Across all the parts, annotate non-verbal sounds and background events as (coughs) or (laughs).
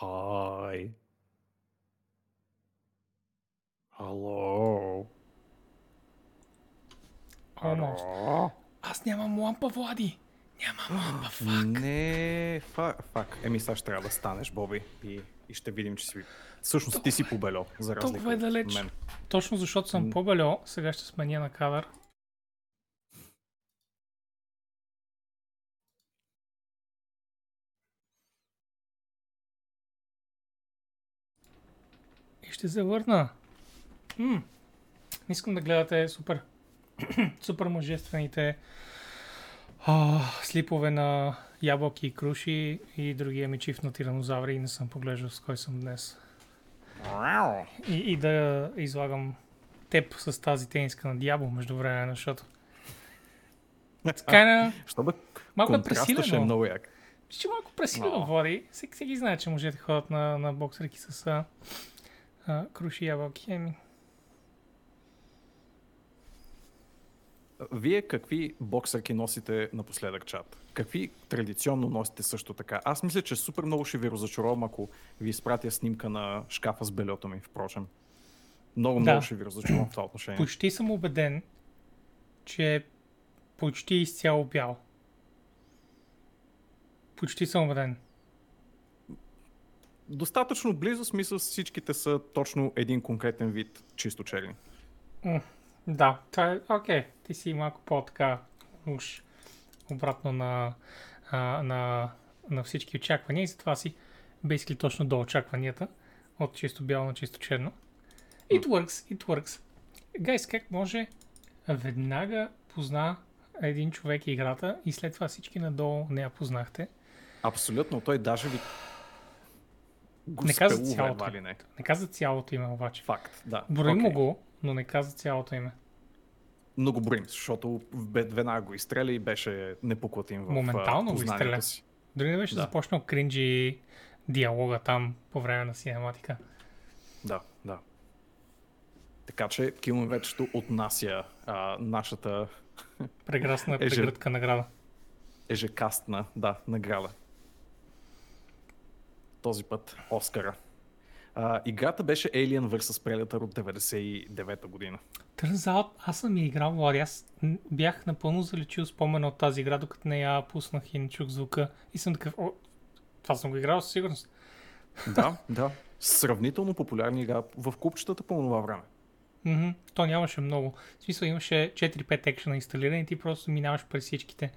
Хай. Ало. Almost. Ало. Аз нямам лампа, Влади. Нямам лампа, (gasps) фак. Не, фак, фак. Еми сега ще трябва да станеш, Боби, и, и ще видим, че си... Всъщност ти си побело, за разлика Толкова е от далеч. мен. Точно защото съм М. по-бельо, сега ще сменя на кадър. Ще се върна. М. Не искам да гледате супер, (clears throat) супер мъжествените а, слипове на ябълки и круши и другия ми чиф на тиранозаври и не съм поглеждал с кой съм днес. И, и да излагам теб с тази тениска на дявол между време, защото (laughs) Кайна, Що да малко е ще е пресилено. много як. Ще малко пресилено О. води. Всеки, всеки знае, че мъжете ходят на, на боксерки с а, а, круши ябълки. Еми, Вие какви боксерки носите напоследък, чат? Какви традиционно носите също така? Аз мисля, че супер много ще ви разочаровам, ако ви изпратя снимка на шкафа с белето ми, впрочем. Много, Да. много ще ви разочаровам в това отношение. почти съм убеден, че е почти изцяло бял. Почти съм убеден. Достатъчно близо, смисъл всичките са точно един конкретен вид чисто черни. Да, това е окей. Ти си малко по-така уж обратно на, а, на, на всички очаквания и затова си basically точно до очакванията от чисто бяло на чисто черно. It works, it works. Гайс, как може веднага позна един човек играта и след това всички надолу не я познахте? Абсолютно, той даже ви... Не каза цялото. ли не. Не каза цялото име обаче. Факт, да. Брои му Окей. го, но не каза цялото име. Много броим, защото веднага го изстреля и беше непоклатим в Моментално го изстреля. си. Дори не беше Да. започнал кринджи диалога там по време на синематика. Да, да. Така че километрето отнася а, нашата Прекрасна (laughs) Е, жен- прегръдка награда. ежекастна да, награда. Този път Оскара. А, играта беше Alien vs. Predator от 99-та година. Turns out, аз съм я играл, Влади. Аз бях напълно залечил спомена от тази игра, докато не я пуснах и не чух звука. И съм такъв, о, това съм го играл със сигурност. Да, (laughs) да. Сравнително популярна игра в купчетата по това време. Мгм. То нямаше много. В смисъл имаше 4-5 екшена инсталирани и ти просто минаваш през всичките.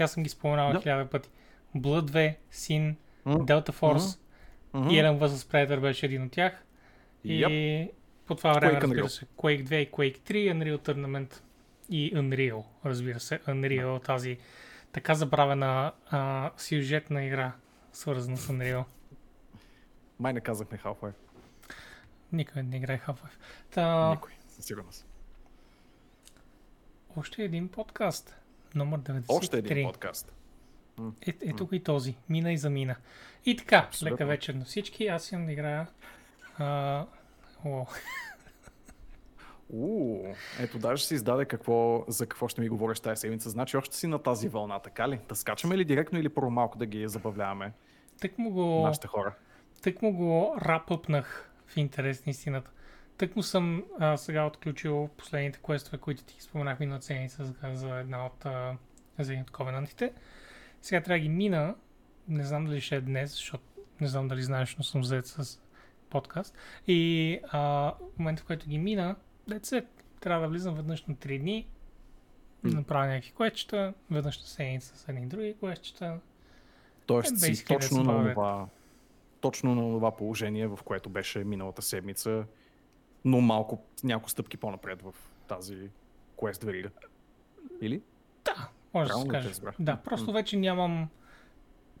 И аз съм ги споменал Да. хиляда пъти. Blood 2, Sin, М, Delta Force мгм. и Alien vs. Predator беше един от тях. И Yep. по това време, Quake разбира Unreal. се, Quake 2 и Quake 3, Unreal Tournament и Unreal, разбира се. Unreal, тази така забравена а, сюжетна игра, свързана с Unreal. Май не казахме Half-Life. Никой не играе Half-Life. Та, Никой, със сигурност. още един подкаст. Номер 93. Още един подкаст. Е, ето го и този. Мина и замина. И така, Абсолютно. лека вечер на всички. Аз имам да играя... А, о, ето даже си издаде какво, за какво ще ми говориш тази седмица. Значи още си на тази вълна, така ли? Да скачаме ли директно или първо малко да ги забавляваме тък му го... нашите хора? Тък му го рапъпнах в интерес на истината. Тък му съм а, сега отключил последните квестове, които ти споменах миналата седмица за, за една от а, за един от ковенантите. Сега трябва да ги мина. Не знам дали ще е днес, защото не знам дали знаеш, но съм взет с подкаст. И а, в момента, в който ги мина, it. Трябва да влизам веднъж на 3 дни, М. направя някакви квестчета, веднъж на седмица с едни други квестчета. Тоест Е, си точно на, това, точно на това положение, в което беше миналата седмица, но малко няколко стъпки по-напред в тази квест верига. Или? Да, може да се каже. Да, просто вече нямам...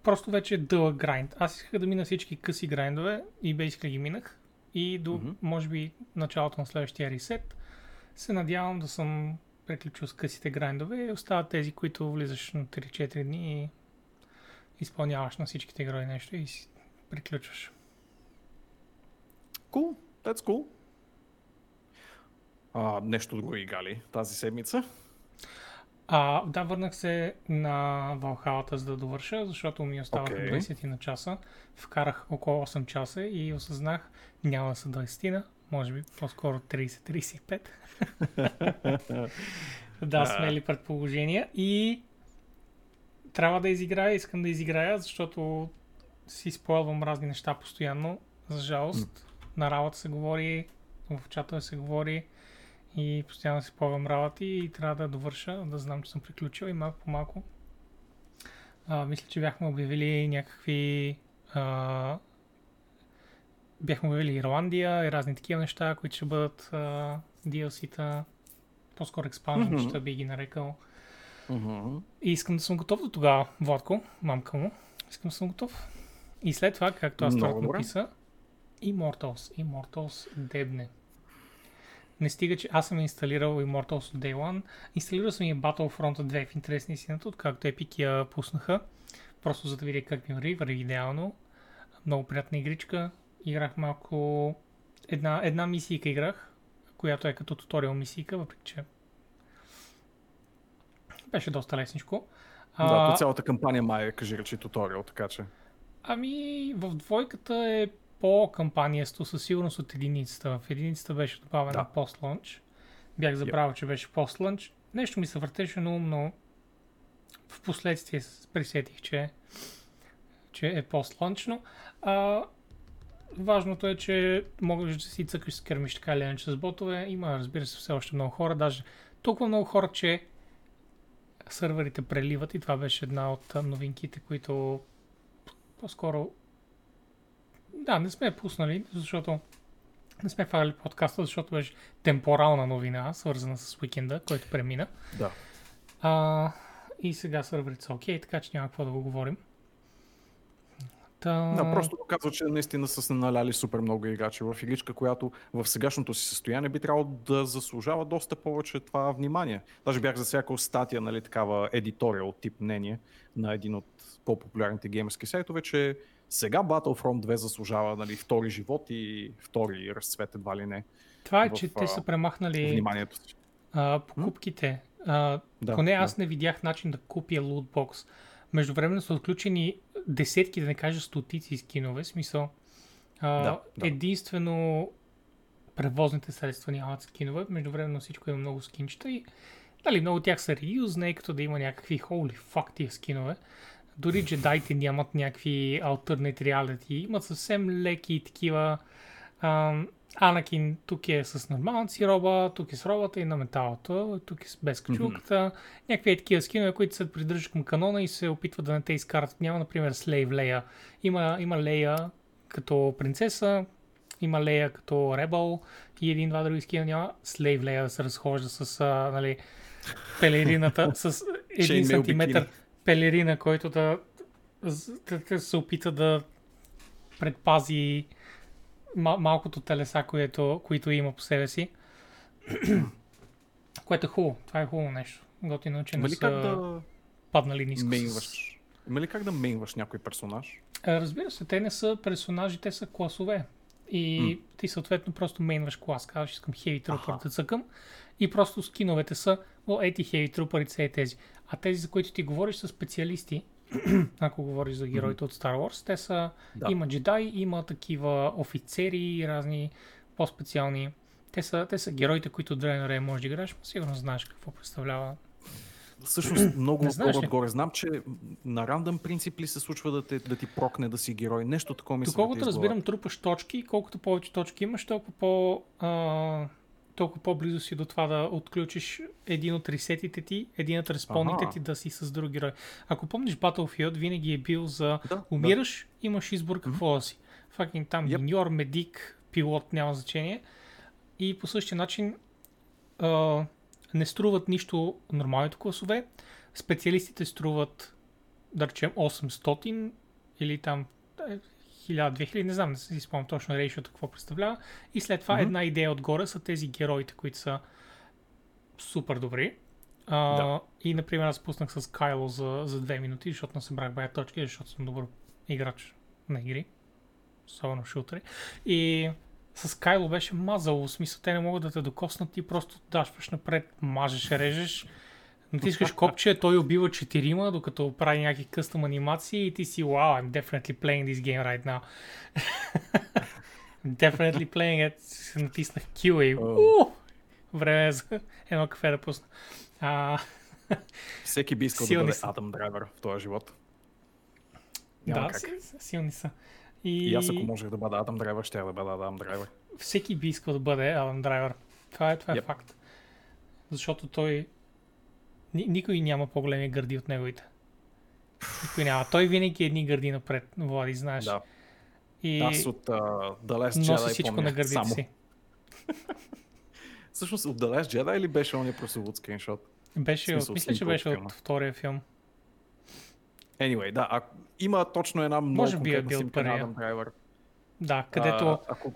Просто вече е дълъг грайнд. Аз исках да мина всички къси грайндове и basically ги минах. И до, Мгм. може би, началото на следващия ресет се надявам да съм приключил с късите грайндове и остават тези, които влизаш на 3-4 дни и изпълняваш на всичките герои нещо и си приключваш. Cool, that's cool. А, нещо друго играли тази седмица? А, да, върнах се на Валхалата, за да довърша, защото ми оставаха okay. 20 на часа. Вкарах около 8 часа и осъзнах, няма да са 20 може би по-скоро 30-35. (laughs) да, смели предположения. И трябва да изиграя, искам да изиграя, защото си спойлвам разни неща постоянно. За жалост, на работа се говори, в чата се говори и постоянно си спомням работи и трябва да довърша, да знам, че съм приключил и малко по малко. А, мисля, че бяхме обявили някакви... А, бяхме обявили Ирландия и разни такива неща, които ще бъдат а, DLC-та, по-скоро експанжен, Мгм. ще би ги нарекал. Мгм. И искам да съм готов до тогава, Владко, мамка му. Искам да съм готов. И след това, както аз това написа, Immortals. Immortals дебне. Не стига, че аз съм инсталирал Immortals от Day One. Инсталирал съм и Battlefront 2 в интересни истината, откакто Epic я пуснаха. Просто за да видя как ми върви, върви идеално. Много приятна игричка. Играх малко... Една, една мисийка играх, която е като туториал мисийка, въпреки че беше доста лесничко. Да, то цялата кампания май е, кажи речи, туториал, така че. Ами, в двойката е по-кампаниесто със сигурност от единицата. В единицата беше добавена Да. пост-лънч. Бях забравил, че беше пост-лънч. Нещо ми се въртеше на ум, но в последствие присетих, че, че е пост-лънчно. А, важното е, че можеш да си цъкаш с кърмиш така или иначе с ботове. Има, разбира се, все още много хора. Даже толкова много хора, че сървърите преливат и това беше една от новинките, които по-скоро да, не сме пуснали, защото не сме фарали подкаста, защото беше темпорална новина, свързана с уикенда, който премина. Да. А, и сега сървърите са окей, така че няма какво да го говорим. Та... Да, просто доказва, че наистина са се наляли супер много играчи в игричка, която в сегашното си състояние би трябвало да заслужава доста повече това внимание. Даже бях засякал статия, нали, такава едиториал тип мнение на един от по-популярните геймерски сайтове, че сега Battlefront 2 заслужава нали, втори живот и втори разцвет едва ли не Това е, в, че те са премахнали вниманието си. а, покупките. А, Да, поне да. аз не видях начин да купя лутбокс. Междувременно са отключени десетки, да не кажа стотици скинове. Смисъл, а, Да, да. единствено превозните средства нямат скинове. Междувременно всичко има много скинчета и дали много от тях са реюз, не е като да има някакви holy fuck тия скинове. Дори джедайте нямат някакви alternate reality. Имат съвсем леки такива Анакин тук е с нормалната си роба, тук е с робата и на металото, тук е без качулката. Някакви е такива скинове, които се придържат към канона и се опитват да не те изкарат. Няма, например, Слейв Лея. Има, има Лея като принцеса, има Лея като Ребъл и един-два други скина няма. Слейв Лея да се разхожда с а, нали, пелерината, с един сантиметър бикини. Пелерина, който да, да, се опита да предпази мал- малкото телеса, което, които има по себе си. (clears throat) което е хубаво. Това е хубаво нещо. Готино, че не са да паднали ниско. мейнваш? Има ли как да мейнваш някой персонаж? Разбира се, те не са персонажи, те са класове. И М. ти съответно просто мейнваш клас, казваш искам Heavy Trooper Аха. да цъкам и просто скиновете са, о, ети Heavy Trooper са е тези. А тези, за които ти говориш, са специалисти. (clears throat) Ако говориш за героите от Star Wars, те са, Да. има джедаи, има такива офицери разни по-специални. Те са, те са героите, които Ray може да играеш, но сигурно знаеш какво представлява. Всъщност (clears throat) много по-отгоре. Знам, че на рандъм принцип ли се случва да, те, да ти прокне да си герой. Нещо такова ми се Доколкото върти из разбирам, трупаш точки, и колкото повече точки имаш, толкова по... А, толкова по-близо си до това да отключиш един от ресетите ти, един от респауните Аха. ти да си с друг герой. Ако помниш Battlefield, винаги е бил за Да, умираш, имаш избор какво да си. Факин там Yep. миньор, медик, пилот, няма значение. И по същия начин а, не струват нищо нормалните класове. Специалистите струват, да речем, 800 или там е, 1000-2000, не знам, не си спомням точно рейшото какво представлява. И след това Мгм. една идея отгоре са тези героите, които са супер добри. А, Да. И, например, аз пуснах с Кайло за, за две минути, защото не събрах бая точки, защото съм добър играч на игри. Особено шутери. И с Кайло беше мазало, в смисъл те не могат да те докоснат, ти просто дашваш напред, мажеш, режеш, натискаш копче, той убива четирима, докато прави някакви къстъм анимации и ти си, wow, I'm definitely playing this game right now. (laughs) definitely playing it. Натиснах Q и О. време е за едно кафе да пусна. А, (laughs) Всеки би искал да Силни бъде са. Адам Драйвер в този живот. Няма да, как. си- силни са. И, И аз ако можех да бъда Адам Драйвер, ще я да бъда Адам Драйвер. всеки би искал да бъде Адам Драйвер. Това е, това е Yep. факт. Защото той... Ни, никой няма по-големи гърди от неговите. Никой няма. Той винаги е едни гърди напред, Влади, знаеш. Да. И Аз от uh, The Last носи всичко помня на гърдите само. си. (laughs) Всъщност от Last Jedi или беше ония прословут скриншот? Беше, смисъл, мисля, че от беше от втория филм. Anyway, да, а, има точно една много Може би е бил първия. Да, където А, ако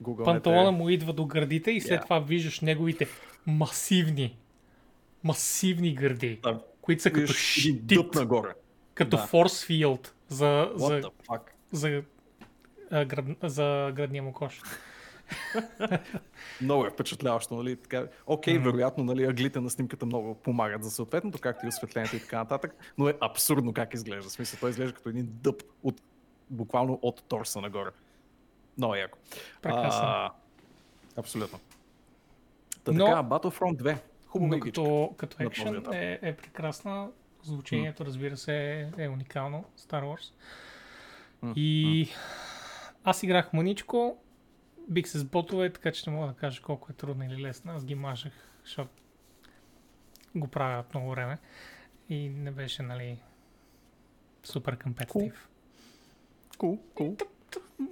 го панталона му идва до гърдите и след Yeah. това виждаш неговите масивни, масивни гърди, Да, които са като щит, нагоре. като Да. force field за, What за, за, а, град, за градния му кош. (laughs) Много е впечатляващо, нали? Така, окей, вероятно, нали, аглите на снимката много помагат за съответното, както и осветлението и така нататък, но е абсурдно как изглежда. В смисъл, той изглежда като един дъб от, буквално от торса нагоре. Много яко. Прекрасно. А, абсолютно. Та Но- така, Battlefront 2. Хубава като, като екшен е, е прекрасна. Звучението, разбира се, е, е уникално. Star Wars. М, И аз играх маничко, бих се с ботове, така че не мога да кажа колко е трудно или лесно. Аз ги мажах, защото го правя от много време. И не беше, нали, супер компетитив. Кул, кул.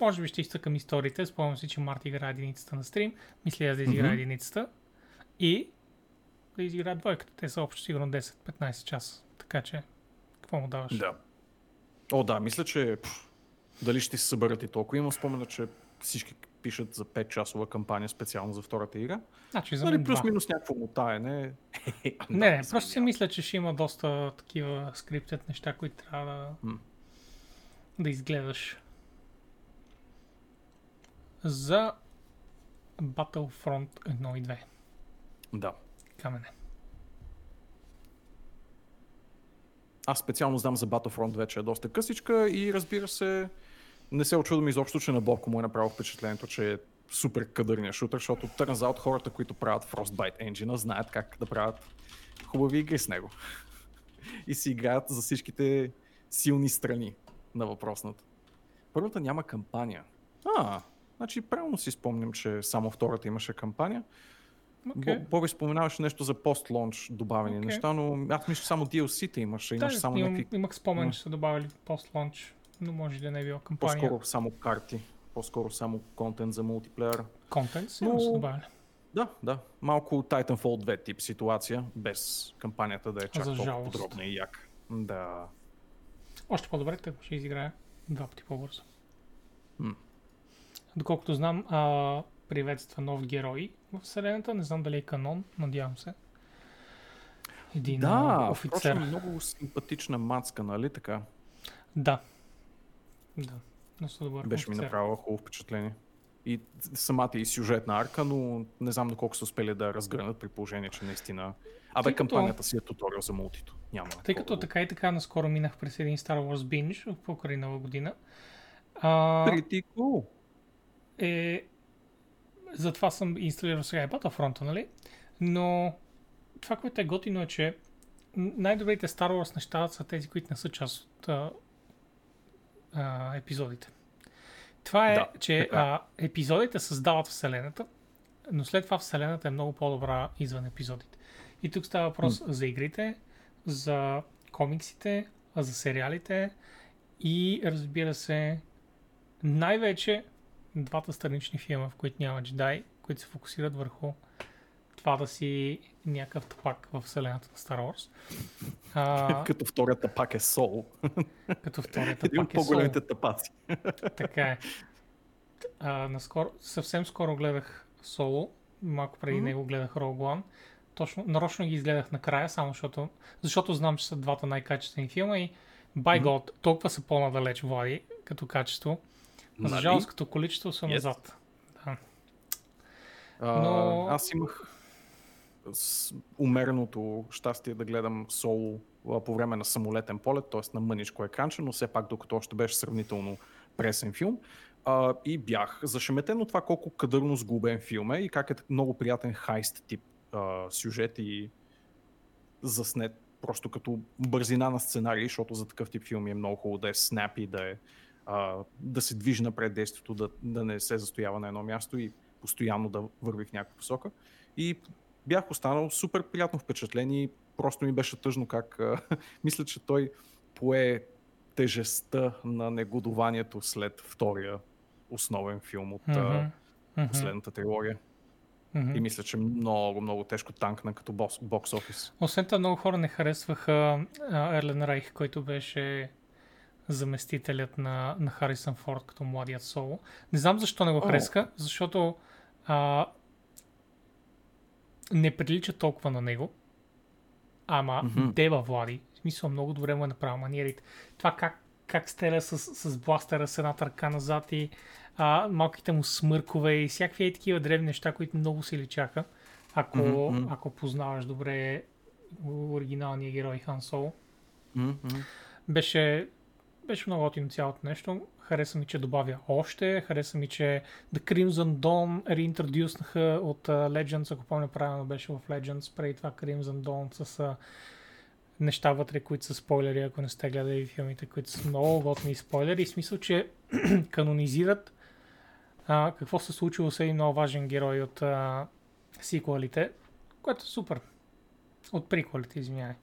Може би ще изтъкам историите. Спомням си, че Марти игра единицата на стрим. Мисля аз да изигра Мгм. единицата. И да изигра двойката. Те са общо сигурно 10-15 часа. Така че, какво му даваш? Да. О, да, мисля, че пф, дали ще се съберат и толкова. Имам спомена, че всички пишат за 5-часова кампания специално за втората игра. Значи, за Нали, мен плюс два. минус някакво мутаене. (laughs) Не, не, просто си мисля, че ще има доста такива скриптед неща, които трябва да, да изгледаш. За Battlefront 1 и 2. Да. Камене. Аз специално знам за Battlefront 2, че е доста късичка и разбира се, не се очудвам изобщо, че на Бобко му е направил впечатлението, че е супер кадърния шутър, защото turns out хората, които правят Frostbite engine знаят как да правят хубави игри с него. (laughs) и си играят за всичките силни страни на въпросната. Първата няма кампания. А, значи правилно си спомням, че само втората имаше кампания. Okay. Боби споменаваше нещо за пост-лонч добавени Окей. неща, но аз мисля, че само DLC-те имаше. Да, само имам, някакви имах спомен, че са добавили пост-лонч, но може да не е била кампания. по-скоро само карти, по-скоро само контент за мултиплеер. Контент сигурно са Но- добавили. Да, да. Малко Titanfall 2 тип ситуация, без кампанията да е чак толкова подробна и як. Да. Още по-добре, тъй ще изиграя два пъти по-бързо. М. Доколкото знам, а, приветства нов герой в вселената. Не знам дали е канон, надявам се. Един Да, офицер. впрочем, много симпатична мацка, нали така? Да. Да. Доста добър Беше ми офицер. направила хубаво впечатление. И самата и сюжетна арка, но не знам доколко са успели да разгърнат при положение, че наистина... Абе, Тъй като- кампанията си е туториал за мултито. Няма. Тъй като така и така наскоро минах през един Star Wars Binge покрай нова година. А, Pretty cool. е... Затова съм инсталирал сега и Battlefront, нали? Но това, което е готино е, че най-добрите Star Wars неща са тези, които не са част от а, а, епизодите. Това е, Да, че е. а, епизодите създават вселената, но след това вселената е много по-добра извън епизодите. И тук става въпрос за игрите, за комиксите, за сериалите и разбира се най-вече двата странични филма, в които няма джедай, които се фокусират върху това да си някакъв тъпак в вселената на Star Wars. А, (laughs) Като втората пак е Сол. като вторията Един от пак е Сол. по-големите тъпаци. Така е. А, наскоро, съвсем скоро гледах Соло, малко преди Мгм. него гледах Rogue One. Точно, нарочно ги изгледах накрая, само защото, защото знам, че са двата най-качествени филма и by. God, толкова са по-надалеч, Влади, като качество. За Нали? жалост, като количество са Yes. назад. Да. А, Но- Аз имах... с умереното щастие да гледам соло по време на самолетен полет, т.е. на мъничко екранче, но все пак докато още беше сравнително пресен филм. А, и бях зашеметен от това колко кадърно сгубен филм е и как е много приятен хайст тип а, сюжет и заснет просто като бързина на сценарий, защото за такъв тип филми е много хубаво да е снапи, да, е, а, да се движи напред действието, да, да не се застоява на едно място и постоянно да върви в някаква посока. И бях останал супер приятно впечатление и просто ми беше тъжно как (laughs) мисля, че той пое тежестта на негодованието след втория основен филм от mm-hmm. последната трилогия. Mm-hmm. И мисля, че много, много тежко танкна като бокс, бокс офис. Освен това, много хора не харесваха Ерлен Райх, който беше заместителят на, на Харисън Форд като младият соло. Не знам защо не го харесаха, oh. защото а, не прилича толкова на него. Ама mm-hmm. дева Влади. В смисъл много добре му е направил маниерите. Това как, как стреля с, с бластера с едната ръка назад и а, малките му смъркове и всякакви такива древни неща, които много се личаха, ако, mm-hmm. ако познаваш добре оригиналния герой Хан Соло. Mm-hmm. Беше, беше много готино цялото нещо. Хареса ми, че добавя още. Хареса ми, че The Crimson Dawn реинтродюснаха от Legends, ако помня правилно беше в Legends, преди това Crimson Dawn с неща вътре, които са спойлери, ако не сте гледали филмите, които са много готни спойлери. И смисъл, че (clears throat) канонизират а, какво се случило с един много важен герой от а, сиквелите, което е супер. От приколите, извинявай.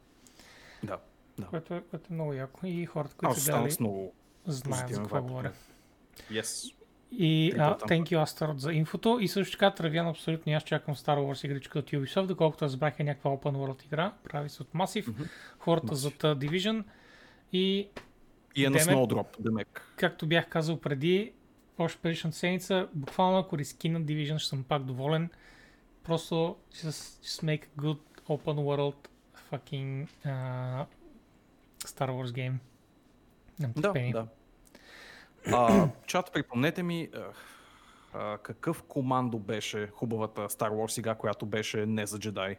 Да, да. Което е, което е много яко. И хората, които са гледали, много знаят за какво говоря. Yes. И uh, thank you, Astaroth, за инфото. И също така Травян абсолютно аз чакам Star Wars игричка от Ubisoft, доколкото разбрах е някаква Open World игра. Прави се от Massive. Mm-hmm. Хората Massive. зад uh, Division. И, и е на Snowdrop, Демек. Както бях казал преди, още предишната седмица, буквално ако рискина Division, ще съм пак доволен. Просто just, just make a good open world fucking uh, Star Wars game. Да, да. А, чат, припомнете ми а, а, какъв командо беше хубавата Star Wars сега, която беше не за джедай.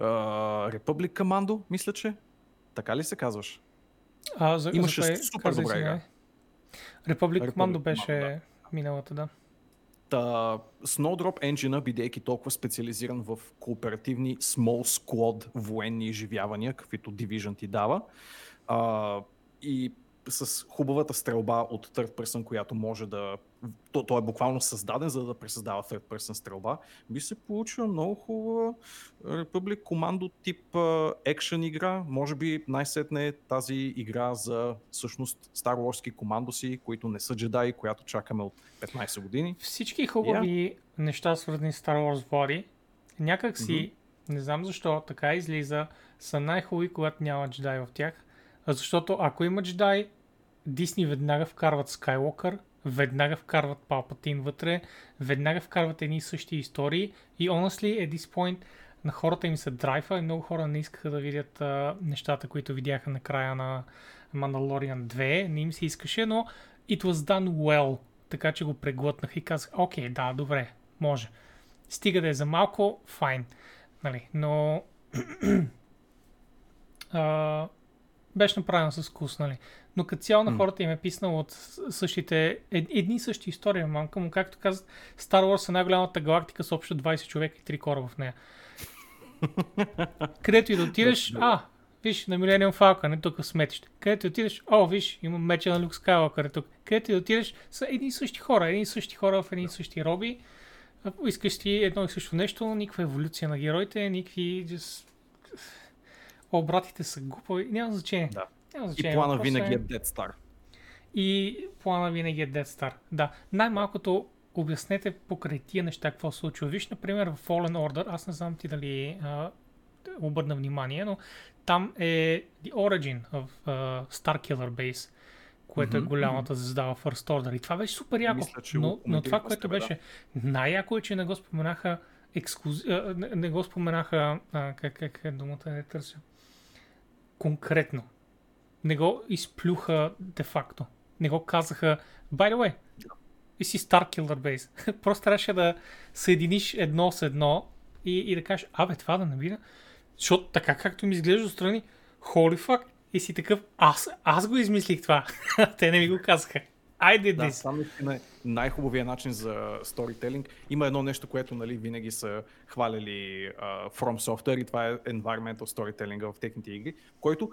Republic Commando, мисля, че. Така ли се казваш? А, за, Имаше за супер добра игра. Republic Commando беше да. миналата, да. Та, Snowdrop Engine, бидейки толкова специализиран в кооперативни small squad военни изживявания, каквито Division ти дава, а, и с хубавата стрелба от third person, която може да... То, то е буквално създаден, за да пресъздава third person стрелба. Би се получила много хубава Republic командо тип екшен игра. Може би най-сетне е тази игра за всъщност Star Wars командоси, които не са джедаи, която чакаме от 15 години. Всички хубави yeah. неща, свързани с Star Wars Body, някак си, mm-hmm. не знам защо, така излиза, са най-хубави, когато няма джедай в тях. Защото ако има джедай, Дисни веднага вкарват Скайлокър, веднага вкарват Палпатин вътре, веднага вкарват едни и същи истории и honestly, at this point, на хората им се драйфа и много хора не искаха да видят а, нещата, които видяха на края на Mandalorian 2. Не им се искаше, но it was done well. Така че го преглътнах и казах, окей, да, добре, може. Стига да е за малко, файн. Нали, но (clears throat) а, беше направено с вкус, нали. Но като цяло на хората им е писнал от същите, едни и същи истории, мамка му, както казват, Star Wars е най-голямата галактика с общо 20 човека и 3 кораба в нея. (laughs) Където и да отидеш, а, виж, на Millennium Falcon е тук в сметище. Където и отидеш, о, виж, има меча на Люк Скайлокър е тук. Където и отидеш, са едни и същи хора, едни и същи хора в едни и същи роби. Искаш ти едно и също нещо, никаква еволюция на героите, никакви... Just... О, братите са глупави, няма значение. Да. И плана винаги е Dead Star. И плана винаги е Dead Star. Да. Най-малкото обяснете покрай тия неща какво се случва. Виж, например, в Fallen Order, аз не знам ти дали а, обърна внимание, но там е The Origin of uh, Starkiller Base, което mm-hmm. е голямата звезда в First Order. И това беше супер яко. Мисля, но, но това, което беше да. най-яко е, че не го споменаха ексклюз... не, не го споменаха а, как, как е думата не търся конкретно не го изплюха де-факто. Не го казаха, by the way, и си Star Killer Base. (laughs) Просто трябваше да съединиш едно с едно и, и да кажеш, абе, това да набира. Защото така както ми изглежда отстрани, holy fuck, и си такъв, аз, аз го измислих това. (laughs) Те не ми го казаха. I did Да, this. това наистина е най-хубавия начин за сторителинг. Има едно нещо, което нали, винаги са хваляли uh, From Software и това е environmental storytelling в техните игри, в който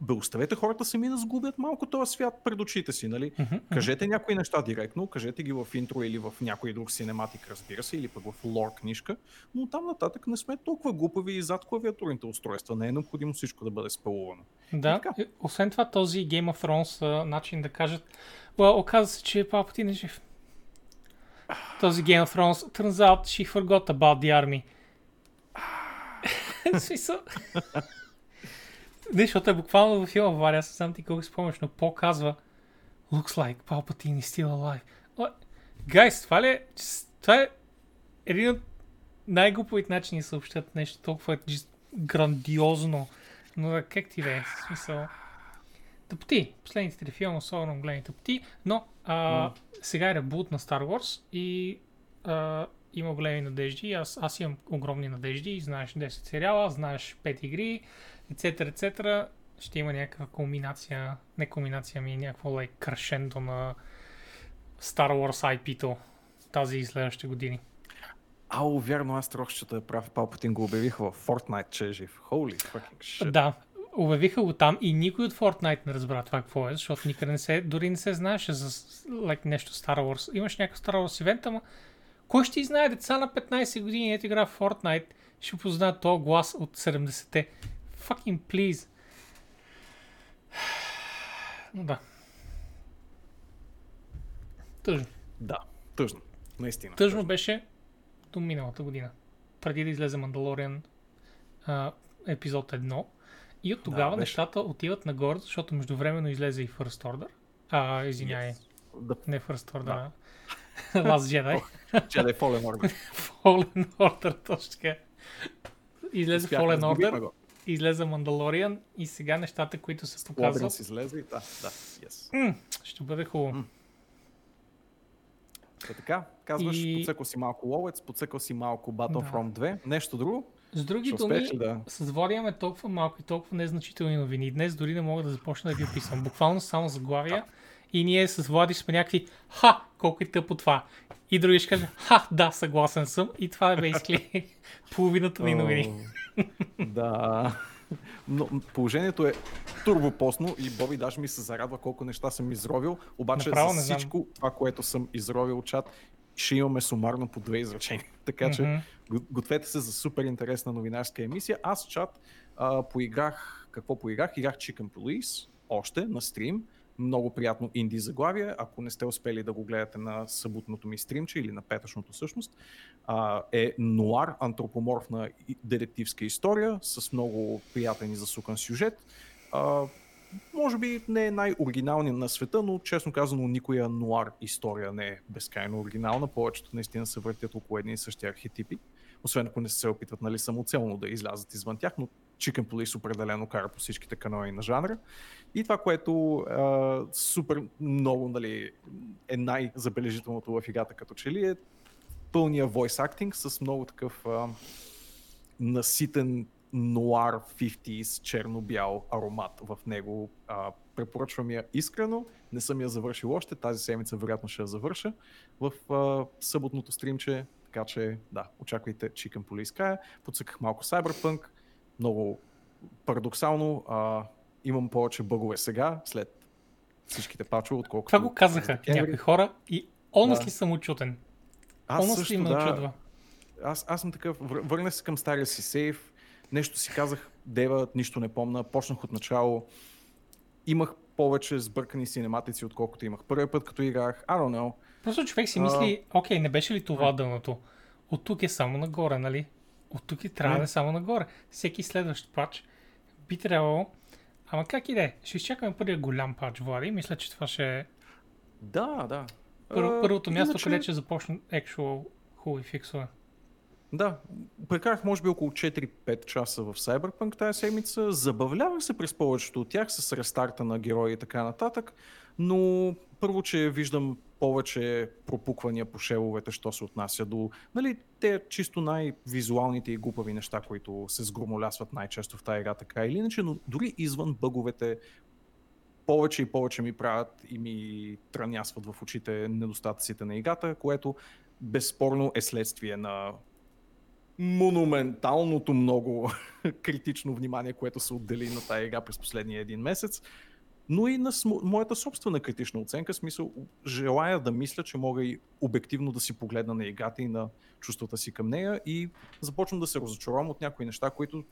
бе оставете хората сами да сгубят малко този свят пред очите си, нали? Кажете някои неща директно, кажете ги в интро или в някой друг синематик, разбира се, или пък в лор книжка, но там нататък не сме толкова глупави и зад клавиатурните устройства. Не е необходимо всичко да бъде спелувано. Да, и освен това този Game of Thrones начин да кажат, well, оказа се, че Палпатин е жив. Този Game of Thrones, turns out she forgot about the army. (laughs) Смисъл... (laughs) Не, защото е буквално във филма Варя, аз сам ти колко спомняш, но По казва Looks like Palpatine is still alive. Like, Guys, това ли е... Това е един от най-глуповите начини да съобщат нещо толкова грандиозно. Но как ти да е? В смисъл... Тъпти. Последните три филма, особено големи тъпти. Но а, сега е ребут на Star Wars и а, има големи надежди. Аз, аз имам огромни надежди. Знаеш 10 сериала, знаеш 5 игри, etc. etc. Ще има някаква кулминация, не кулминация, ми някакво like, крашендо на Star Wars IP-то тази и следващите години. Ало, вярно, аз трошчето е прав. Палпатин го обявиха в Fortnite, че е жив. Holy fucking shit. Да, обявиха го там и никой от Fortnite не разбра това какво е, защото никъде не се, дори не се знаеше за like, нещо Star Wars. Имаш някакъв Star Wars ивент, ама кой ще знае деца на 15 години, ето игра в Fortnite, ще познаят този глас от 70-те. Fucking please. Но (sighs) да. Тъжно. Да, тъжно. Наистина. Тъжно беше до миналата година. Преди да излезе Мандалориан а, епизод 1. И от тогава беше. нещата отиват нагоре, защото междувременно излезе и First Order. А, извиняй, Yes. Да, не First Order, а Last Jedi. (laughs) Jedi Fallen Order. (laughs) Fallen Order, точно така. Излезе Fallen Order. Излезе Мандалориан и сега нещата, които се показват, излезе и да, да, yes. м, ще бъде хубаво. Та така, казваш, И- подсъкал си малко ловец, подсъкал си малко Battlefront 2, нещо друго. С други думи, да... С Влади имаме толкова малко и толкова незначителни новини. Днес дори не мога да започна да ги описвам. Буквално само заглавия. И ние с Влади сме някакви Ха, колко е тъпо това. И други ще кажат Ха, да, съгласен съм. И това е basically (laughs) половината ни новини. Да. Но положението е турбопосно и Боби даже ми се зарадва колко неща съм изровил, обаче Направо за всичко това, което съм изровил чат, ще имаме сумарно по две изречения. (laughs) Така че Мгм. го- гответе се за супер интересна новинарска емисия. Аз чат а, поиграх, какво поиграх? Играх Chicken Police още на стрим. Много приятно инди заглавие. Ако не сте успели да го гледате на съботното ми стримче или на петъчното всъщност, е нуар, антропоморфна детективска история с много приятен и засукан сюжет. Може би не е най-оригиналният на света, но честно казано никоя нуар история не е безкрайно оригинална. Повечето наистина се въртят около едни и същи архетипи. Освен ако не се опитват нали, самоцелно да излязат извън тях, но Chicken Police определено кара по всичките канали на жанра. И това, което а, супер много нали, е най-забележителното в играта като че ли е пълния voice acting с много такъв а, наситен нуар 50s черно-бял аромат в него. А, препоръчвам я искрено. Не съм я завършил още. Тази седмица вероятно ще я завърша в а, съботното стримче. Така че, да, очаквайте Chicken Police края. Подсъках малко Cyberpunk. Много парадоксално. А, имам повече бъгове сега, след всичките пачове, отколкото... Това го казаха някои хора и honestly Да. съм очутен. Аз Honestly също, ме да. очудва. Аз, аз съм такъв, вър- върнах се към стария си сейф, нещо си казах, дева, нищо не помна, почнах от начало, имах повече сбъркани синематици, отколкото имах първия път, като играх, I don't know. Просто човек си мисли, окей, не беше ли това дъното? От тук е само нагоре, нали? От тук и трябва да е само нагоре. Всеки следващ пач би трябвало... Ама как и да е? Ще изчакаме първия голям пач, Влади. Мисля, че това ще е Да, да. пър... А, първото място, иначе- където ще започне actual хубави фиксове. Да, прекарах може би около 4-5 часа в Cyberpunk тази седмица. Забавлявах се през повечето от тях с рестарта на герои и така нататък, но първо, че виждам повече пропуквания по шеловете, що се отнася до нали, те чисто най-визуалните и глупави неща, които се сгромолясват най-често в тази игра, така или иначе, но дори извън бъговете, повече и повече ми правят и ми трънясват в очите недостатъците на играта, което безспорно е следствие на монументалното много (laughs) критично внимание, което се отдели на тази игра през последния един месец, но и на моята собствена критична оценка, смисъл желая да мисля, че мога и обективно да си погледна на играта и на чувствата си към нея и започвам да се разочаровам от някои неща, които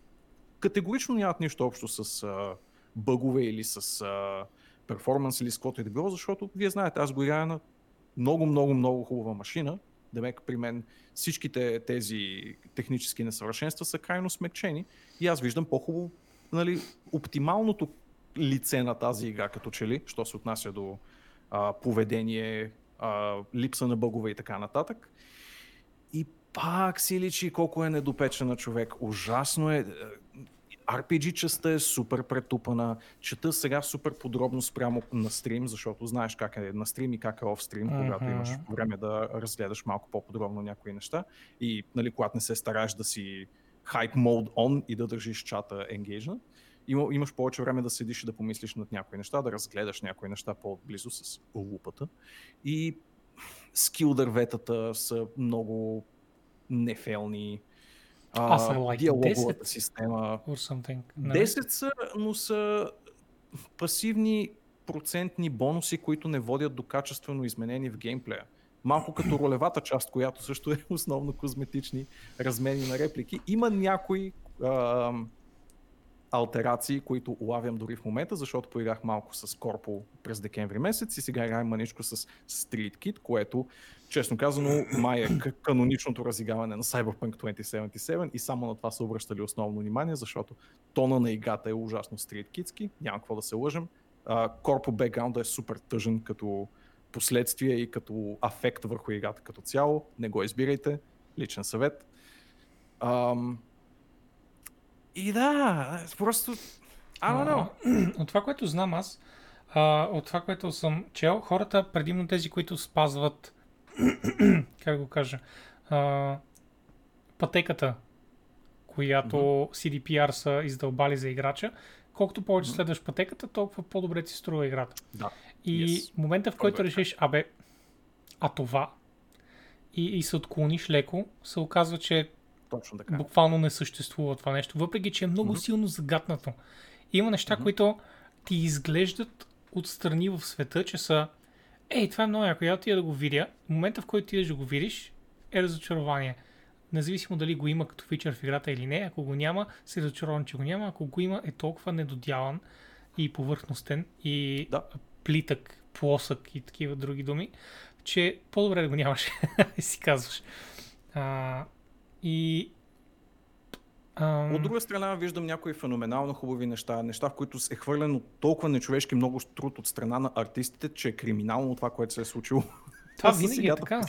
категорично нямат нищо общо с а, бъгове или с а, перформанс или с каквото и да било, защото вие знаете, аз го играя на много, много, много хубава машина, Демек при мен всичките тези технически несъвършенства са крайно смекчени и аз виждам по-хубаво, нали, оптималното лице на тази игра, като че ли, що се отнася до а, поведение, а, липса на бъгове и така нататък. И пак си личи колко е недопечена човек. Ужасно е. RPG частта е супер претупана. Чета сега супер подробно спрямо на стрим, защото знаеш как е на стрим и как е оф стрим, uh-huh. когато имаш време да разгледаш малко по-подробно някои неща. И нали, когато не се стараеш да си hype mode on и да държиш чата engaged, има, имаш повече време да седиш и да помислиш над някои неща, да разгледаш някои неща по-близо с лупата. И скил дърветата са много нефелни. Аз like диалоговата 10 система. Something. 10 са, но са пасивни процентни бонуси, които не водят до качествено изменение в геймплея. Малко като (clears throat) ролевата част, която също е основно козметични размени на реплики. Има някои а, алтерации, които улавям дори в момента, защото поиграх малко с Корпо през декември месец и сега играем маничко с Street Kid, което, честно казано, май е каноничното разиграване на Cyberpunk 2077 и само на това са обръщали основно внимание, защото тона на играта е ужасно Street Kidски, няма какво да се лъжем. Корпо бекграунда е супер тъжен като последствие и като афект върху играта като цяло. Не го избирайте. Личен съвет. Um, и да, просто... I don't know. (clears throat) От това, което знам аз, а, от това, което съм чел, хората, предимно тези, които спазват, (clears throat) как го кажа, а, пътеката, която mm-hmm. CDPR са издълбали за играча, колкото повече mm-hmm. следваш пътеката, толкова по-добре ти струва играта. Да. И yes. момента, в който решиш, абе, а това, и, и се отклониш леко, се оказва, че точно така. Буквално не съществува това нещо, въпреки че е много mm-hmm. силно загатнато. Има неща, mm-hmm. които ти изглеждат отстрани в света, че са Ей, това е много яко, я да го видя. В момента, в който ти да го видиш, е разочарование. Независимо дали го има като фичър в играта или не, ако го няма, си разочарован, че го няма. Ако го има, е толкова недодяван и повърхностен и да. плитък, плосък и такива други думи, че по-добре да го нямаш, (laughs) си казваш. А, и Um... От друга страна виждам някои феноменално хубави неща, неща, в които е хвърлено толкова нечовешки много труд от страна на артистите, че е криминално това, което се е случило. (laughs) Това (laughs) винаги е така.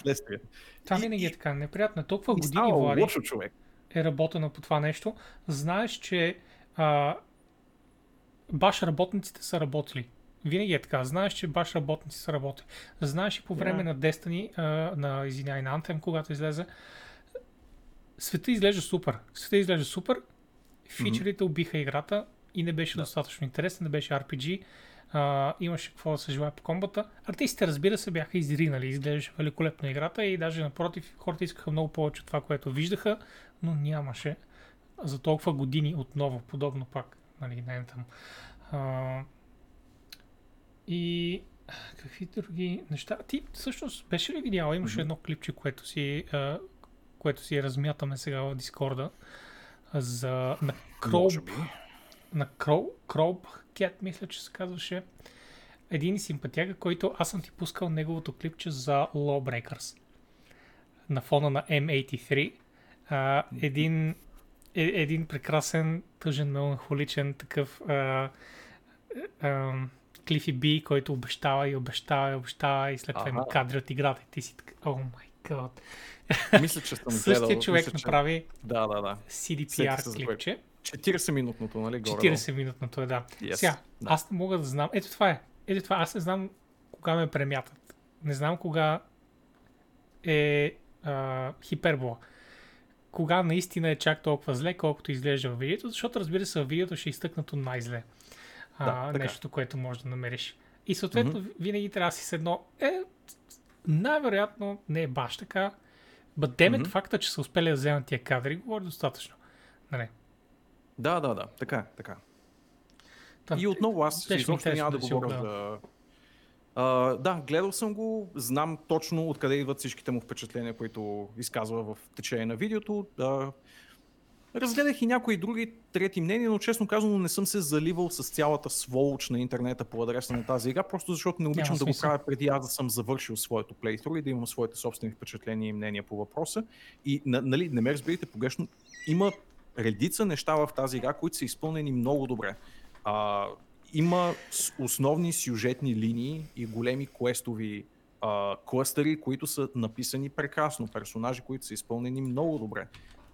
Това винаги е така. Неприятно. Толкова и години Влади, лошо човек. е работено по това нещо. Знаеш, че а, баш работниците са работили. Винаги е така. Знаеш, че баш работници са работили. Знаеш и по време yeah. на Destiny, а, на, извиняй, на Anthem, когато излезе, света изглежда супер. Света изглежда супер. Фичерите mm-hmm. убиха играта и не беше да. достатъчно интересен, не беше RPG. А, имаше какво да се желая по комбата. Артистите, разбира се, бяха изринали. Изглеждаше великолепно играта и даже напротив, хората искаха много повече от това, което виждаха, но нямаше за толкова години отново подобно пак. Нали, не там. А, и какви други неща? Ти всъщност беше ли видял? Имаше mm-hmm. едно клипче, което си а, което си размятаме сега в Дискорда, за на Кроуп, на Кроуп, Кроуп Кет, мисля, че се казваше. Един симпатяга, който аз съм ти пускал неговото клипче за Lawbreakers на фона на M83. А, един, е, един прекрасен, тъжен, меланхоличен такъв а, а, Клифи Би, който обещава и обещава и обещава и след това има кадри от играта и ти си така, о май гад. Мисля, че съм гледал. Същия човек мисля, направи да, да, да. CDPR клипче. 40-минутното, нали? 40-минутното е, да. Yes. Сега, да. аз не мога да знам. Ето това е. Ето това, аз не знам кога ме премятат. Не знам кога е а, хипербола. Кога наистина е чак толкова зле, колкото изглежда в видеото, защото разбира се, в видеото ще е изтъкнато най-зле. А, Да, така. нещото, което можеш да намериш. И съответно, Мгм. винаги трябва да си с едно. Е, най-вероятно не е баш така. But damn it, Мгм. факта, че са успели да вземат тия кадри, говори достатъчно. Нали? Да, да, да, така, е, така. Та, И отново аз изобщо няма да да говоря го за... Да, гледал съм го, знам точно откъде идват всичките му впечатления, които изказва в течение на видеото. А, разгледах и някои други трети мнения, но честно казано не съм се заливал с цялата сволоч на интернета по адреса на тази игра, просто защото не обичам да го правя преди аз да съм завършил своето плейтру и да имам своите собствени впечатления и мнения по въпроса. И на- нали, не ме разберете погрешно, има редица неща в тази игра, които са изпълнени много добре. А, има основни сюжетни линии и големи квестови а, клъстери, които са написани прекрасно. Персонажи, които са изпълнени много добре.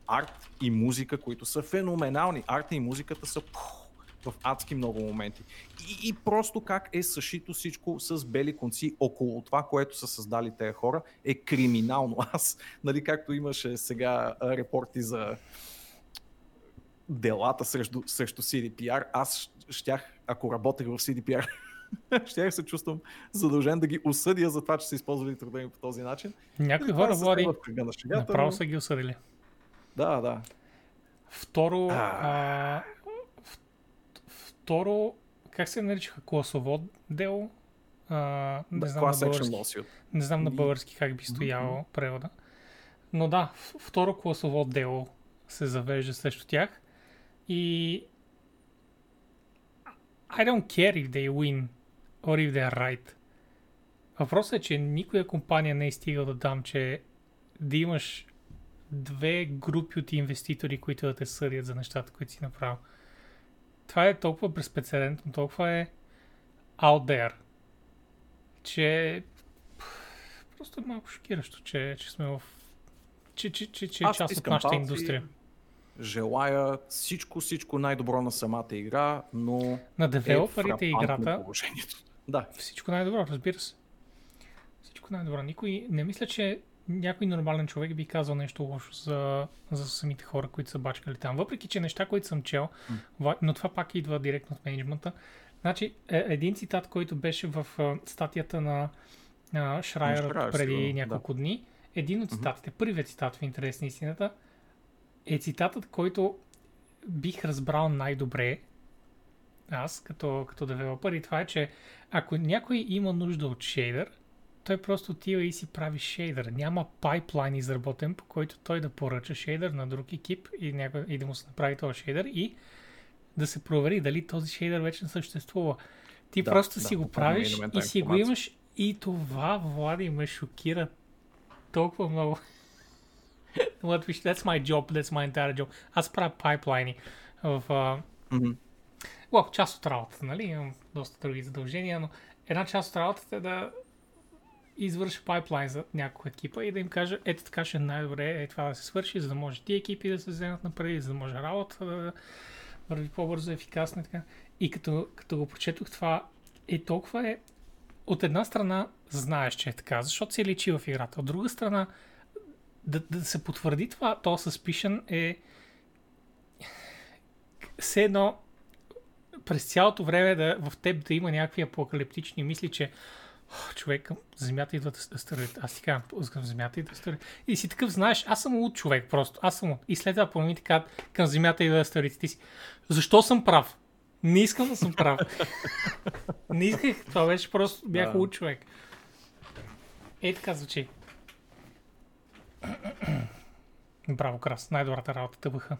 Арт и музика, които са феноменални. Арта и музиката са пух, в адски много моменти. И, и просто как е съшито всичко с бели конци около това, което са създали тези хора, е криминално. (laughs) Аз, нали, както имаше сега репорти за делата срещу, срещу CDPR, аз щях, ако работех в CDPR, (laughs) щях се чувствам задължен да ги осъдя за това, че са използвали труда им по този начин. Някои хора, шегата, направо но- са ги осъдили. Да, да. Второ, А. в- второ, как се наричаха? Класово дело? А, не знам на български. Не знам на български как би стояло превода. Но да, второ класово дело се завежда срещу тях. И I don't care if they win or if they are right. Въпросът е, че никоя компания не е стигала да дам, че да имаш две групи от инвеститори, които да те съдят за нещата, които си направил. Това е толкова безпрецедентно, толкова е out there, че просто е малко шокиращо, че, че сме в... че, че, че, че е част от нашата индустрия. Желая всичко, всичко най-добро на самата игра, но На е девелоперите фрапантно играта положението. (laughs) Да, всичко най-добро, разбира се. Всичко най-добро. Никой, не мисля, че някой нормален човек би казал нещо лошо за, за самите хора, които са бачкали там. Въпреки, че неща, които съм чел, но това пак идва директно от менеджмента. Значи, е, един цитат, който беше в а, статията на а, Шрайер Шрайер, преди сигурно, няколко дни, един от цитатите, първият цитат в интерес на истината, е цитатът, който бих разбрал най-добре аз като, като девелопър и това е, че ако някой има нужда от шейдър, той просто отива и си прави шейдър. Няма пайплайн изработен, по който той да поръча шейдър на друг екип и, някой, и да му се направи този шейдър и да се провери дали този шейдър вече не съществува. Ти Да, просто да, си го правиш и си го имаш и това, Влади, ме шокира толкова много. (laughs) That's my job, that's my entire job. Аз правя пайплайни в... Uh, Мгм. Well, част от работата, нали? Имам доста други задължения, но една част от работата е да извърши пайплайн за няколко екипа и да им кажа, ето така ще е най-добре е това да се свърши, за да може ти екипи да се вземат напред, за да може работа да върви по-бързо, ефикасно и така. И като, като го прочетох това, е толкова е от една страна знаеш, че е така, защото се личи в играта. От друга страна, да, да се потвърди това, то suspicion е все едно през цялото време да, в теб да има някакви апокалиптични мисли, че «Ох, човек Земята идват астероид. Аз ти казвам, към Земята идва астероид. И си такъв, знаеш, аз съм луд човек просто. Аз съм луд. И след това по така към Земята идва астероид. Ти си, защо съм прав? Не искам да съм прав. (laughs) Не исках. Това беше просто, бях Да. луд човек. Ей така звучи. Браво, Крас. Най-добрата работа тъбаха.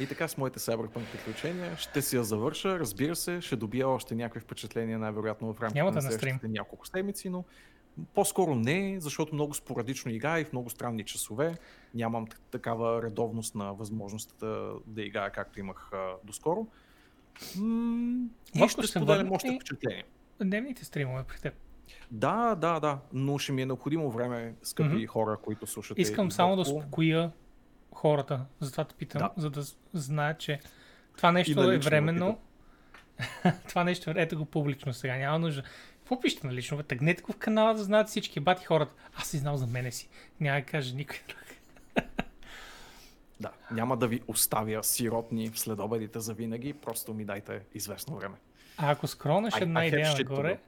И така с моите Cyberpunk приключения ще си я завърша. Разбира се, ще добия още някакви впечатления, най-вероятно в рамките Няма на на следващите няколко седмици, но по-скоро не, защото много спорадично играя и в много странни часове. Нямам такава редовност на възможността да играя както имах а, доскоро. М- и ще споделям още ли? впечатления. Дневните стримове при теб. Да, да, да, но ще ми е необходимо време, скъпи Мгм. хора, които слушате. Искам само да Владко. Хората. Затова те питам, Да. за да знаят, че това нещо е временно. (laughs) това нещо, ето го публично сега, няма нужда. Какво пишете на лично? Тъгнете го в канала да знаят всички бати хората. Аз си знал за мене си. Няма да каже никой друг. (laughs) Да, няма да ви оставя сиротни в следобедите за винаги, просто ми дайте известно време. А ако скронеш една I идея нагоре,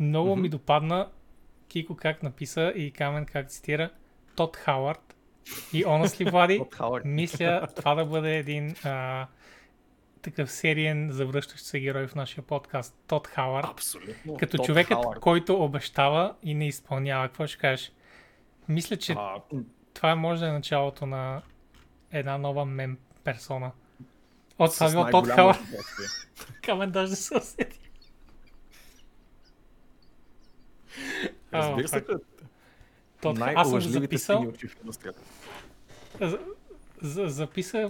много ми Мгм. допадна Кико как написа и Камен как цитира Тод Хауърд. И honestly, Влади, мисля това да бъде един а, такъв сериен завръщащ се герой в нашия подкаст. Тод Хауърд. Абсолютно. Като Тод човекът, Хауърд. който обещава и не изпълнява. Какво ще кажеш? Мисля, че А, това може да е началото на една нова мем персона. От това бил Тод най-голямо Хауърд. (laughs) Камен даже се усети. Разбира се, Тод, аз съм записал. За, за,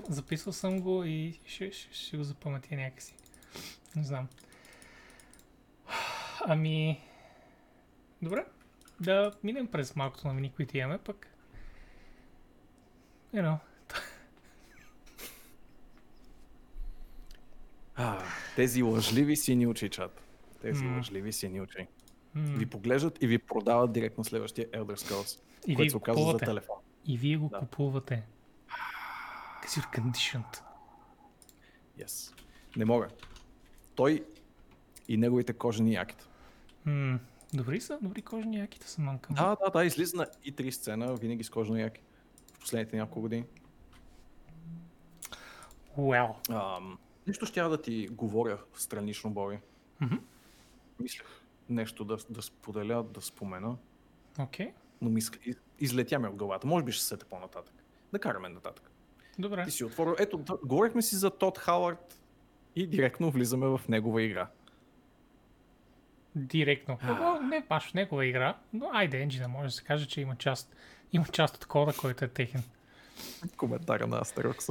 записал, съм го и ще, ще, ще го запаметя някакси. Не знам. Ами... Добре. Да минем през малкото новини, които имаме, пък... You know, А, тези лъжливи сини очи, чат. Тези М. лъжливи сини очи. М, Ви поглеждат и ви продават директно следващия Elder Scrolls, и който се оказва за купувате. телефон. И вие го Да. купувате. Kasi you're conditioned. Yes. Не мога. Той и неговите кожени якита. М, добри са, добри кожни яките са манка. Да, да, да, излиза на и три сцена, винаги с кожени яки. В последните няколко години. Well. Ам, нещо ще да ти говоря странично, Боби. Мгм. Мислех нещо да, да споделя, да спомена, Окей. но ми из- излетя ми от главата. Може би ще се сета по-нататък. Да караме нататък. Добре. Ти си отворил. Ето, говорихме си за Тод Хауърд и директно влизаме в негова игра. Директно. О, не баш в негова игра, но айде, енджина може да се каже, че има част, има част от кода, който е техен. Коментара на Астерокс. (laughs)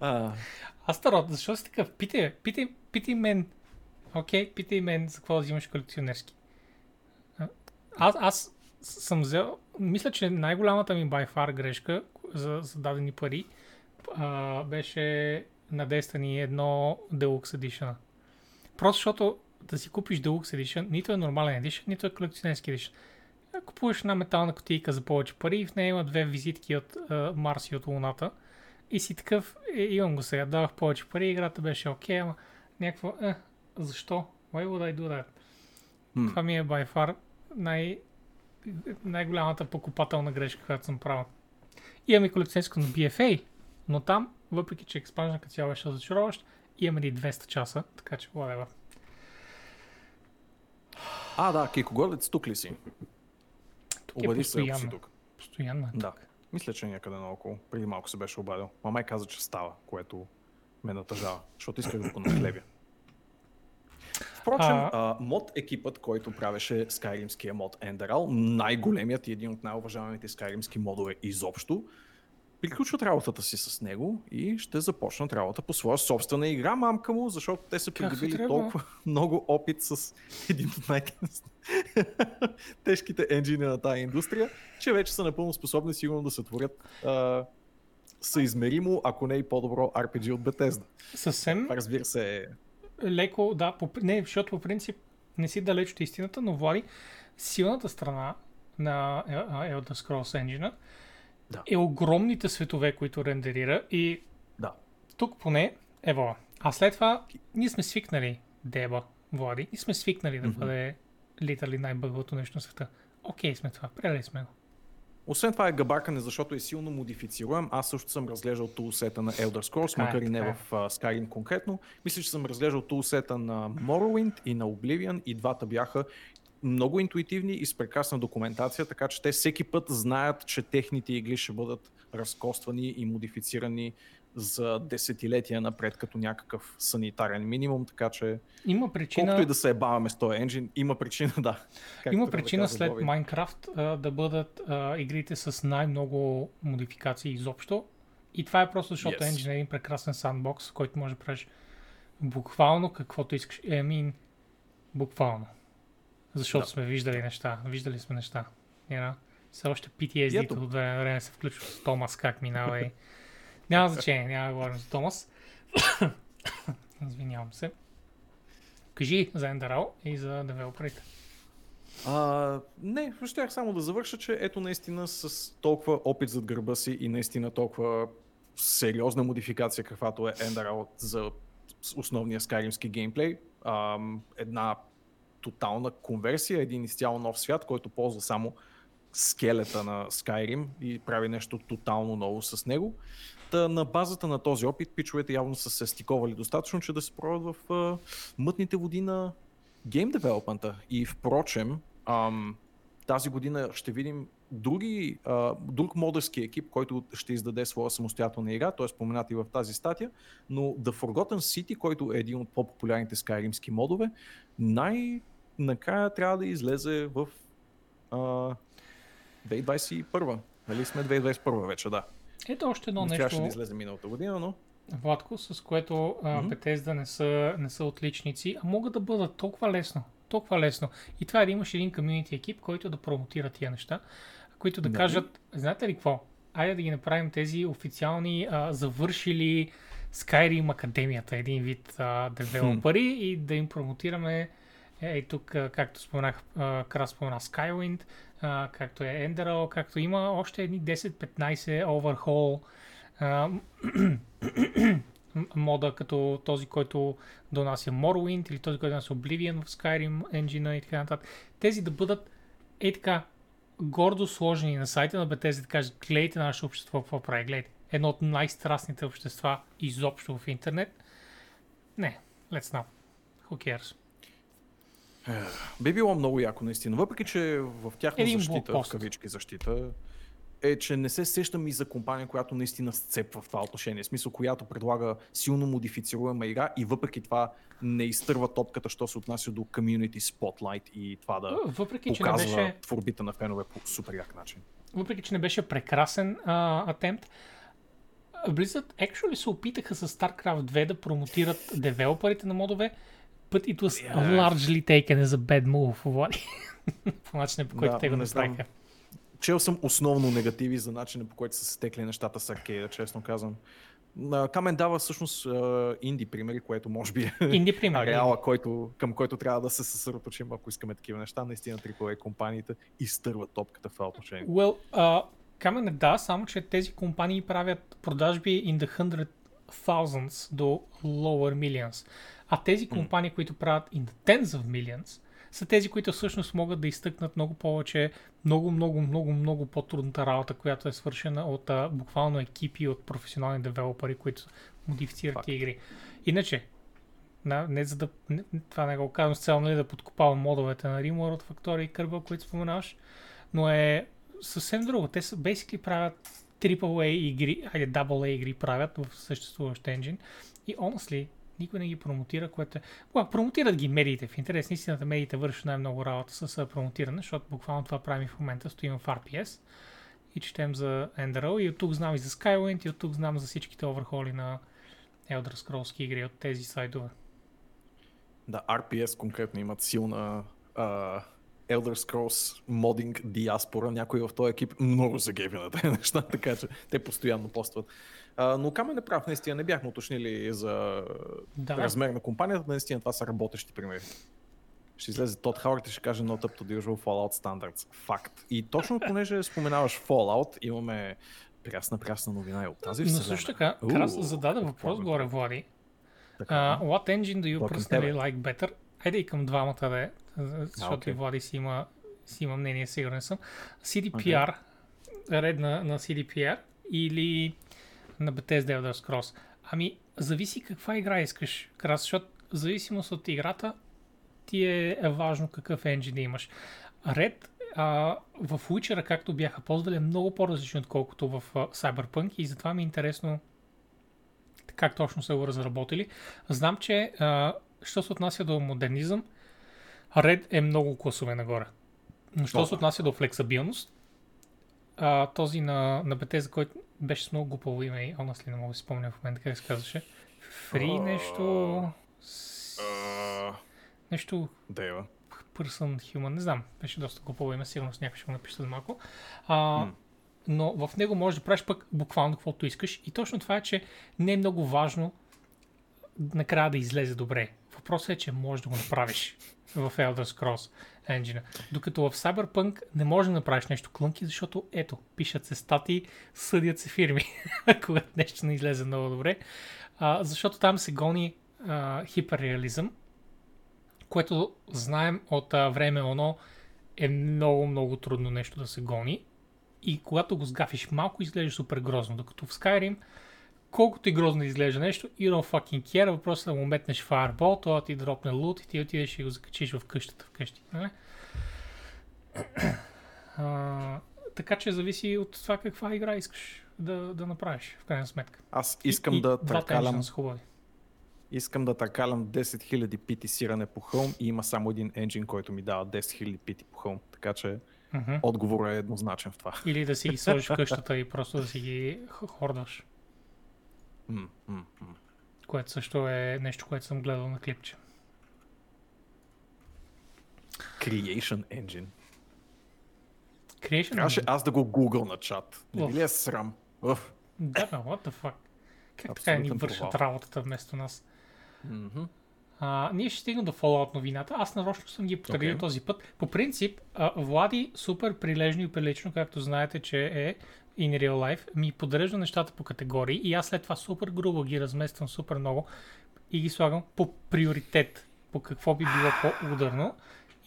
а, Астарот, защо си такъв? Питай, питай, питай мен. Окей, питай мен за какво взимаш колекционерски. Аз, аз съм взел, мисля, че най-голямата ми by far грешка за, за дадени пари а, беше на Destiny едно Deluxe Edition. Просто защото да си купиш Deluxe Edition, нито е нормален Edition, нито е колекционерски Edition. Купуваш една метална кутийка за повече пари и в нея има две визитки от а, Марс и от Луната. И си такъв, е, имам го сега, давах повече пари, играта беше окей, ама някакво, е, защо? Why would I do that? М. Това ми е by far най- най-голямата покупателна грешка, която съм правил. Имаме колекционерско на BFA, но там, въпреки че експанжен като цяло беше разочароващ, имаме ли 200 часа, така че whatever. а, да, Кикогорец, тук ли си? Тук е Обади се, ако си постоянно. тук. Постоянно е Да. Мисля, че някъде наоколо. Преди малко се беше обадил. Мамай каза, че става, което ме натъжава, защото исках да го нахлебя. Впрочем, А- а... мод екипът, който правеше скайримския мод Enderal, най-големият и един от най-уважаваните скайримски модове изобщо, приключват работата си с него и ще започнат работа по своя собствена игра, мамка му, защото те са придобили толкова (laughs) много опит с един от най-тежките (laughs) енджини на тази индустрия, че вече са напълно способни сигурно да сътворят а, съизмеримо, ако не и по-добро RPG от Bethesda. Съвсем Това разбира се е леко, да, по, не, защото по принцип не си далеч от истината, но Влади, силната страна на Elder Scrolls Engine Да. е огромните светове, които рендерира и Да. тук поне, ево, а след това ние сме свикнали Деба, Влади, и сме свикнали да Мгм. бъде литърли най-бъгвото нещо на света. Окей сме това, приели сме го. Освен това е габаркане, защото е силно модифицируем. Аз също съм разглеждал тулсета на Elder Scrolls, Така е, макар и не така е. в uh, Skyrim конкретно. Мисля, че съм разглеждал тулсета на Morrowind и на Oblivion и двата бяха много интуитивни и с прекрасна документация, така че те всеки път знаят, че техните игли ще бъдат разкоствани и модифицирани за десетилетия напред като някакъв санитарен минимум, така че Има причина, колкото и да се ебаваме с този енджин, има причина, да. Както има да причина казва след Боби. Майнкрафт а, да бъдат а, игрите с най-много модификации изобщо. И това е просто защото Yes. Е един прекрасен сандбокс, който може да правиш буквално каквото искаш. I mean, буквално. Защото Да. сме виждали неща. Виждали сме неща. You know? Все още PTSD ето. от време време се включва с Томас как минава и... Няма (laughs) значение, няма да говорим за Томас. (coughs) Извинявам се. Кажи за Enderal и за девелоперите. А, не, щях само да завърша, че ето наистина с толкова опит зад гърба си и наистина толкова сериозна модификация, каквато е Enderal за основния скайримски геймплей, а, една тотална конверсия, един изцяло нов свят, който ползва само скелета на Skyrim и прави нещо тотално ново с него. Та на базата на този опит, пичовете явно са се стиковали достатъчно, че да се пробват в а, мътните води на гейм девелопмента. И впрочем, ам, тази година ще видим други, а, друг модерски екип, който ще издаде своя самостоятелна игра, той е споменат и в тази статия, но The Forgotten City, който е един от по-популярните скайримски модове, най-накрая трябва да излезе в а, 2021. Нали сме 2021 вече, да. Ето още едно Трябваше нещо, да излезе миналата година, но Владко, с което Мгм. Bethesda не са, не са отличници, а могат да бъдат толкова лесно. Толкова лесно. И това е да имаш един комьюнити екип, който да промотира тия неща, които да Нали? кажат, знаете ли какво? Айде да ги направим тези официални а, завършили Skyrim Академията, един вид а, девелопери и да им промотираме е, тук, както споменах, Крас спомена Skywind, както е Enderal, както има още едни 10-15 Overhaul (clears throat) мода, като този, който донася Morrowind или този, който донася Oblivion в Skyrim engine и така нататък. Тези да бъдат е така гордо сложени на сайта на Bethesda да кажат, гледайте нашето общество, какво прави, гледайте. Едно от най-страстните общества изобщо в интернет. Не, let's not. Who cares? Би било много яко наистина. Въпреки, че в тяхна Един защита, в кавички защита, е, че не се сещам и за компания, която наистина сцепва в това отношение. В смисъл, която предлага силно модифицируема игра и въпреки това не изтърва топката, що се отнася до community spotlight и това да Въпреки, че не показва беше творбите на фенове по супер як начин. въпреки че не беше прекрасен а, атемпт, Blizzard actually се опитаха с StarCraft 2 да промотират девелоперите на модове, but it was Yeah. largely taken as a bad move, Влади. (laughs) по начина по който Да, те го направиха. Чел съм основно негативи за начина по който са се стекли нещата с аркейда, честно казвам. Камен дава всъщност инди примери, което може би е Инди ареала, (laughs) който, към който трябва да се съсредоточим, ако искаме такива неща. Наистина AAA компаниите изтърват топката в това отношение. Well, uh, Камен е да, само че тези компании правят продажби in the hundred thousands до lower millions. А тези компании, които правят in the tens of millions, са тези, които всъщност могат да изтъкнат много повече, много, много, много, много по-трудната работа, която е свършена от а, буквално екипи от професионални девелопери, които модифицират Факт. игри. Иначе, на, не за да, не, това не го казвам с цел нали, да подкопавам модовете на Rimworld, Factory и Kerbal, които споменаваш, но е съвсем друго. Те са basically правят AAA игри, айде AA игри правят в съществуващ енджин и honestly, никой не ги промотира, което е... Well, промотират ги медиите. В интерес на истината медиите вършат най-много работа с промотиране, защото буквално това правим в момента. Стоим в RPS и четем за Enderal и от тук знам и за Skywind и от тук знам за всичките оверхоли на Elder Scrolls игри от тези сайдове. Да, RPS конкретно имат силна а, Elder Scrolls модинг диаспора. Някой в този екип много се геви на тези (laughs) неща, така че те постоянно постват. А, но Камен е прав, наистина не бяхме уточнили за Да. размер на компанията, наистина това са работещи примери. Ще излезе Тод Хауърд и ще каже not up to the usual Fallout standards. Факт. И точно понеже споменаваш Fallout, имаме прясна, прясна новина и от тази Но вселена. също така, Крас зададе въпрос горе? Влади. Uh, what engine do you personally like better? Айде и към двамата да е, защото окей. и Влади си има, си има мнение, сигурен съм. CDPR, ред на, на CDPR или на Bethesda Elder Scrolls? Ами, зависи каква игра искаш, Крас, защото в зависимост от играта ти е, е важно какъв енджин да имаш. Red а, в Witcher, както бяха ползвали, е много по-различно, отколкото в а, Cyberpunk и затова ми е интересно как точно са го разработили. Знам, че а, що се отнася до модернизъм, Red е много класове нагоре. Но що се отнася до флексабилност, а, този на, на Bethesda, който беше с много глупаво име и honestly не мога да си спомня в момента как се казваше. А, нещо... с- Нещо Дева. Person Human, не знам, беше доста глупаво име, сигурно с някой ще го напише след малко. А, М. но в него можеш да правиш пък буквално каквото искаш и точно това е, че не е много важно накрая да излезе добре. Въпросът е, че можеш да го направиш в Elder Scrolls Engine. Докато в Cyberpunk не можеш да направиш нещо клънки, защото ето, пишат се статии, съдят се фирми, (laughs) когато нещо не излезе много добре. А, защото там се гони а, хиперреализъм, което знаем от а, време оно е много, много трудно нещо да се гони. И когато го сгафиш малко, изглежда супер грозно. Докато в Skyrim, колкото и грозно изглежда нещо, you don't fucking care, въпросът е да му метнеш Fireball, това ти дропне лут и ти отидеш и го закачиш в къщата вкъщи. Нали? А, така че зависи от това каква игра искаш да, да направиш, в крайна сметка. Аз искам и, да и търкалям, искам да търкалям 10 000 пити сиране по хълм и има само един енджин, който ми дава 10 000 пити по хълм. Така че Мгм. отговорът е еднозначен в това. Или да си ги сложиш в (laughs) къщата и просто да си ги хордваш. Което също е нещо, което съм гледал на клипче. Creation Engine. Creation Трябваше Engine? аз да го гугъл на чат. Не би ли е срам? Уф. Да, бе, what the fuck? Как така ни Абсолютен вършат провал. работата вместо нас? Мгм. А, ние ще стигнем до Fallout новината. Аз нарочно съм ги потърдил Окей. този път. По принцип, а, Влади супер прилежно и прилично, както знаете, че е in real life, ми подрежда нещата по категории и аз след това супер грубо ги размествам супер много и ги слагам по приоритет, по какво би било по-ударно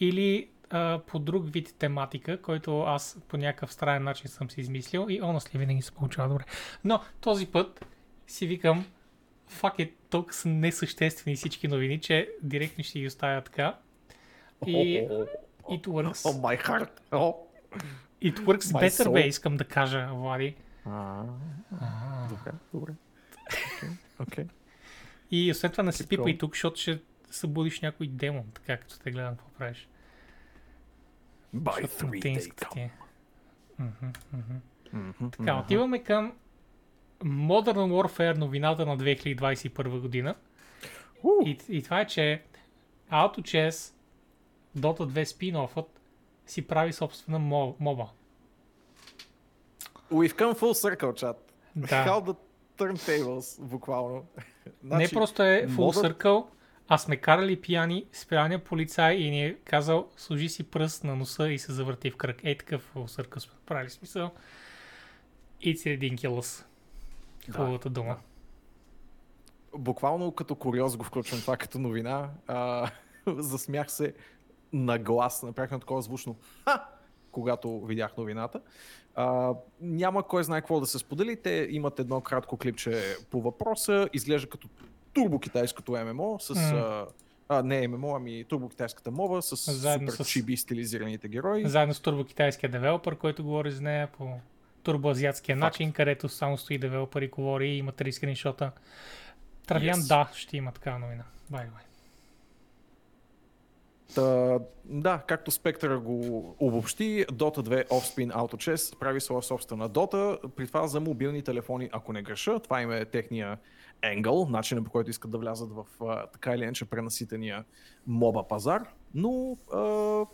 или а, по друг вид тематика, който аз по някакъв странен начин съм си измислил и honestly винаги се получава добре. Но този път си викам fuck it, толкова са несъществени всички новини, че директно ще ги оставя така. И it works. Oh my heart. О. It works My better, soul. бе, искам да кажа, Влади. А, Добре, добре. Окей, окей. И освен това не се пипа и тук, защото ще събудиш някой демон, така като те гледам какво правиш. By 3 they. Мгм, мгм. Мгм, Така, отиваме към Modern Warfare новината на 2021 година. И, и това е, че AutoChess Dota 2 спин-офът си прави собствена мо- моба. We've come full circle, чат. Да. How the turntables, буквално. (laughs) Не просто е full Modern- circle, а сме карали пияни, спряния полицай и ни е казал, сложи си пръст на носа и се завърти в кръг. Ей такъв full circle сме правили смисъл. It's ridiculous. Да, Хубавата дума. Буквално като куриоз го включвам това като новина. А, (laughs) засмях се на глас, направих на такова звучно Ха! когато видях новината. А, няма кой знае какво да се сподели. Те имат едно кратко клипче по въпроса. Изглежда като турбо китайското ММО с... М. А, а, не ММО, ами турбо китайската мова с Заедно супер с- чиби стилизираните герои. Заедно с турбо-китайския девелопър, който говори за нея по турбоазиатския Факт. начин, където само стои девелопър и говори и има три скриншота. Травян, Yes. да, ще има такава новина. By the way. Та, да, както Spectre го обобщи, Dota 2 Offspin Auto Chess прави своя собствена Dota, при това за мобилни телефони, ако не греша. Това им е техния ангъл, начинът по който искат да влязат в така или иначе пренаситения моба пазар. Но а,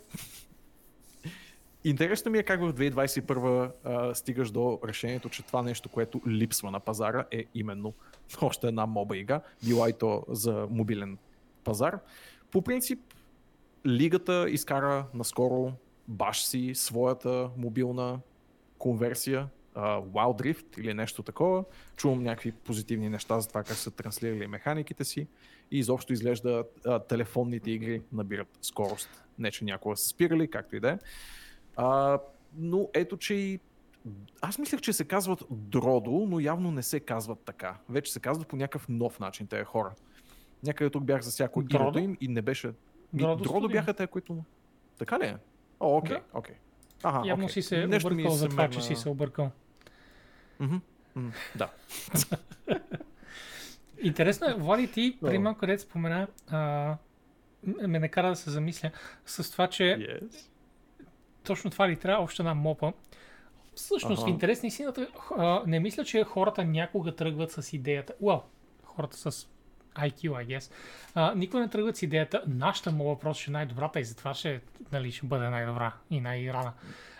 интересно ми е как в 2021 а, стигаш до решението, че това нещо, което липсва на пазара е именно още една моба игра, била и то за мобилен пазар. По принцип, Лигата изкара наскоро баш си своята мобилна конверсия, uh, Wild Rift или нещо такова. Чувам някакви позитивни неща за това как са транслирали механиките си и изобщо изглежда uh, телефонните игри набират скорост. Не, че някога са спирали, както и да е. Uh, но ето, че и аз мислех, че се казват Дродо, но явно не се казват така. Вече се казват по някакъв нов начин тези хора. Някъде тук бях засякал Дродо? името им и не беше... Дродо Дродо, бяха те, които... Така ли е? О, окей, Да. окей. Ага, Явно окей. си се Нещо объркал за това, че си се объркал. Да. (laughs) Интересно е, Влади, ти преди малко където спомена, а, ме накара да се замисля с това, че Yes. точно това ли трябва още една мопа. Всъщност, в Аха. интерес на истината, а, не мисля, че хората някога тръгват с идеята. Well, хората с IQ, I guess. А, никога не тръгват с идеята, нашата моба просто ще е най-добрата и затова ще, нали, ще бъде най-добра и най-рана.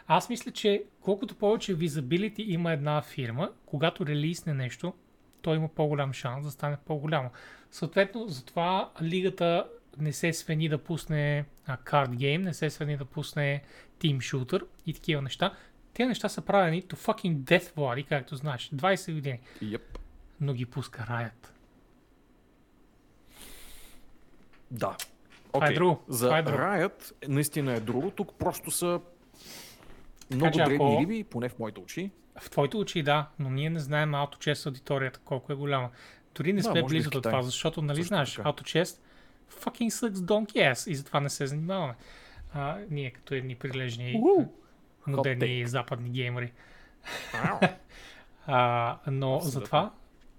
Аз мисля, че колкото повече visibility има една фирма, когато релизне нещо той има по-голям шанс да стане по-голямо. Съответно, затова лигата не се свени да пусне а, card game, не се свени да пусне team shooter и такива неща. Те неща са правени to fucking death bloody, както знаеш. 20 години. Yep. Но ги пуска Riot. Да. Това е друго. За Това е друго. Riot наистина е друго. Тук просто са много че дребни ако- риби, поне в моите очи. В твоите очи да, но ние не знаем AutoChess аудиторията колко е голяма. Дори не Да, сме близо до това, защото, нали Също знаеш, така. AutoChess fucking sucks donkey ass и затова не се занимаваме. А, ние като едни прилежни Уу! модерни западни геймери. (laughs) А, но затова,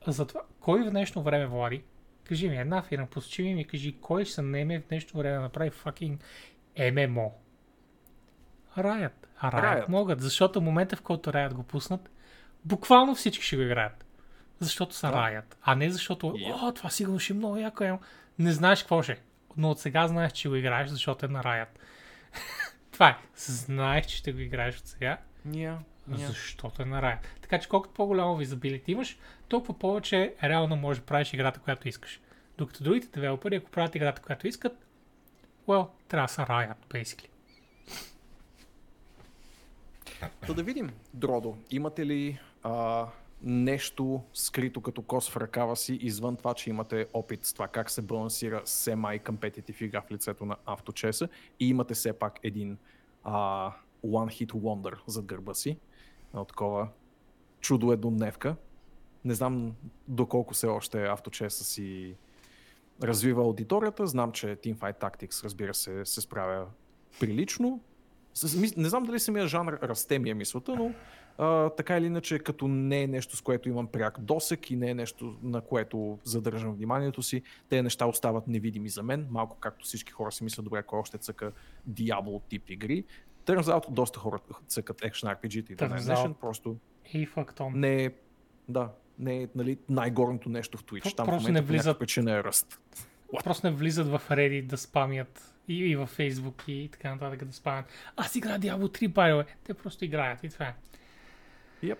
затова, кой в днешно време, Влади, кажи ми една фирма, посочи ми и кажи, кой ще се наеме в днешно време да направи fucking. А Riot, Riot. могат, защото в момента в който Riot го пуснат, буквално всички ще го играят. Защото са Да. Riot. А не защото, Yep. о, това сигурно ще е много яко. е. Не знаеш какво ще. е. Но от сега знаеш, че го играеш, защото е на Riot. (laughs) това е. Знаеш, че ще го играеш от сега, Ня, ня. защото е на рая. Така че колкото по-голямо визабилити имаш, толкова повече реално можеш да правиш играта, която искаш. Докато другите девелопери, ако правят играта, която искат, well, трябва да са Riot, basically. Та да видим, Дродо, имате ли а, нещо скрито като кос в ръкава си, извън това, че имате опит с това как се балансира semi-competitive игра в лицето на авточеса и имате все пак един а, one-hit wonder зад гърба си, едно такова чудо еднодневка. Не знам доколко все още авточеса си развива аудиторията. Знам, че Teamfight Tactics, разбира се, се справя прилично. Не знам дали самия жанр расте ми е мисълта, но а, така или иначе, като не е нещо, с което имам пряк досек и не е нещо, на което задържам вниманието си, те неща остават невидими за мен, малко както всички хора си мислят, добре, кой още цъка Diablo тип игри. Turns out, доста хора цъкат Action RPG и out. просто И фактом. не е, да, не е нали, най-горното нещо в Twitch. Там в просто момента не влизат- причина е ръст. Просто не влизат в Reddit да спамят и, и във Facebook и така нататък да спамят. Аз играя Diablo 3, by Те просто играят и това е. Yep.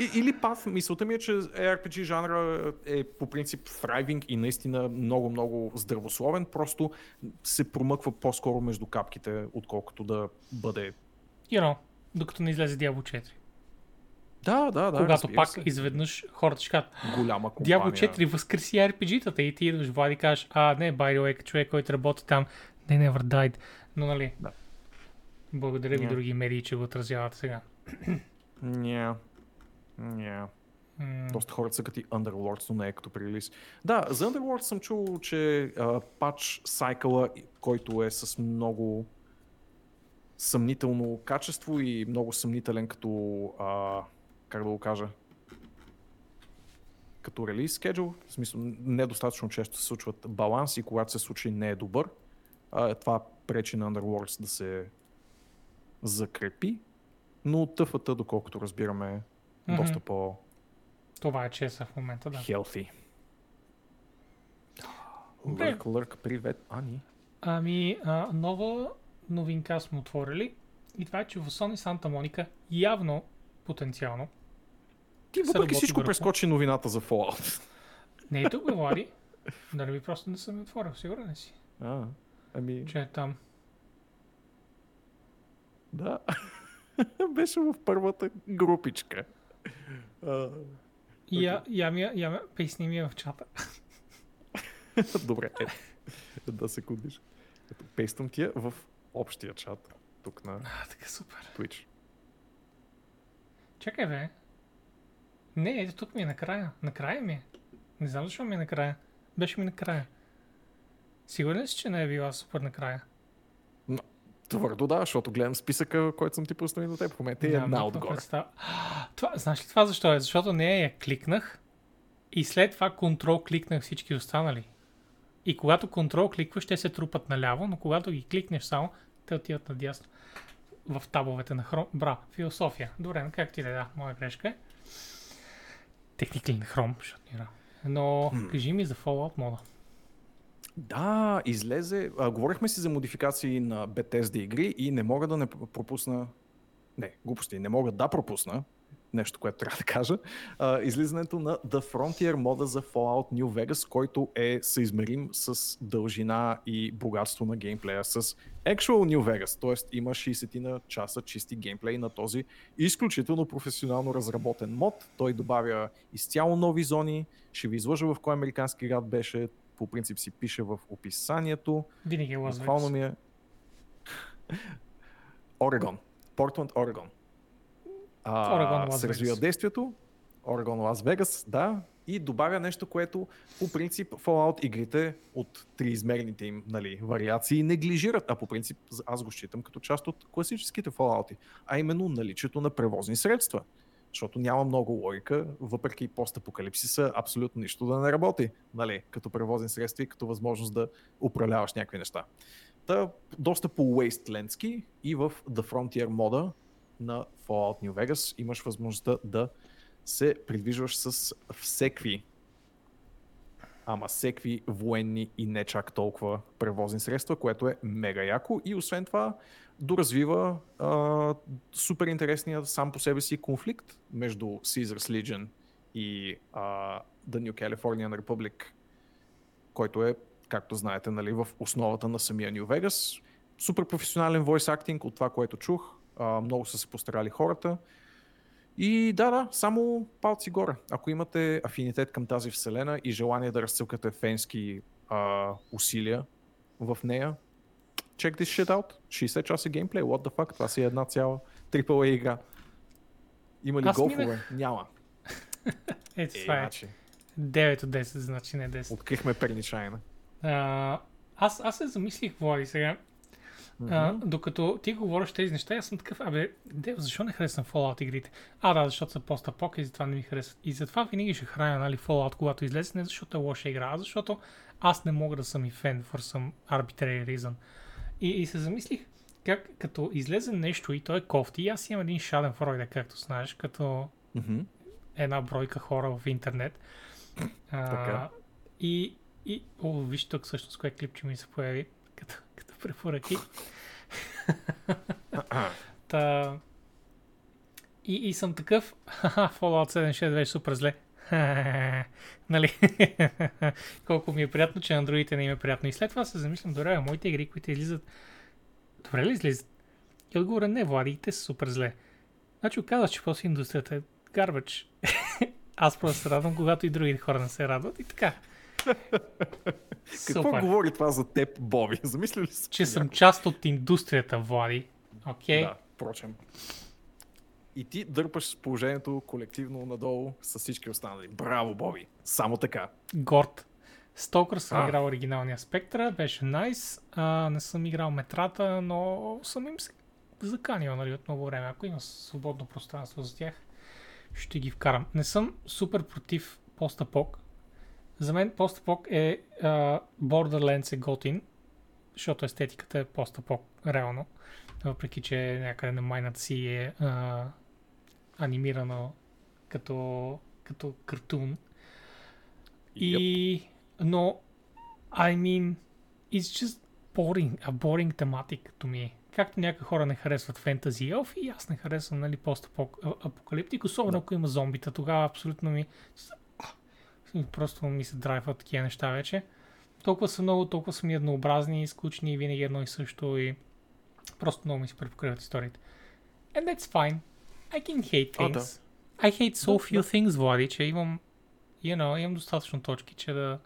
И, или пак, мисълта ми е, че ARPG жанра е по принцип thriving и наистина много, много здравословен, просто се промъква по-скоро между капките, отколкото да бъде... You know, докато не излезе Diablo 4. Да, да, да, Когато пак се. изведнъж хората ще кажат, голяма компания. Diablo 4 възкреси RPG-тата и ти идваш Влади и кажеш, а не, by the way, човек, който работи там, they never died. Но нали, Да. благодаря ви Ня. други медии, че го отразяват сега. Ня. Ня. М, Доста хора цъкат и Underlords, но не е като прелиз. Да, за Underlords съм чул, че а, патч сайкъла, който е с много съмнително качество и много съмнителен като, а, как да го кажа, като релиз schedule, в смисъл недостатъчно често се случват баланси, когато се случи не е добър. А, това пречи на Underlords да се закрепи, но тъфата, доколкото разбираме, Мгм. доста по- Това е чеса в момента, да. Healthy. Лърк, лърк, привет, Ани. Ами, а, нова новинка сме отворили и това е, че в Sony Santa Monica явно, потенциално, Ти Се въпреки всичко върху. прескочи новината за Fallout. (laughs) не е тук бе, Влади, дали би просто не съм отворил, сигурен си, А, ами, че е там. да. (laughs) Беше в първата групичка. И я, я, ми, я, ми- песни ми е в чата. (laughs) Добре, е. Да секундиш. Ето, пействам ти я в общия чат, тук на А, така супер. Twitch. Чакай, бе. Не, ето тук ми е накрая. Накрая ми е. Не знам защо ми е накрая. Беше ми накрая. Сигурен ли си, че не е била супер накрая? Твърдо да, защото гледам списъка, който съм ти пуснал до теб. В момента е една отгоре. представа. (gasps) Това, знаеш ли това защо е? Защото нея я кликнах и след това контрол кликнах всички останали. И когато контрол кликваш, те се трупат наляво, но когато ги кликнеш само, те отиват надясно. В табовете на хром. Бра, философия. Добре, но как ти е, да, моя грешка е. На хром, защото е рано. Но кажи ми за Fallout мода. Да, излезе. А, говорихме си за модификации на Bethesda игри и не мога да не пропусна. Не, глупости, не мога да пропусна нещо, което трябва да кажа. А, излизането на The Frontier мода за Fallout New Vegas, който е съизмерим с дължина и богатство на геймплея с Actual New Vegas, т.е. има 60 на часа чисти геймплей на този изключително професионално разработен мод. Той добавя изцяло нови зони, ще ви излъжа в кой американски град беше, по принцип си пише в описанието. Винаги е Лас е... (laughs) Орегон. Портленд, Орегон. А, се развива действието. Орегон, Лас Вегас, да. И добавя нещо, което по принцип Fallout игрите от триизмерните им нали, вариации неглижират, а по принцип аз го считам като част от класическите Fallout, а именно наличието на превозни средства. Защото няма много логика, въпреки постапокалипсиса, абсолютно нищо да не работи, нали, като превозни средства и като възможност да управляваш някакви неща. Та, доста по Wastelandски и в The Frontier мода на Fallout New Vegas имаш възможността да се придвижваш с всекви ама всекви военни и не чак толкова превозни средства, което е мега яко и освен това доразвива а, супер интересния сам по себе си конфликт между Caesar's Legion и а, The New Californian Republic, който е, както знаете, нали, в основата на самия New Vegas. Супер професионален voice acting от това, което чух. А, много са се постарали хората. И да, да, само палци горе. Ако имате афинитет към тази вселена и желание да разцъкате фенски а, усилия в нея, check this shit out. 60 часа геймплей, what the fuck, това си е една цяла AAA игра. Има ли голфове? Няма. Ето (laughs) Е, това е. значи, 9 от 10, значи не 10. открихме перничайна. А, аз, аз се замислих, Влади, сега. А, докато ти говориш тези неща, аз съм такъв, абе, де, защо не харесвам Fallout игрите? А, да, защото са постапок и затова не ми харесват. И затова винаги ще храня, нали, Fallout, когато излезе, не защото е лоша игра, а защото аз не мога да съм и фен for some arbitrary reason. И, и се замислих, как като излезе нещо и то е кофти, и аз имам един шаден фройда, както знаеш, като Мгм. една бройка хора в интернет. А, Така. И, и, о, виж тук всъщност кое клипче ми се появи (laughs) препоръки. (laughs) Та... И, и съм такъв, Fallout 76 беше супер зле. (laughs) нали? Колко ми е приятно, че на другите не им е приятно. И след това се замислям, добре, моите игри, които излизат, добре ли излизат? И отговора не, Влади, те са супер зле. Значи оказва, че после индустрията е garbage. Аз просто се радвам, когато и други хора не се радват. И така. Какво Супер. говори това за теб, Боби? (laughs) Замисли ли си? Че съм част от индустрията, Влади. Окей? Да, впрочем. И ти дърпаш положението колективно надолу с всички останали. Браво, Боби! Само така. Горд. Стокър съм А. играл оригиналния Спектра, беше найс. А, не съм играл Метрата, но съм им се заканил нали, от много време. Ако има свободно пространство за тях, ще ги вкарам. Не съм супер против постапок. За мен постапок е а, Borderlands е готин, защото естетиката е постапок реално. Въпреки, че някъде на майната си е а, анимирано като, като картун. И... Но, I mean, it's just boring, a boring thematic to me. Както някои хора не харесват фентази и елфи, и аз не харесвам, нали, пост-апокалиптик, особено ако има зомбита, тогава абсолютно ми... Просто ми се драйват такива неща вече. Толкова са много, толкова са ми еднообразни, скучни, винаги едно и също и просто много ми се препокриват историите. And that's fine. I can hate things. да. I hate so Да, few да. things, Влади, че имам you know, имам достатъчно точки, че да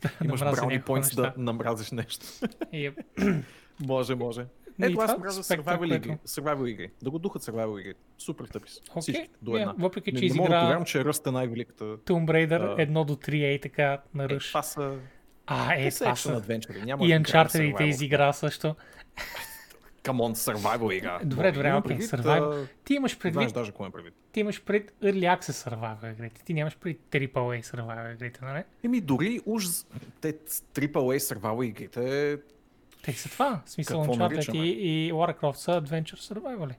(laughs) да Имаш брауни points да намразиш нещо. Yep. (laughs) може, може. Ето аз мразя survival игри. Survival игри. Да го духат survival игри. Супер тъпи са. Окей, Всички. До yeah, една. въпреки, Не, че не мога да изигра повярвам, че Ръст е най-великата. Tomb Raider А. 1 до 3 е така на Е, ръж. това са... а, е, това са. Няма И да играем Uncharted те survival. изигра също. On, survival игра. Добре, добре, окей, предвид, survival. Ти имаш Знаеш предвид, даже какво имам предвид. ти имаш пред Early Access Survival игрите. Ти нямаш пред AAA Survival игрите, нали? Еми дори уж те AAA survival игрите Те са това. Смисъл Какво Uncharted и, и Lara Croft са Adventure Survival.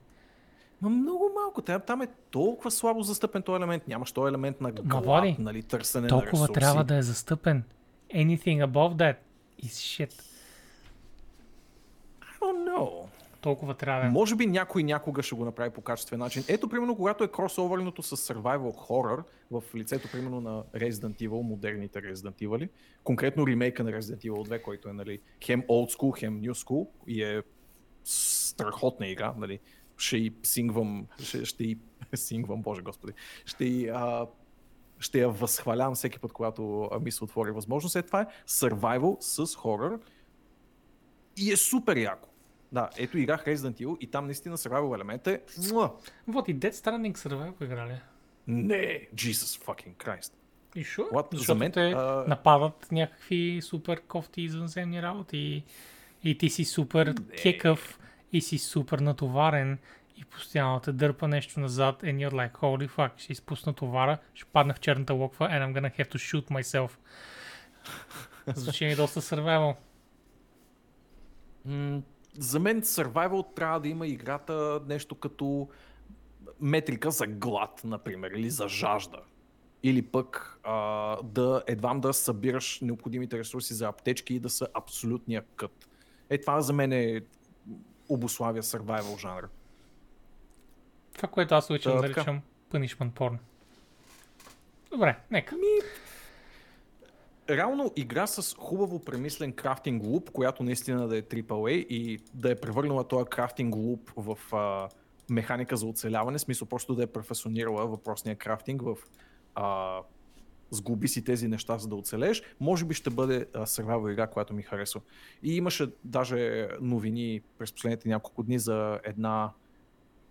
Но много малко. Там, там е толкова слабо застъпен този елемент. Нямаш този елемент на глад, нали, търсене на Толкова ресурси. трябва да е застъпен. Anything above that is shit. I don't know. Толкова трябва. Може би някой някога ще го направи по качествен начин. Ето, примерно, когато е кросоверното с survival horror в лицето, примерно, на Resident Evil, модерните Resident Evil, конкретно ремейка на Resident Evil 2, който е, нали, хем old school, хем new school и е страхотна игра, нали. Ще и сингвам, ще, ще и (laughs) сингвам, боже господи, ще и а, ще я възхвалявам всеки път, когато ми се отвори възможност. Е, това е survival с хорър и е супер яко. Да, ето играх Resident Evil и там наистина survival елемент е... Муа! Вот и Dead Stranding Survival играли. Не, Jesus fucking Christ. И шо? What? Защото За мен, те а- нападат някакви супер кофти извънземни работи и, и ти си супер кекъв и си супер натоварен и постоянно те дърпа нещо назад and you're like holy fuck, ще изпусна товара, ще падна в черната локва and I'm gonna have to shoot myself. (laughs) Звучи ми доста survival. За мен survival трябва да има играта нещо като метрика за глад, например, или за жажда. Или пък а, да едвам да събираш необходимите ресурси за аптечки и да са абсолютния кът. Е, това за мен е обославя survival жанра. Това, което аз обичам да наричам punishment porn. Добре, нека. Реално игра с хубаво премислен крафтинг луп, която наистина да е AAA и да е превърнала този крафтинг луп в а, механика за оцеляване, смисъл просто да е професионирала въпросния крафтинг в а, сглоби си тези неща, за да оцелееш, може би ще бъде а, survival игра, която ми харесва. И имаше даже новини през последните няколко дни за една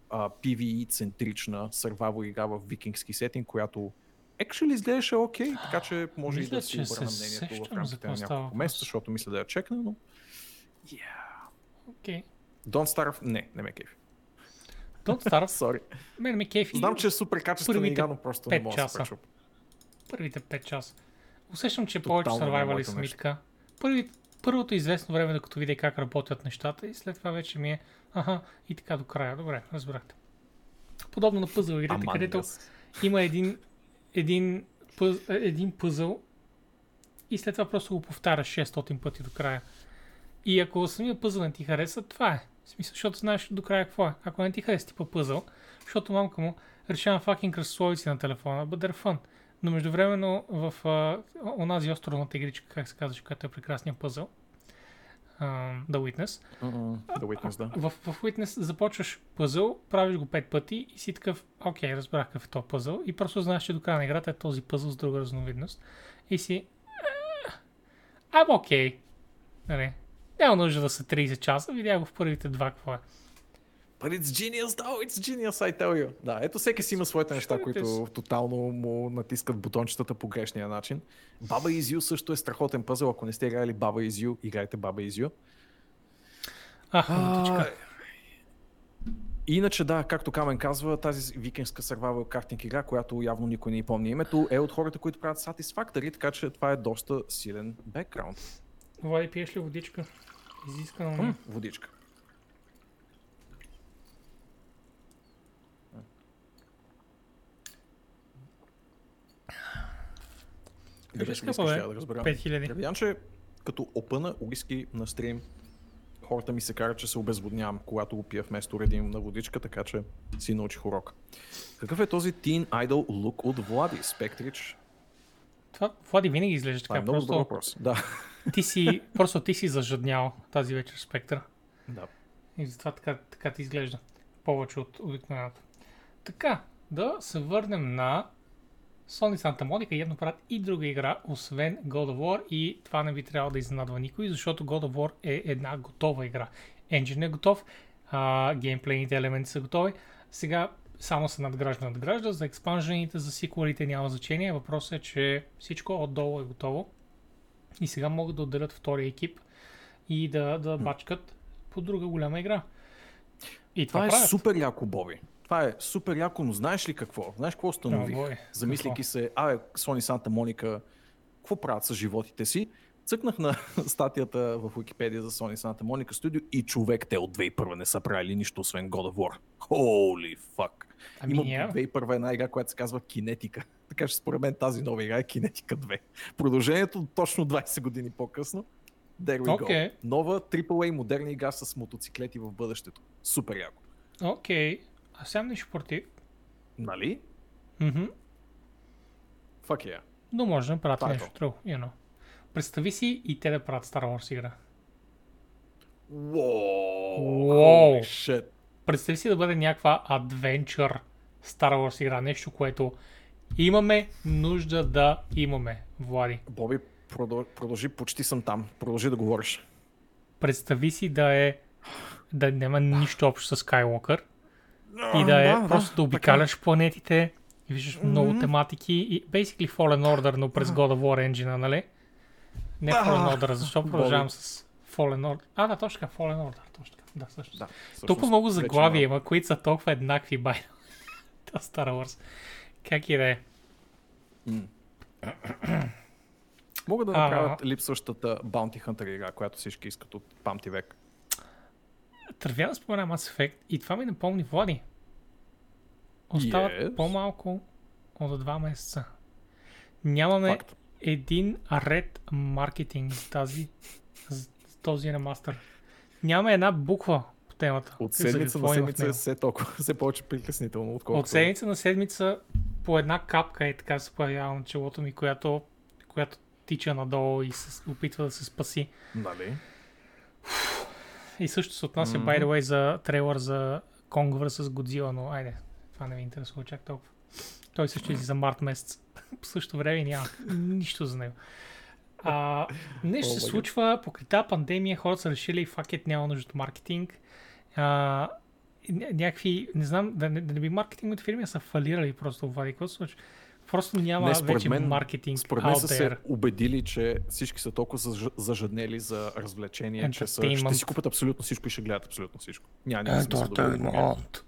а, PvE-центрична survival игра в викингски сетинг, която actually изглеждаше окей, така че може Мисля, и да си обърна мнението в рамките на няколко месеца, защото мисля да я чекна, но... Yeah. Окей. Don't Starve... Не, не ме кефи. Don't Starve. (laughs) Sorry. Мен ме кефи. Знам, че е супер качествена игра, но просто не мога да се часа. пречупа. Първите 5 часа. Усещам, че Тотално повече е сървайвали моето са ми нещо. така. Първи, първото известно време, докато видя как работят нещата и след това вече ми е аха и така до края. Добре, разбрахте. Подобно на пъзъл игрите, където има един, един, пъз, един пъзъл и след това просто го повтаряш 600 пъти до края. И ако самия пъзъл не ти хареса, това е. В смисъл, защото знаеш до края какво е. Ако не ти хареса типа пъзъл, защото мамка му решава факинг кръстословици на телефона, they're fun. Но междувременно в а, онази островната игричка, как се казваше, която е прекрасния пъзъл, а, The Witness, Mm-mm, The Witness, да. в, в Witness започваш пъзъл, правиш го 5 пъти и си такъв, окей, разбрах какъв е този пъзъл и просто знаеш, че до края на играта е този пъзъл с друга разновидност и си I'm okay. Нали? Няма нужда да са 30 часа, видях го в първите два какво е. But it's genius, though, it's genius, I tell you. Да, ето всеки си има своите неща, които тотално му натискат бутончетата по грешния начин. Баба Is You също е страхотен пъзъл. Ако не сте играли Баба Is You, играйте Баба Is You. Ах. Иначе да, както Камен казва, тази викингска survival картинг игра, която явно никой не помни името, е от хората, които правят Satisfactory, така че това е доста силен бекграунд. Влади, пиеш ли водичка? Изискано. М, водичка. Кажи скъпа, бе. да разбера? 5000. Древянче, като опъна уиски на стрим, хората ми се карат, че се обезводнявам, когато го пия вместо редим на водичка, така че си научих урок. Какъв е този Teen Idol look от Влади? Спектрич? Това, Влади винаги изглежда Това е така. много добър Просто въпрос. Да. ти си, просто ти си зажаднял тази вечер спектър. да. И затова така, така ти изглежда. Повече от обикновеното. Така, да се върнем на Sony Santa Monica. Явно правят и друга игра, освен God of War. И това не би трябвало да изненадва никой, защото God of War е една готова игра. Engine е готов, а, геймплейните елементи са готови. Сега само се надгражда, надгражда. За експанжените, за сиквелите няма значение. Въпросът е, че всичко отдолу е готово. И сега могат да отделят втория екип и да, да бачкат по друга голяма игра. И това, Това е правят. супер яко, Боби. Това е супер яко, но знаеш ли какво? Знаеш какво установих? О, бой, Замисляйки се, абе, Sony Santa Monica, какво правят с животите си? Цъкнах на (laughs) статията в Википедия за Sony Santa Monica Studio и човек, те от 2001 не са правили нищо, освен God of War. Holy fuck. Ами, Има ние- 2001 една игра, която се казва Кинетика. (laughs) Така че според мен тази нова игра е Кинетика 2. Продължението точно 20 години по-късно. There we Окей. go. Нова AAA модерна игра с мотоциклети в бъдещето. Супер яко. Окей. Аз нямам нищо против. Нали? Мгм. Fuck yeah. Но може да направят Това е нещо друго. You know. Представи си и те да правят Star Wars игра. Wow. Wow. Holy shit. Представи си да бъде някаква адвенчър Star Wars игра. Нещо, което имаме нужда да имаме, Влади. Боби, продъл- продължи, почти съм там. Продължи да говориш. Представи си да е да няма нищо общо с Skywalker и да е просто да обикаляш планетите и виждаш много тематики и basically Fallen Order, но през God of War engine, нали? Не Fallen Order, защо продължавам с Fallen Order? А, да, точно така, Fallen Order, точно така. Да, също. Да, Толкова много заглавия има. които са толкова еднакви, бай. (laughs) Това Star Wars. Как и да е. Могат да А. направят липсващата Bounty Hunter игра, която всички искат от памти век. Тървя да спомена Mass Effect и това ми напомни Влади. Остават Yes. по-малко от два месеца. Нямаме Факт. един ред маркетинг за тази, за този ремастър. Нямаме една буква по темата. От седмица на седмица е все толкова, (laughs) все повече притеснително, отколкото... От седмица на седмица по една капка е така се появява на челото ми, която, която тича надолу и се опитва да се спаси. Нали? И също се отнася, by the way, за трейлър за Kong vs. Godzilla, но айде, това не ви интересува чак толкова. Той също излиза за март месец. (laughs) По същото време няма нищо за него. А, нещо О, се случва, покрай тази пандемия хората са решили, факет няма нужда от маркетинг. А, някакви, не знам, да не, да не би маркетинговите фирми са фалирали просто, се случва? Просто няма Не, според вече мен- маркетинг Според мен out са се убедили, че всички са толкова заж- зажаднели за развлечение, че са, ще си купят абсолютно всичко и ще гледат абсолютно всичко. Няма никакъв смисъл да гледат.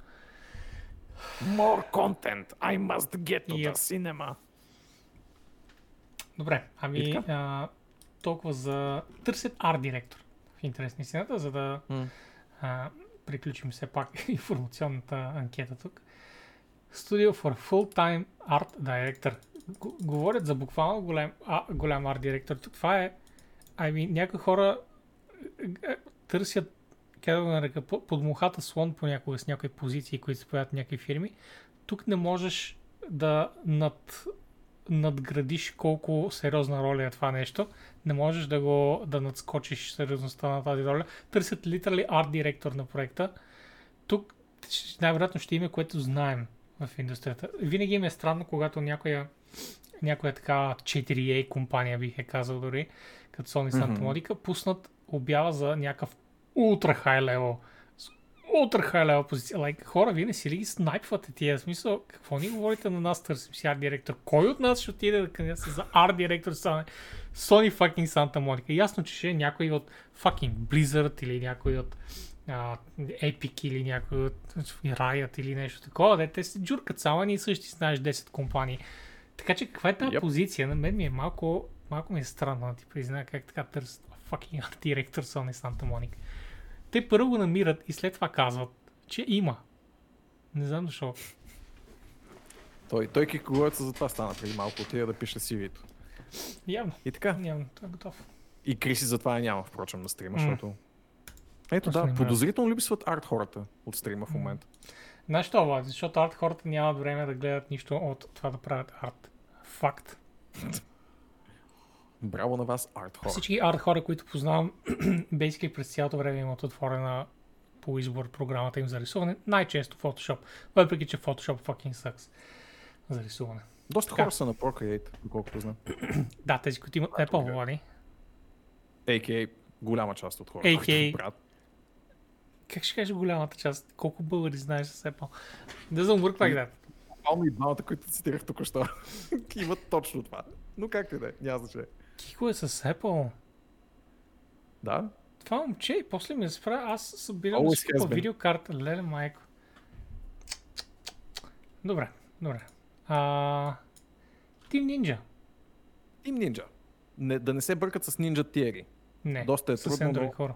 More content. I must get to Yep. the cinema. Добре, ами а, толкова за... Търсят арт директор в интерес на истината, за да М. а, приключим все пак (laughs) информационната анкета тук. Studio for Full-Time Art Director. Говорят за буквално голям, а, голям арт директор. Това е... Ами, някои хора е, е, търсят как да го нарека, по- под мухата слон понякога с някои позиции, които се появят някакви фирми. Тук не можеш да над, надградиш колко сериозна роля е това нещо. Не можеш да го да надскочиш сериозността на тази роля. Търсят литерали арт директор на проекта. Тук най-вероятно ще има, което знаем в индустрията. Винаги им е странно, когато някоя, някоя така 4A компания, бих е казал дори, като Sony Santa. Monica, пуснат обява за някакъв ултра хай левел ултра хай левел позиция. Like, хора, вие не си ли ги снайпвате тия? В смисъл, какво ни говорите на нас, търсим си арт директор? Кой от нас ще отиде да кандидатства за арт директор стане Sony fucking Santa Monica? Ясно, че ще е някой от fucking Blizzard или някой от а, Epic или някой от Riot или нещо такова. Де, те се джуркат само ние същи знаеш 10 компании. Така че каква е тази Yep. позиция? На мен ми е малко, малко ми е странно да ти призная как така търсят fucking директор Sony Santa Monica. Те първо го намират и след това казват, че има. Не знам защо. Той, той киколоеца за това стана преди малко, отида да пише CV-то. Явно, И така. явно, той е готов. И Криси затова я няма, впрочем, на стрима, М. защото... Ето да, подозрително липсват арт хората от стрима в момента. Знаеш що, Влад? Защото арт хората нямат време да гледат нищо от това да правят арт. Факт. Браво на вас, арт хора. Всички арт хора, които познавам, (clears throat) basically през цялото време имат отворена по избор програмата им за рисуване. Най-често Photoshop. Въпреки, че Photoshop fucking sucks за рисуване. Доста Така. хора са на Procreate, доколкото знам. (clears throat) Да, тези, които имат Apple, Влади. A.K.A. голяма част от хората. AKA. Брат. Как ще кажеш голямата част? Колко българи знаеш с Apple? Doesn't work like that. Буквално и двамата, които цитирах току-що, (laughs) имат точно това. Но както и да е, няма значение. Кико е с Apple. Да? Това момче и после ми спра, аз събирам да си купа видеокарта. Леле майко. Добре, добре. А... Team Ninja. Team Ninja. Не, да не се бъркат с Ninja Theory. Не, Доста е съвсем трудно, други но- хора.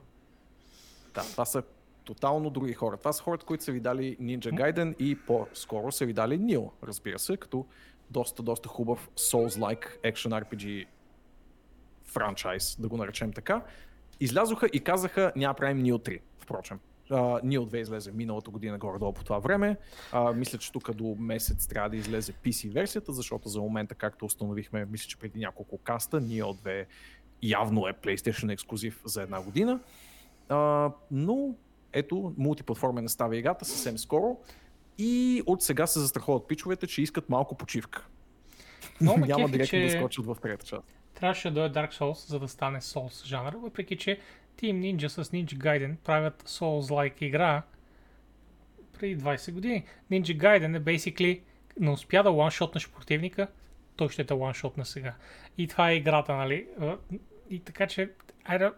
Да, това са тотално други хора. Това са хората, които са ви дали Ninja Gaiden и по-скоро са ви дали Nil, разбира се, като доста, доста хубав Souls-like Action RPG франчайз, да го наречем така. излязоха и казаха, няма правим Neo 3, впрочем. Uh, Neo 2 излезе миналата година горе-долу по това време. Uh, мисля, че тук до месец трябва да излезе PC версията, защото за момента, както установихме, мисля, че преди няколко каста, Neo 2 явно е PlayStation ексклюзив за една година. Uh, но ето, мултиплатформен става играта съвсем скоро и от сега се застраховат пичовете, че искат малко почивка. Но (laughs) Няма директно да скочат в трета част. Трябваше да дойде Dark Souls, за да стане Souls жанър, въпреки че Team Ninja с Ninja Gaiden правят Souls-like игра преди 20 години. Ninja Gaiden е basically не успя да ланшотнеш противника, той ще те ланшотне сега. И това е играта, нали? И така че, Dark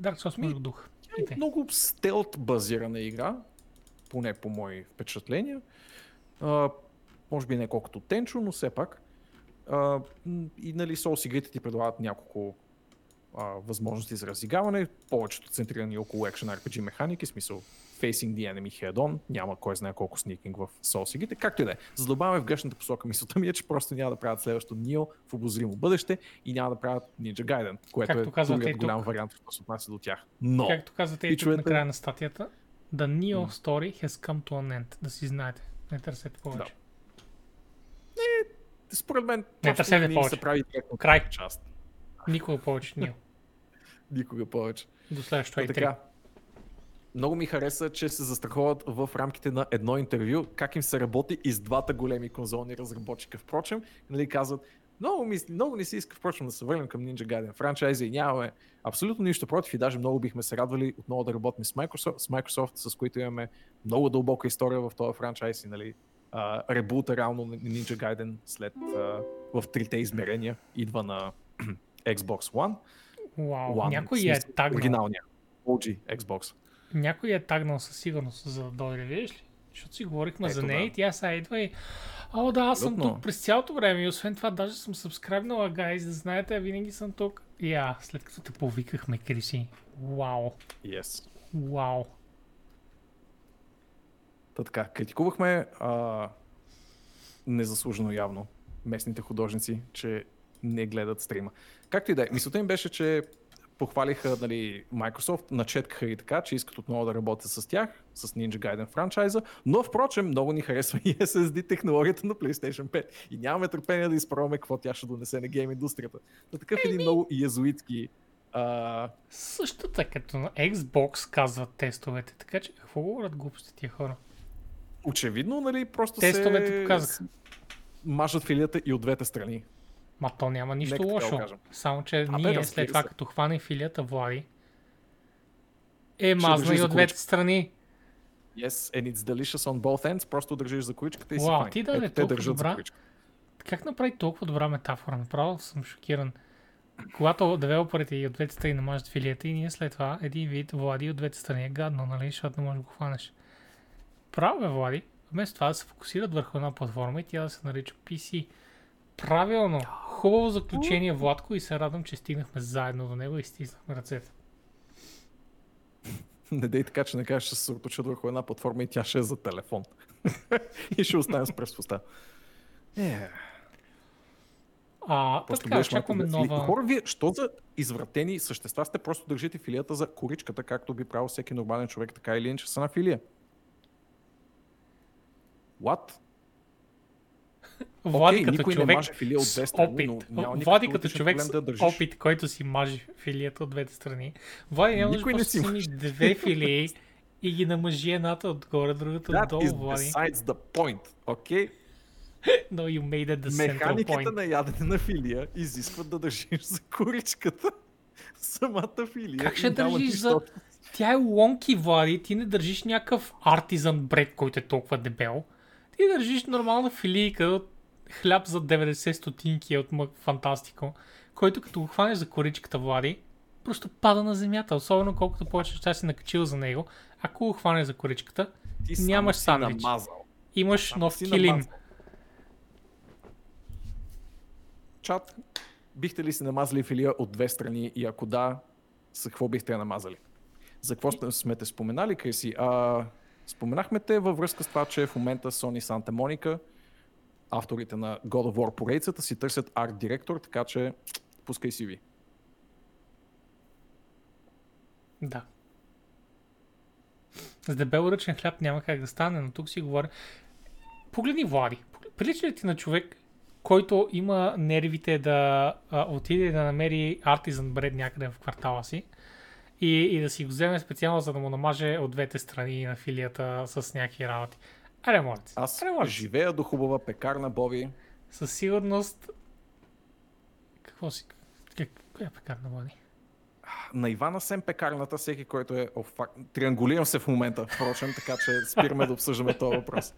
Souls може дух. Е много стелт базирана игра, поне по мои впечатления. А, може би не колкото Тенчо, но все пак. А, и нали, Souls игрите ти предлагат няколко а, възможности за разигаване, повечето центрирани около Action RPG механики, смисъл facing the enemy head on, няма кой знае колко сникинг в игрите, както и да е. За да добавяме в грешната посока, мисълта ми е, че просто няма да правят следващото Neo в обозримо бъдеще и няма да правят Ninja Gaiden, което Както е другият голям тук, вариант, който се отнася до тях. Но, както казвате и тук на края на статията, The Neo mm. story has come to an end. Да си знаете. Не търсете повече. Да. Не, според мен, не търсете повече. се прави Край. част. Никога повече Neo. (laughs) Никога повече. До следващото така, много ми хареса, че се застраховат в рамките на едно интервю как им се работи и с двата големи конзолни разработчика. Впрочем, нали, казват, много, ми, много не си иска, впрочем, да се върнем към Ninja Gaiden франчайза и нямаме абсолютно нищо против и даже много бихме се радвали отново да работим с Microsoft, с, Microsoft, с които имаме много дълбока история в този франчайз и нали, uh, ребута реално на Ninja Gaiden след uh, в трите измерения идва на (clears throat) Xbox One. Вау, One, някой е тагнал. Оригиналния. OG Xbox. Някой е тагнал със сигурност, за да дойде, видиш ли? Защото си говорихме Ето, за нея да. и тя сега идва и О, да, аз съм тук през цялото време и освен това даже съм сабскрайбнала, гайз, да знаете, винаги съм тук. Я, yeah, след като те повикахме, Криси. Вау. Yes. Вау. Та така, критикувахме а, незаслужено явно местните художници, че не гледат стрима. Както и да е, мисълта им беше, че похвалиха нали, Microsoft, начеткаха и така, че искат отново да работят с тях, с Ninja Gaiden франчайза, но впрочем много ни харесва и SSD технологията на PlayStation 5 и нямаме търпение да изпробваме какво тя ще донесе на гейм индустрията. На такъв един много язуитски а... Същата като на Xbox казват тестовете, така че какво говорят глупости тия хора? Очевидно, нали, просто Тестовете се... показаха. Мажат филията и от двете страни. Ма то няма нищо Нека лошо. Само, че а, ние бе, след това, като хване филията Влади, е мазна и от двете страни. Yes, and it's delicious on both ends. Просто държиш за количката и си Wow, ти да е толкова добра. Как направи толкова добра метафора? Направо съм шокиран. Когато девелоперите и от двете страни намажат филията и ние след това един вид Влади от двете страни е гадно, нали? Защото не можеш да го хванеш. Право е, Влади. Вместо това да се фокусират върху една платформа и тя да се нарича PC. Правилно. Хубаво заключение, Владко, и се радвам, че стигнахме заедно до него и стиснахме ръцете. Не дей така, че не кажеш, че се съсредоточат върху една платформа и тя ще е за телефон. (laughs) и ще оставим с пръстоста. Yeah. А, просто така, очакваме нова... Хора, вие, що за извратени същества сте просто държите филията за коричката, както би правил всеки нормален човек, така или иначе са на филия? What? Влади okay, като човек не от две страни, опит. Но Влади като човек с да опит, който си мажи филията от двете страни. Влади няма Никой да си две филии и ги намажи едната отгоре, другата That отдолу, is Влади. besides the point, okay? (laughs) No, you made it the Механиката на ядене на филия изискват да държиш за куричката (laughs) самата филия. Как ще държиш за... Тя е лонки, Влади, ти не държиш някакъв артизан бред, който е толкова дебел. Ти държиш нормална филийка от хляб за 90 стотинки от Фантастико, който като го хванеш за коричката, Влади, просто пада на земята, особено колкото повече ще си накачил за него. Ако го хванеш за коричката, Ти нямаш сандвич. Имаш само нов килим. Намазал. Чат, бихте ли си намазали филия от две страни и ако да, за какво бихте я намазали? За какво сме те споменали, Криси? А, споменахме те във връзка с това, че в момента Sony Santa Monica авторите на God of War поредицата си търсят арт директор, така че пускай си ви. Да. С дебел ръчен хляб няма как да стане, но тук си говоря. Погледни Влади. Прилича ли ти на човек, който има нервите да а, отиде да намери артизан бред някъде в квартала си и, и да си го вземе специално, за да му намаже от двете страни на филията с някакви работи. Аре, моля ти. Аз Аре, моля живея до хубава пекарна, Боби. Със сигурност... Какво си... Как... Коя пекарна, Влади? На Ивана Сем пекарната, всеки, който е... О, фак... Триангулирам се в момента, впрочем, така че спираме да обсъждаме този въпрос.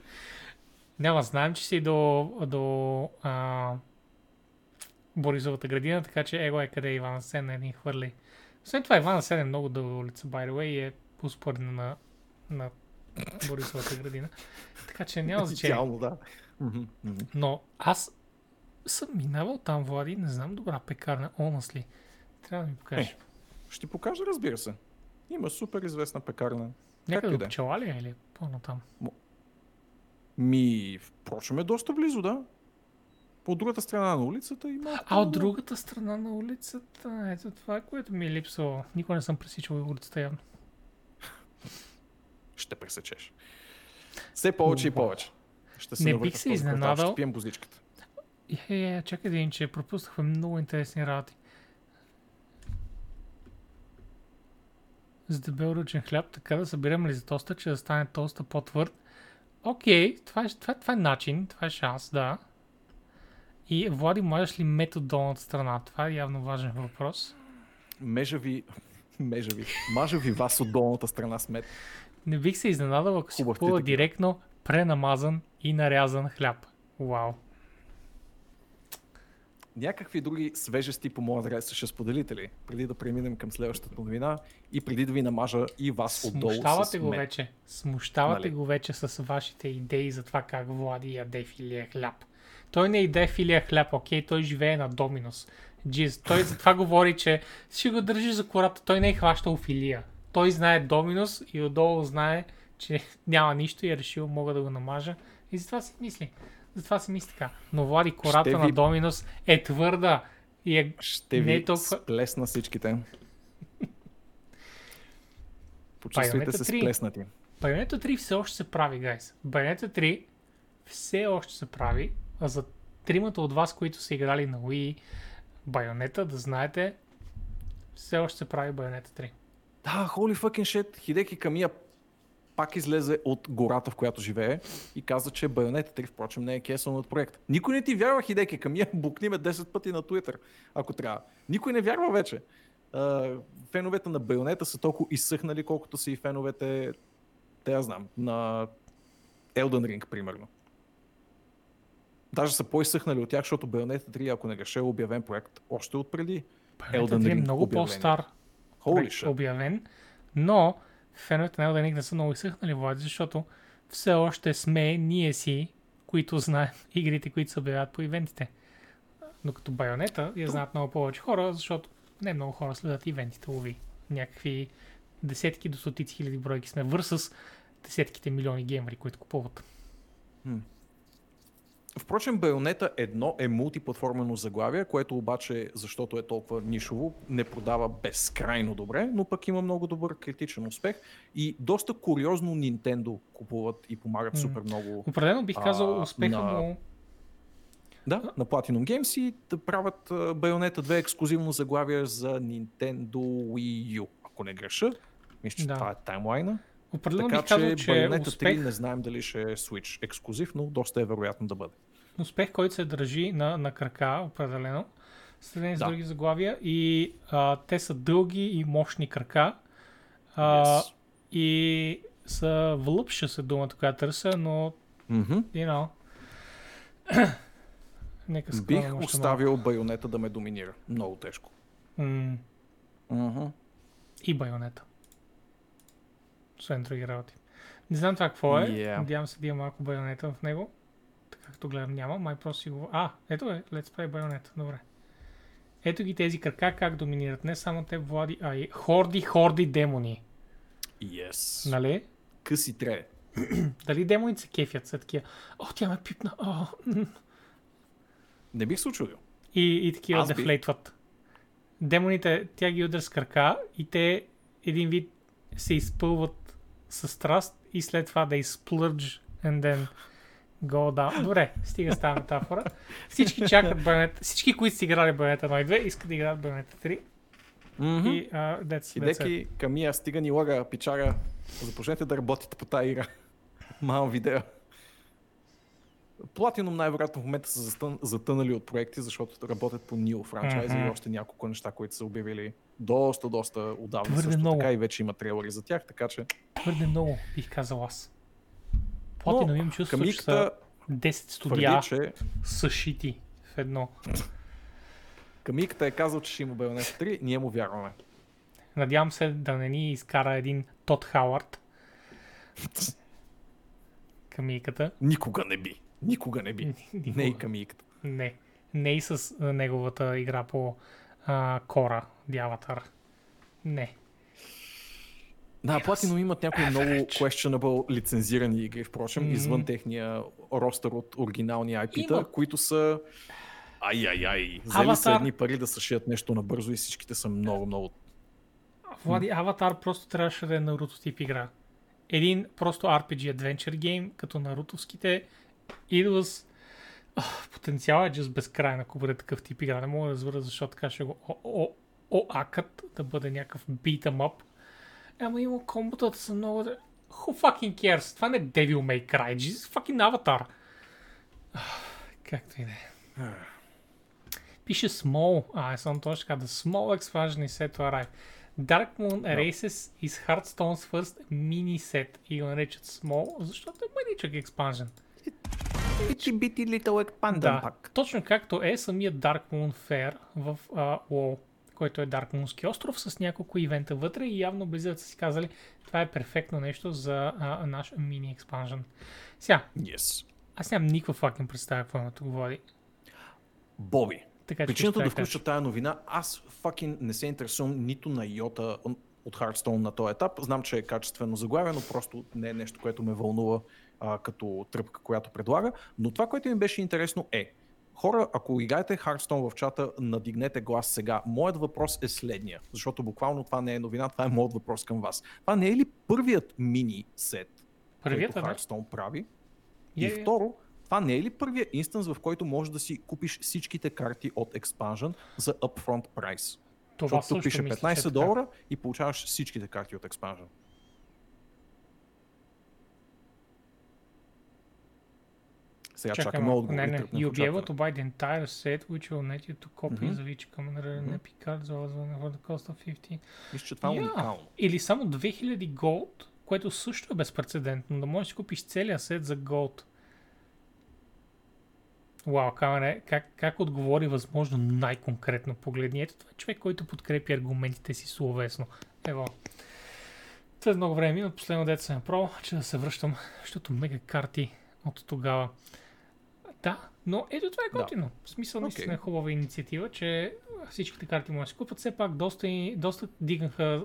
Няма, знаем, че си до, до а, Борисовата градина, така че его е къде е Иван Сен, не ни хвърли. Освен това, Иван Сен е много дълга улица, by the way, и е успоредна на, на Борисовата градина. Така че няма (laughs) значение. Идеално, да. Но аз съм минавал там, Влади, не знам добра пекарна, honestly. Трябва да ми покажеш. Е, Ще ти покажа, разбира се. Има супер известна пекарна. Някъде до е. пчела ли е или по-натам? Ми, впрочем е доста близо, да. От другата страна на улицата има... А от другата страна на улицата, ето това е което ми е липсвало. Никога не съм пресичал улицата явно. Ще пресечеш. Все повече и повече. Ще се Не бих се изненадал. Ще пием бузичката. Е, е, чакай един, че пропуснахме много интересни работи. С дебел ръчен хляб, така да събираме ли за тоста, че да стане тоста по-твърд. Окей, това е, това, това е начин, това е шанс, да. И Влади, можеш ли мет от долната страна? Това е явно важен въпрос. Межа ви... (laughs) Межа ви. Мажа ви вас от долната страна с мед. Не бих се изненадал, ако си Хубав купува директно пренамазан и нарязан хляб. Вау. Някакви други свежести по моя адрес ще споделите ли? Преди да преминем към следващата новина и преди да ви намажа и вас отдолу Смущавате го мед. вече. Смущавате Нали? го вече с вашите идеи за това как Влади яде филия хляб. Той не яде филия хляб, окей, той живее на Доминус. Джиз, той за това говори, че ще го държи за кората. Той не е хващал филия. Той знае Доминус и отдолу знае, че (laughs) няма нищо и е решил мога да го намажа. И затова си мисли. Затова си мисли така. Но Влади, кората Ще на ви- Доминус е твърда и е Ще Не е ви толкова- сплесна всичките. (laughs) Почувствайте се 3. сплеснати. Bayonetta 3 все още се прави, гайс. Bayonetta 3 все още се прави. А за тримата от вас, които са играли на Wii Bayonetta, да знаете, все още се прави Bayonetta 3. Да, holy fucking shit, Хидеки Камия пак излезе от гората, в която живее и каза, че Bayonetta 3, впрочем, не е кесъл от проект. Никой не ти вярва, Хидеки Камия, (laughs) букни ме 10 пъти на Twitter, ако трябва. Никой не вярва вече. Uh, феновете на Bayonetta са толкова изсъхнали, колкото са и феновете, те я знам, на Elden Ring, примерно. Даже са по-изсъхнали от тях, защото Bayonetta 3, ако не греша, е обявен проект още от преди. Bayonetta Elden 3 е много обявление. по-стар Holy shit. обявен, но феновете на Elden Ring не са много изсъхнали, Влади, защото все още сме ние си, които знаем (laughs) игрите, които се обявяват по ивентите. Докато Байонета я знаят много повече хора, защото не много хора следят ивентите, лови. Някакви десетки до стотици хиляди бройки сме върсъс десетките милиони геймери, които купуват. Впрочем, Байонета 1 е мултиплатформено заглавие, което обаче, защото е толкова нишово, не продава безкрайно добре, но пък има много добър критичен успех и доста куриозно Nintendo купуват и помагат М. супер много Определено бих А, казал успеха на- му да, на Platinum Games и да правят а, Bayonetta 2 ексклюзивно заглавие за Nintendo Wii U. Ако не греша, мисля, че Да. това е таймлайна. Определено Така бих казал, че че успех, 3 не знаем дали ще е Switch ексклюзив, но доста е вероятно да бъде. успех, който се държи на, на крака, определено, в сравнение с Да. други заглавия. И а, те са дълги и мощни крака. А, Yes. И са влъпша се думата, която търся, но, Мгм. you know, (coughs) нека Бих оставил Байонета да ме доминира. Много тежко. малко. М, Мгм. и байонета. Освен други работи. Не знам това какво е. Yeah. Надявам се да има малко байонета в него. Така както гледам няма. Май просто си го... А, ето е. Let's play байонета. Добре. Ето ги тези крака как доминират. Не само те влади, а и хорди, хорди демони. Yes. Нали? Къси тре. (clears throat) Дали демоните се кефят са такива? О, тя ме пипна. О. Не бих се очудил. и, и такива Аз бих. дефлейтват. Демоните, тя ги удря с крака и те един вид се изпълват с страст и след това да изплърдж and then go down. Добре, стига с тази метафора. Всички чакат Bayonetta, всички, които си играли Bayonetta 1 и 2, искат да играят Bayonetta 3. Мгм. И uh, that's, that's. Хидеки, Камия, стига ни лага, пичага. Започнете да работите по тази игра. (laughs) Малко видео. Платином най-вероятно в момента са затънали от проекти, защото работят по Нил франчайза Мгм. и още няколко неща, които са обявили доста, доста отдавна Твърде също много. така и вече има трейлери за тях, така че Твърде много, бих казал аз. Платино имам чувство, че са 10 студия твърди, че съшити в едно. Камиката е казал, че ще има Bayonetta 3, ние му вярваме. Надявам се да не ни изкара един Тод Хауърд. Камиката. (laughs) Никога не би. Никога не би. Никога. Не и Камиката. Не. Не и с неговата игра по а, Кора, Диаватар. Не. Да, Platinum имат някои много Average. questionable лицензирани игри, впрочем, Мгм. извън техния ростър от оригинални IP-та, Има. които са ай-ай-ай. Взели са Аватар- едни пари да съшият нещо набързо и всичките са много, много... Влади, Аватар просто трябваше да е Наруто тип игра. Един просто RPG Adventure гейм, като нарутовските. It was... Ах, потенциал е just безкрайен, ако бъде такъв тип игра. Не мога да разбера защо така ще го о- о- оакат, да бъде някакъв beat 'em up. Ама има комботата са много... Who fucking cares? Това не е Devil May Cry, Jesus fucking Avatar. Както и да е. Пише small. А, е съм точно така. The small expansion is set to arrive. Dark Moon Races is Hearthstone's first mini set и го наричат small, защото е мъничък експанжен. Ити бити little expanded Да, точно както е самият Dark Moon Fair в uh, WoW, който е Dark Moonски остров с няколко ивента вътре и явно Blizzard са си казали, това е перфектно нещо за uh, наш мини експанжен. Сега, Yes. аз нямам никаква факин представя какво има тук води. Боби, Така причината да включа тая новина, аз факин не се интересувам нито на йота от Hearthstone на този етап. Знам, че е качествено заглавено, просто не е нещо, което ме вълнува а, като тръпка, която предлага. Но това, което ми беше интересно е, хора, ако играете Hearthstone в чата, надигнете глас сега. Моят въпрос е следния, защото буквално това не е новина, това е моят въпрос към вас. Това не е ли първият мини сет, Първият, който да. Hearthstone прави? Е, И е. второ, това не е ли първият инстанс, в който можеш да си купиш всичките карти от Expansion за upfront price? Това Защото пише мисля, че 15 е долара и получаваш всичките карти от Expansion. Сега Чакай чакаме отговор. Не, не. You'll be able to buy the entire set, which will net you to copies Мгм. of each commander and epic cards for the cost of 50. Мисля, че това е Я. уникално. Или само 2000 gold, което също е безпредседентно. Да можеш да купиш целия сет за gold. Вау, камере, как, как отговори възможно най-конкретно погледни. Ето това е човек, който подкрепи аргументите си словесно. Ево. След много време мина, последно дете съм направил, че да се връщам, защото мега карти от тогава. Да, но ето това е Да. готино. В смисъл, наистина е хубава инициатива, че всичките карти може да се купат. Все пак доста, доста дигнаха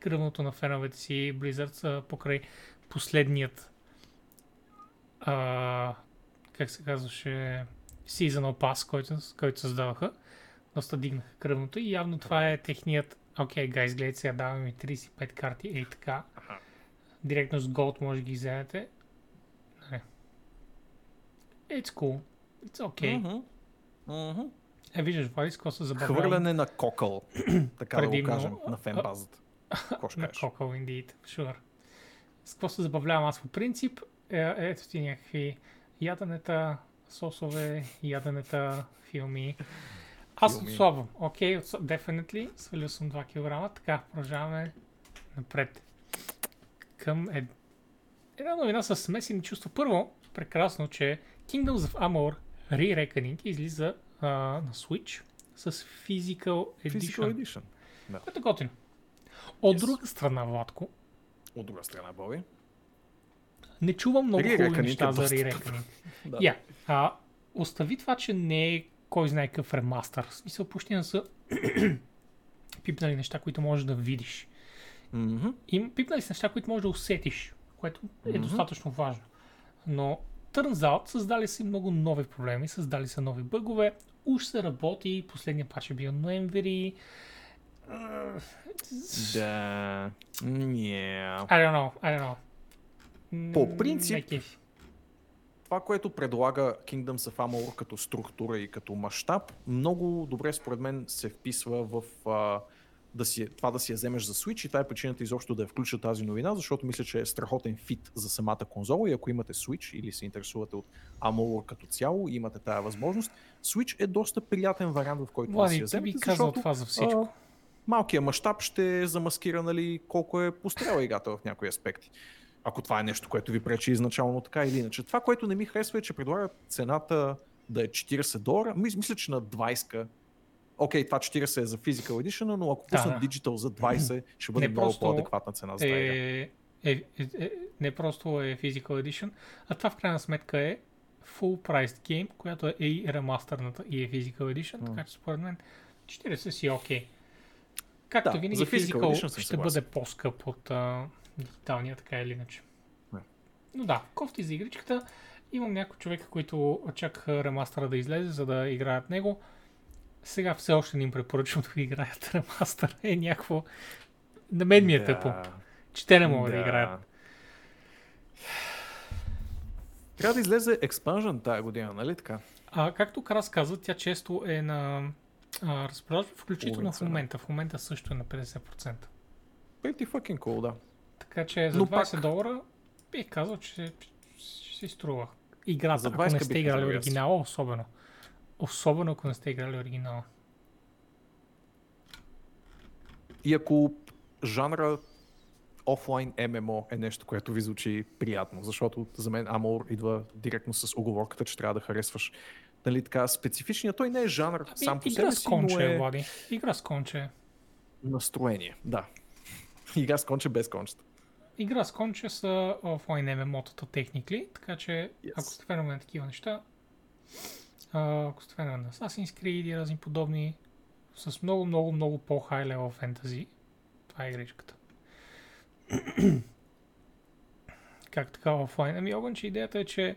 кръвното на феновете си Blizzard покрай последният а, как се казваше Seasonal Pass, който, който създаваха. Доста дигнаха кръвното и явно това е техният Окей, okay, гайз, гледайте сега, даваме ми 35 карти, ей така. Директно с Gold може да ги вземете. It's cool. It's okay. Мгм. Мгм. Е, виждаш, Влади, с какво се забавлявам. Хвърляне на кокъл, (clears throat) така да го Предимно. кажем, на фен базата. Какво ще На? Cockle, indeed, sure. С какво се забавлявам аз по принцип? Е, ето ти някакви яденета, сосове, яденета, филми. Аз Филми. отслабвам. Окей, okay, definitely. Свалил съм 2 кг. Така, продължаваме напред. Към ед... една новина с смесени чувства. Първо, прекрасно, че Kingdoms of Amalur Re-Reckoning излиза а, на Switch с Physical Edition. Physical Edition. Да. Което е готино. От Yes. друга страна, Владко, От друга страна, Боби. не чувам много хубави неща е за Re-Reckoning. Да. Я, а, остави това, че не е кой знае какъв ремастър. В смисъл, почти не са (clears throat) пипнали неща, които можеш да видиш. Мгм. Им пипнали са неща, които можеш да усетиш, което е Мгм. достатъчно важно. Но turns out, създали са и много нови проблеми, създали са нови бъгове, уж се работи, последния пач е бил ноември, Да. Yeah. I don't know, I don't know. По принцип- Не кефи. това, което предлага Kingdoms of Amalur като структура и като мащаб, много добре според мен се вписва в а, да си, това да си я вземеш за Switch и това е причината изобщо да я включа тази новина, защото мисля, че е страхотен фит за самата конзола и ако имате Switch или се интересувате от Amalur като цяло и имате тази възможност, Switch е доста приятен вариант, в който да си Влади, я вземете, защото това за всичко. а, малкият мащаб ще замаскира нали, колко е пострела играта в някои аспекти. Ако това е нещо, което ви пречи изначално така или иначе. Това, което не ми харесва е, че предлага цената да е 40 долара. Мис- Мисля, че на 20 Окей, това 40 е за Physical Edition, но ако пуснат да. Digital за 20, ще бъде Не, много просто по-адекватна цена за тази е, е, е, е, не просто е Physical Edition, а това в крайна сметка е full priced game, която е и ремастърната и е Physical Edition, М. така че според мен 40 си окей. Както Да, винаги за Physical Edition ще бъде по-скъп от а, дигиталния, така или иначе. Но да, кофти за игричката. Имам някои човека, които чакаха ремастъра да излезе, за да играят него. Сега все още не им препоръчвам да играят (laughs) ремастър. Е някакво... На мен ми е тъпо. Че те не могат да, играят. Трябва да излезе Expansion тая година, нали така? А, както Крас каза, тя често е на разпродажба, включително Половин в момента. В момента също е на 50%. Pretty fucking cool, да. Така че за Но 20 пак- долара бих казал, че ще си струва. Играта, За ако 20 не сте играли оригинала, особено. Особено ако не сте играли оригинала. И ако жанра офлайн ММО е нещо, което ви звучи приятно, защото за мен Amor идва директно с оговорката, че трябва да харесваш нали, така, специфичния. Той не е жанр Ами, сам по игра себе с си, конче, но е Влади. Игра с конче. настроение. Да. (laughs) Игра с конче без кончета. Игра с конче са офлайн MMO-тата техникли, така че Yes. ако сте фенове на такива неща, ако сте на Assassin's Creed и разни подобни, с много, много, много по-хай левел фентази, това е игричката. (clears throat) как така офлайн? Ами огън, че идеята е, че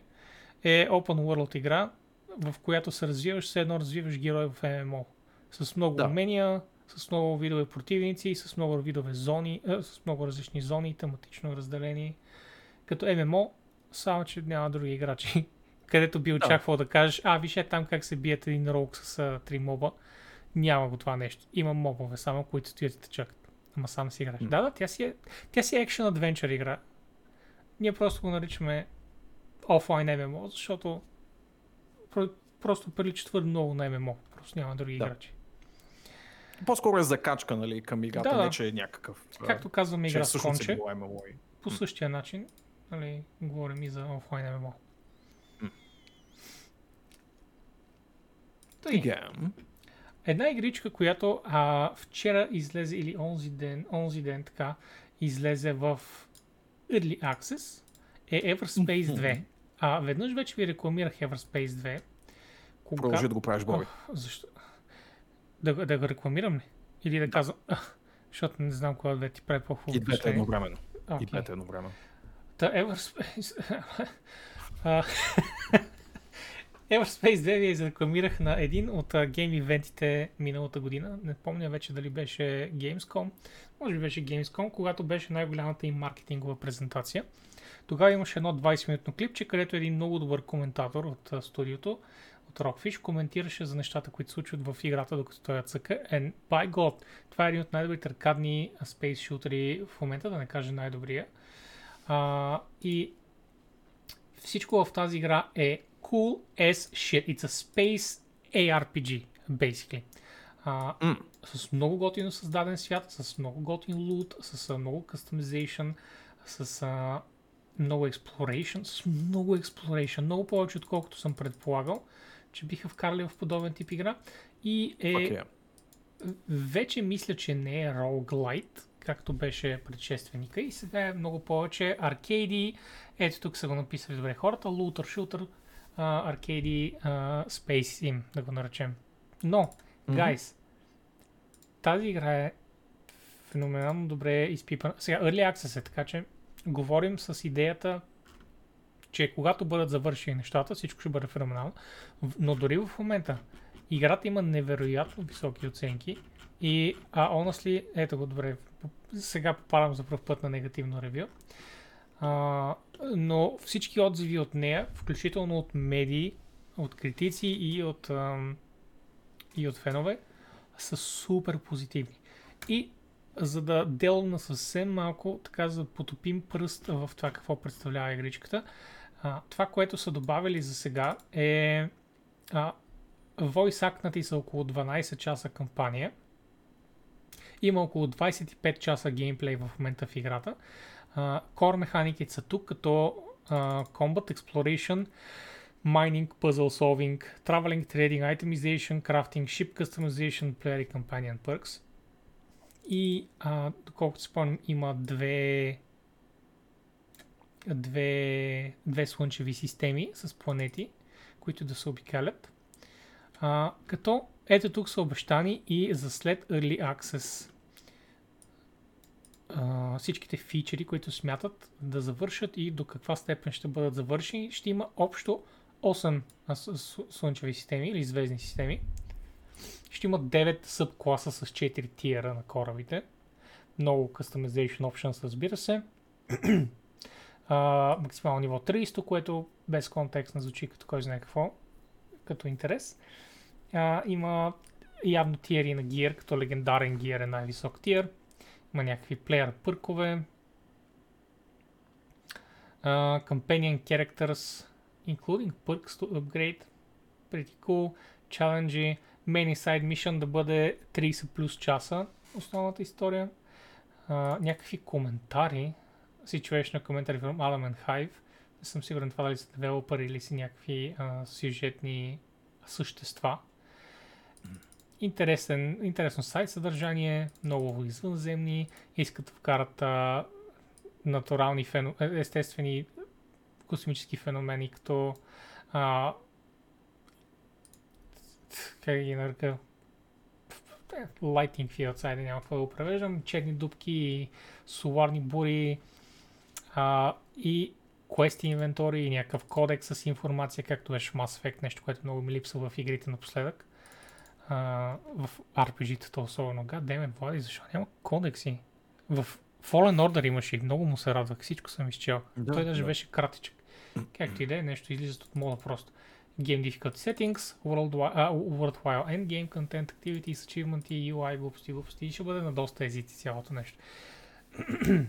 е open world игра, в която се развиваш, все едно развиваш герой в MMO. С много Да. умения, с много видове противници, с много видове зони, а, с много различни зони, тематично разделени. Като MMO, само че няма други играчи. Където би очаквал да. кажеш, а, виж е там как се бият един роук с а, три моба. Няма го това нещо. Има мобове само, които стоят и те чакат. Ама сам си играеш. М. Да, да, тя си е, тя си е Action Adventure игра. Ние просто го наричаме офлайн MMO, защото про- просто прилича твърде много на MMO. Просто няма други Да. играчи. По-скоро е закачка нали, към играта, Да, да. не че е някакъв. Както казваме игра с е конче, по същия начин нали, говорим и за офлайн MMO. Тъй, Сега, една игричка, която а, вчера излезе или онзи ден, онзи ден така, излезе в Early Access е Everspace 2. А, веднъж вече ви рекламирах Everspace 2. Кога... продължи да го правиш, Боби. Защо? Да, да го рекламирам ли? Или да казвам, «Ах, защото не знам кога да ти прави по-хубаво И двете едновременно. И Окей. двете едновременно. Та Everspace... (laughs) Everspace 2 ви рекламирах на един от гейм ивентите миналата година. Не помня вече дали беше Gamescom. Може би беше Gamescom, когато беше най-голямата им маркетингова презентация. Тогава имаше едно 20-минутно клипче, където един много добър коментатор от студиото, от Rockfish, коментираше за нещата, които се случват в играта, докато той я цъка. And by God, това е един от най-добрите аркадни спейс шутери в момента, да не кажа най-добрия. А, и всичко в тази игра е cool as shit. It's a space ARPG, basically. А, М. С много готино създаден свят, с много готин лут, с а, много customization, с а, много exploration, с много exploration, много повече отколкото съм предполагал, че биха вкарали в подобен тип игра. И е Okay. вече мисля, че не е roguelite, както беше предшественика и сега е много повече аркейди. Ето тук са го написали добре хората. Looter, shooter, а, аркейди, а, space sim, да го наречем. Но, guys, тази игра е феноменално добре изпипана. Сега, Early Access е, така че говорим с идеята, че когато бъдат завършени нещата, всичко ще бъде феноменално. Но дори в момента играта има невероятно високи оценки И, а, honestly, ето го добре, сега попадам за първ път на негативно ревю. А, но всички отзиви от нея, включително от медии, от критици и от, ам, и от фенове, са супер позитивни. И за да делна съвсем малко, така за да потопим пръст в това какво представлява игричката, а, това, което са добавили за сега е а, voice акнати са около 12 часа кампания. Има около 25 часа геймплей в момента в играта. Uh, core механиките са тук, като uh, Combat Exploration, Mining, Puzzle Solving, Traveling, Trading, Itemization, Crafting, Ship Customization, Player и Companion Perks. И uh, доколкото спомням, има две две, две слънчеви системи с планети, които да се обикалят. А, като ето тук са обещани и за след Early Access а, всичките фичери, които смятат да завършат и до каква степен ще бъдат завършени. Ще има общо 8 слънчеви системи или звездни системи. Ще има 9 субкласа с 4 тиера на корабите. Много customization options, разбира се. (clears throat) а, максимално ниво 300, което без контекст не звучи като кой знае какво, като интерес. А, има явно тиери на гир, като легендарен гир е най-висок тиер. Има някакви плеер пъркове. Uh, companion characters, including perks to upgrade. Pretty cool. Challenge, main side mission да бъде 30 плюс часа. Основната история. Uh, някакви коментари. Situational commentary from Element Hive. Не съм сигурен това дали са девелопър или си някакви uh, сюжетни същества интересен, интересно сайт съдържание, много извънземни, искат да вкарат а, натурални, фено, е, естествени космически феномени, като а, как ги нарека? Lighting Fields, айде няма какво да го превеждам, черни дубки, соларни бури а, и quest инвентори и някакъв кодекс с информация, както беше Mass Effect, нещо, което много ми липсва в игрите напоследък а, в RPG-тата особено. Гадеме, Влади, защо няма кодекси? В Fallen Order имаше и много му се радвах. Всичко съм изчел. Да, Той даже да. беше кратичък. Както и да е, нещо излизат от мода просто. Game Difficult Settings, Worldwide, uh, Worldwide Endgame, Content Activities, Achievement и UI, глупости, глупости. И ще бъде на доста езици цялото нещо. (clears throat)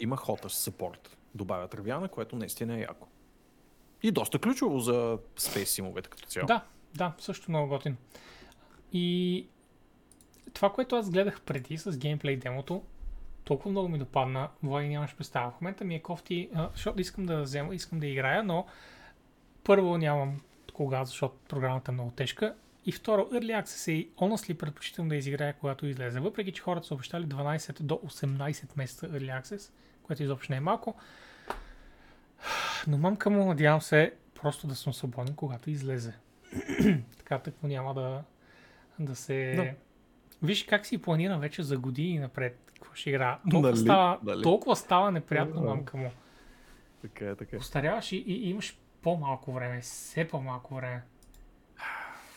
Има Hotash Support. Добавят Равяна, което наистина е яко. И доста ключово за Space симовете като цяло. Да, да, също много готин. И това, което аз гледах преди с геймплей демото, толкова много ми допадна, Влади нямаш представа. В момента ми е кофти, защото искам да взема, искам да играя, но първо нямам кога, защото програмата е много тежка. И второ, Early Access е honestly предпочитам да изиграя, когато излезе. Въпреки, че хората са обещали 12 до 18 месеца Early Access, което изобщо не е малко. Но мамка му, надявам се, просто да съм свободен, когато излезе. (clears throat) така тъкмо няма да, да се... Да. Виж как си планира вече за години напред. Какво ще игра. Толкова, нали? става, нали? толкова става неприятно мамка му. Така е, така е. Остаряваш и, и имаш по-малко време. Все по-малко време.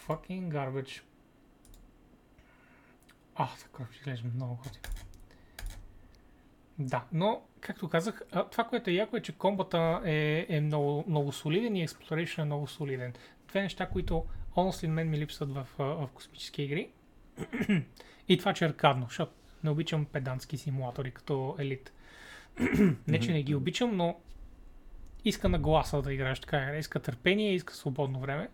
Fucking garbage. А, така ще изглежда много готино. Да, но, както казах, това, което е яко е, че комбата е, е много, много солиден и Exploration е много солиден. Две неща, които honestly мен ми липсват в, в космически игри. (clears throat) и това, че е аркадно, защото не обичам педантски симулатори като елит. (clears throat) не, че не ги обичам, но иска на гласа да играеш така. Иска търпение, иска свободно време.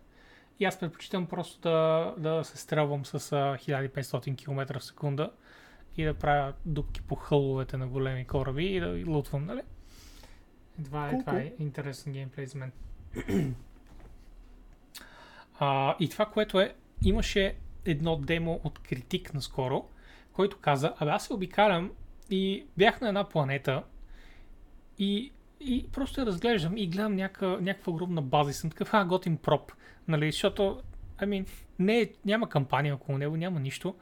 И аз предпочитам просто да, да се стрелвам с 1500 км в секунда и да правя дупки по хъловете на големи кораби и да лутвам, нали? Това е, това е интересен геймплей за мен. (clears throat) А, и това, което е, имаше едно демо от критик наскоро, който каза, абе аз се обикалям и бях на една планета и, и просто я разглеждам и гледам някаква, някаква огромна база и съм такъв, а, готин проп, нали, защото, I mean, не, е, няма кампания около него, няма нищо.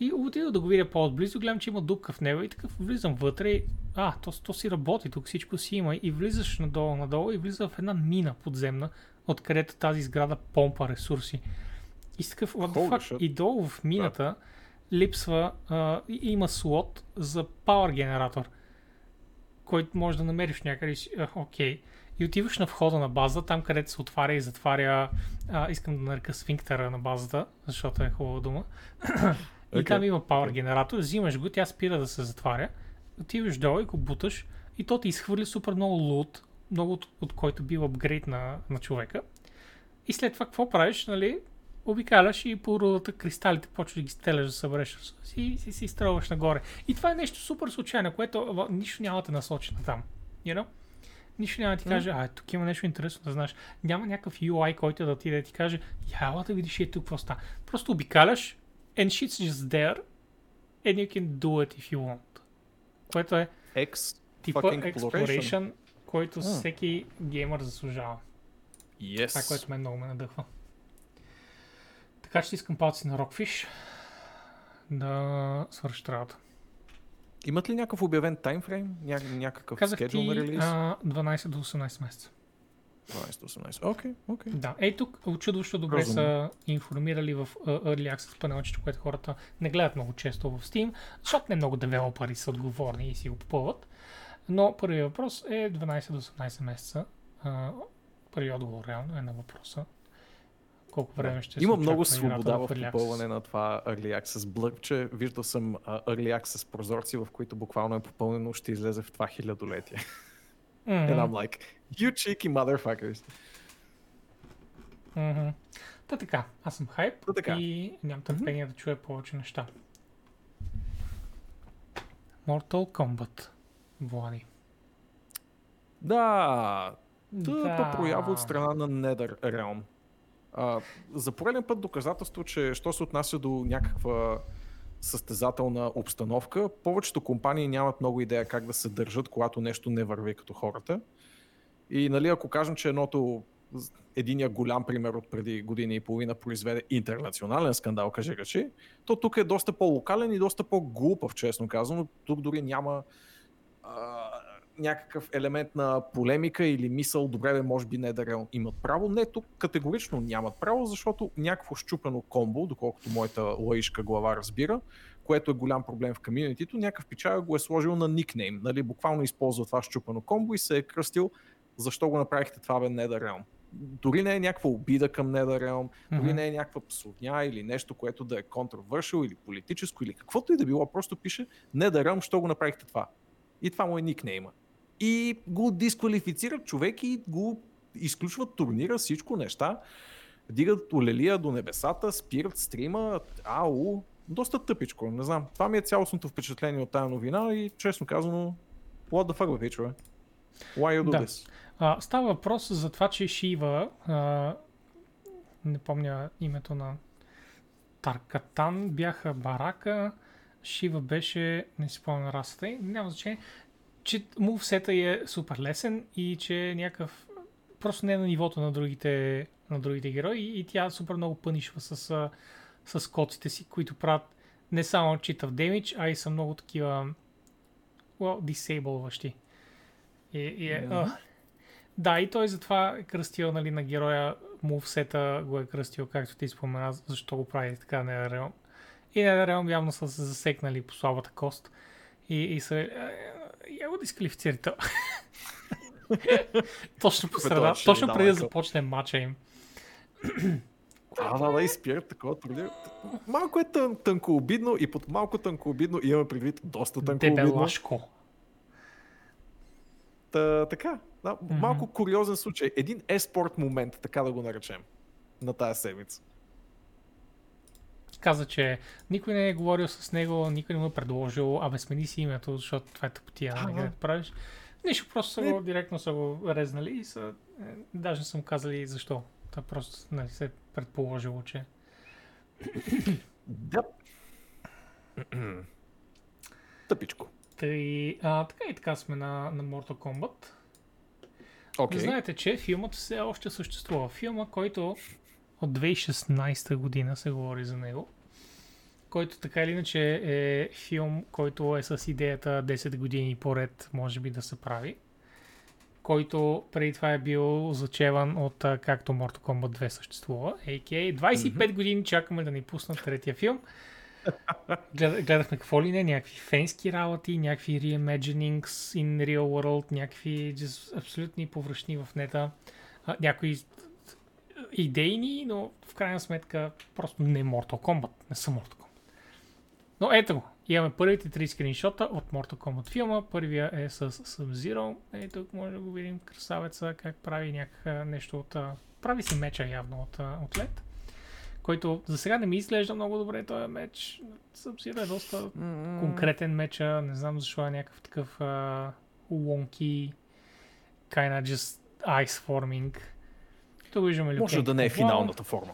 И отида да го видя по-отблизо, гледам, че има дупка в него и такъв влизам вътре и а, то, то си работи, тук всичко си има и влизаш надолу, надолу и влиза в една мина подземна, откъдето тази сграда помпа ресурси. И такъв, what? И долу в мината липсва, а, и- има слот за Power генератор, който може да намериш някъде. и си, Окей. И отиваш на входа на база, там където се отваря и затваря, а, искам да нарека сфинктера на базата, защото е хубава дума. и Окей. там има Power генератор, взимаш го, тя спира да се затваря, отиваш долу и го буташ и то ти изхвърли супер много лут, много от, от който бил апгрейд на, на човека. И след това какво правиш, нали? Обикаляш и по рудата кристалите почваш да ги стеляш да събереш и, и си, си изстрелваш нагоре. И това е нещо супер случайно, което нищо няма да насочи на там. You know? Нищо няма да ти каже, а, тук има нещо интересно да знаеш. Няма някакъв UI, който да ти да ти каже, яла да видиш и тук какво става. Просто обикаляш, and shit's just there, and you can do it if you want. Което е X типа exploration, exploration. Който А. всеки геймър заслужава. Yes. Това, което мен много ме надъхва. Така че искам палци на Rockfish да свършат работа. Имат ли някакъв обявен таймфрейм? Ня- някакъв Казах скеджул ти на релиз? а, 12 до 18 месеца. 12-18. Окей, окей. Да, ей тук очудващо добре Разумно. са информирали в uh, Early Access панелчето, което хората не гледат много често в Steam, защото не много девелопери са отговорни и си го попълват. Но първият въпрос е 12 до 18 месеца. Първият отговор реално е на въпроса. Колко време ще Има много свобода в попълване на това Early Access блърче. Виждал съм Early Access прозорци, в които буквално е попълнено, ще излезе в това хилядолетие. Мгм. And I'm like, you cheeky motherfuckers. Мгм. Та така, аз съм хайп Та така. и нямам търпение да чуя повече неща. Mortal Kombat. Влади. Да, тъпа Да. проява от страна на NetherRealm. А, за пореден път доказателство, че що се отнася до някаква състезателна обстановка, повечето компании нямат много идея как да се държат, когато нещо не върви като хората. И нали, ако кажем, че едното, единия голям пример от преди година и половина произведе интернационален скандал, каже речи, то тук е доста по-локален и доста по-глупав, честно казано. Тук дори няма а, някакъв елемент на полемика или мисъл, добре бе, може би не да имат право. Не, тук категорично нямат право, защото някакво щупено комбо, доколкото моята лаишка глава разбира, което е голям проблем в комьюнитито, някакъв пичага го е сложил на никнейм, нали, буквално използва това щупено комбо и се е кръстил защо го направихте това бе NetherRealm. Дори не е някаква обида към NetherRealm, дори Мгм. не е някаква псовня или нещо, което да е controversial или политическо или каквото и да било, просто пише NetherRealm, що го направихте това. И това му е никнейма. И го дисквалифицират човек и го изключват турнира, всичко неща. Дигат олелия до небесата, спират стрима, ау, доста тъпичко, не знам. Това ми е цялостното впечатление от тази новина и честно казано, what the fuck, бе, човек? Why you do Да. this? А, става въпрос за това, че Шива, а, не помня името на Таркатан, бяха барака, Шива беше, не си спомням расата й, няма значение, че мувсета е супер лесен и че е някакъв, просто не е на нивото на другите, на другите герои и тя супер много пънишва с, с коците си, които правят не само читав демидж, а и са много такива well, disableващи. И, и е, ugh. Да, и той затова е кръстил нали, на героя мувсета, го е кръстил, както ти спомена, защо го прави така NetherRealm. И NetherRealm явно са се засекнали по слабата кост и, и са... е, Я го дисквалифицирай то. (laughs) точно по среда, точно преди да започне матча им. А, да, да, и спират такова преди. Малко е тън, тънко обидно и под малко тънко обидно имаме предвид доста тънко обидно. Дебелашко. Та, така, да, малко куриозен случай. Един еспорт момент, така да го наречем, на тази седмица. Каза, че никой не е говорил с него, никой не му е предложил, абе смени си името, защото това е тъпотия, нали, да. правиш. Нищо, просто са Не. го, директно са го резнали и са, е, даже не съм казали защо. Та просто нали, се е предположило, че Да. Тъпичко. Тъй, а, така и така сме на, на Mortal Kombat. Окей. Знаете, че филмът все още съществува. Филма, който от 2016 година се говори за него. Който така или иначе е филм, който е с идеята 10 години поред, може би да се прави. Който преди това е бил зачеван от както Mortal Kombat 2 съществува. A.K.A. 25 години чакаме да ни пуснат третия филм. Глед, гледахме какво ли не, някакви фенски работи, някакви reimaginings in real world, някакви абсолютни повръщни в нета, а, някои идейни, но в крайна сметка просто не Mortal Kombat, не са Mortal Kombat. Но ето го, имаме първите три скриншота от Mortal Kombat филма. Първия е с Sub-Zero. Ей, тук може да го видим красавеца, как прави някакъв нещо от... Прави си меча явно от, от LED който за сега не ми изглежда много добре този меч. Sub-Zero е доста mm-hmm. конкретен меч, не знам защо е някакъв такъв uh, wonky, kinda just ice forming. Тук виждаме. Може да не е финалната форма.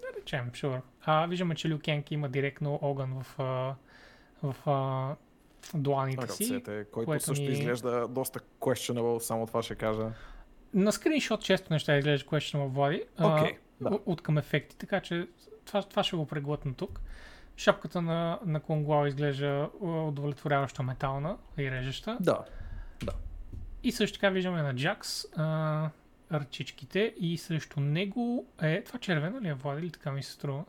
Да речем, sure. А, виждаме, че Люкенки има директно огън в, в, в дуаните си. Ръцете, който също ни... изглежда доста questionable, само това ще кажа. На скриншот често неща изглежда questionable, Влади. Okay. Да. От към ефекти, така че това, това ще го преглътна тук. Шапката на, на Конгуао изглежда удовлетворяващо метална и режеща. Да, да. И също така виждаме на Джакс а, ръчичките и срещу него е... Това червено ли е, Влади, или така ми се струва?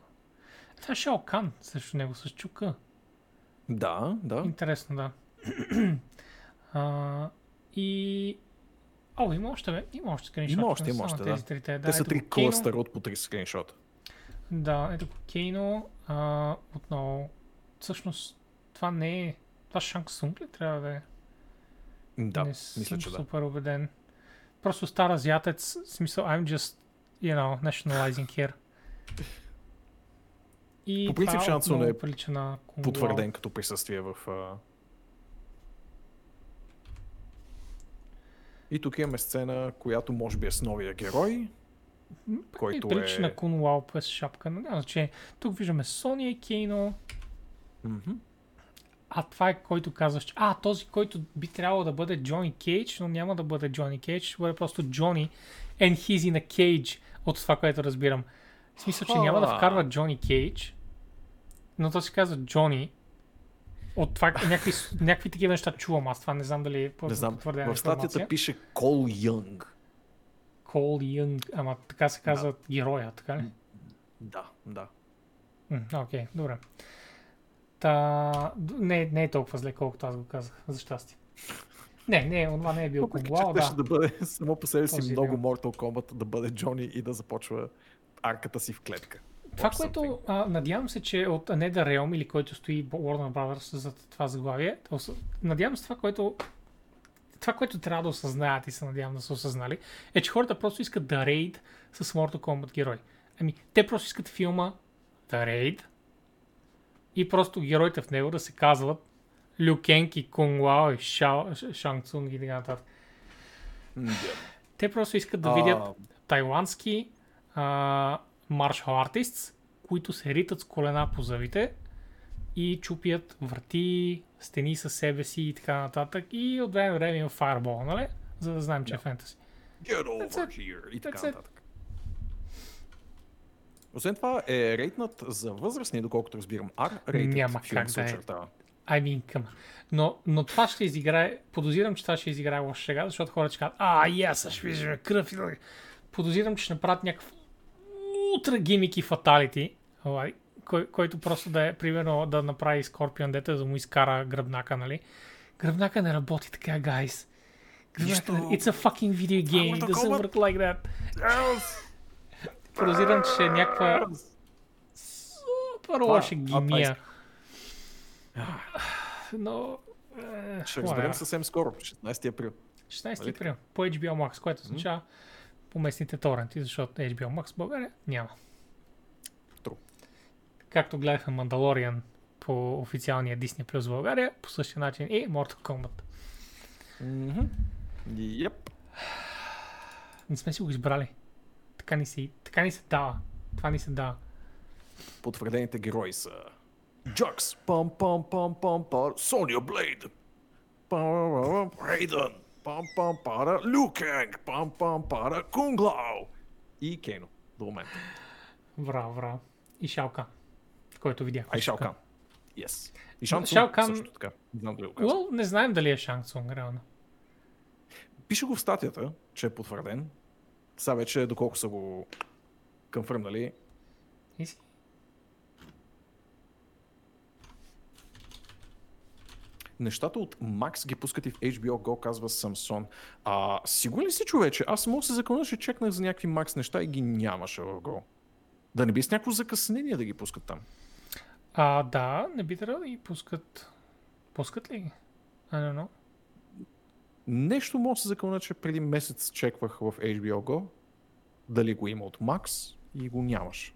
Това е Шао Кан срещу него с чука. Да, да. Интересно, да. (clears throat) а, и О, има още, бе. Има още скриншоти. Има още, има още, да. Трите. да. Те са три клъстера от по три скриншота. Да, ето Кейно. А, отново. Всъщност, това не е... Това Шанг Сунг ли трябва да е? Да, не мисля, че да. супер убеден. Просто стар азиатец, смисъл, I'm just, you know, nationalizing here. (laughs) И по принцип Шансун е на потвърден като присъствие в И тук имаме сцена, която може би е с новия герой, който Прилича е... на Кун Лао през шапка, няма значение. Тук виждаме Сони и Кейно. Mm-hmm. А това е който казваш, че а, този, който би трябвало да бъде Джони Кейдж, но няма да бъде Джони Кейдж, ще бъде просто Джони and he's in a cage, от това, което разбирам. В смисъл, че няма да вкарва Джони Кейдж, но то се казва Джони от това някакви, (laughs) някакви такива неща чувам аз. Това не знам дали е не знам. В статията пише Кол Юнг. Кол Юнг, ама така се казва да. героя, така ли? Да, да. Окей, okay, добре. Та, не, не е толкова зле, колкото аз го казах, за щастие. Не, не, това не е бил Кунглао, да. да бъде (laughs) само по себе си много Mortal Kombat да бъде Джони и да започва арката си в клетка. Това, което а, надявам се, че от Неда Realm или който стои Warner Brothers за това заглавие, надявам се това, което това, което трябва да осъзнаят и се надявам да са осъзнали, е, че хората просто искат да рейд с Mortal Kombat герой. Ами, те просто искат филма да рейд и просто героите в него да се казват Лю Кенг и Кунг Лао и Шао, Шанг Цунг и така нататък. Yeah. Те просто искат да видят uh... тайландски а, martial artists, които се ритат с колена по завите и чупят врати, стени със себе си и така нататък. И от време време има Fireball, нали? За да знаем, че yeah. е фентаси. Get over That's here и така нататък. Освен това е рейтнат за възрастни, доколкото разбирам. R рейтнат Няма как да е. I mean, come но, но това ще изиграе, подозирам, че това ще изиграе лоша шега, защото хората ще кажат, а, yes, ще виждаме кръв. Подозирам, че ще направят някакъв ултра гимики фаталити, кой, който просто да е, примерно, да направи Скорпион, дете да му изкара гръбнака, нали? Гръбнака не работи така, гайс. Гръбнака, it's a fucking video game, it doesn't work like that. Подозирам, че е някаква супер лоша гимия. (sighs) Но... Е, ще разберем съвсем скоро, 16 април. 16 нали април, по HBO Max, което означава, mm-hmm по местните торенти, защото HBO Max в България няма. True. Както гледахме Мандалориан по официалния Disney Plus в България, по същия начин и Mortal Kombat. Mm-hmm. Yep. Не сме си го избрали. Така ни се, така ни се дава. Това ни се дава. Потвърдените герои са Джакс, пам пам пам пам пам, Соня Блейд, Рейдън, пам пам пара Люкенг, пам пам пара Кунглао и Кено до момента. Браво, браво. И Шалка, който видях. А и Шалка. Yes. И Шанцунг Шалкан... също така. Не знам дали го well, не знаем дали е Шанцунг, реално. Пише го в статията, че е потвърден. Сега вече, доколко са го конфърмнали. И си? Нещата от Max ги пускат и в HBO Go, казва Samsung. А, сигурен ли си, човече? Аз мога се закълна, че чекнах за някакви Max неща и ги нямаше в Go. Да не би с някакво закъснение да ги пускат там. А, да, не би трябвало да ги пускат. Пускат ли ги? I don't know. Нещо мога се закълна, че преди месец чеквах в HBO Go дали го има от Max и го нямаш.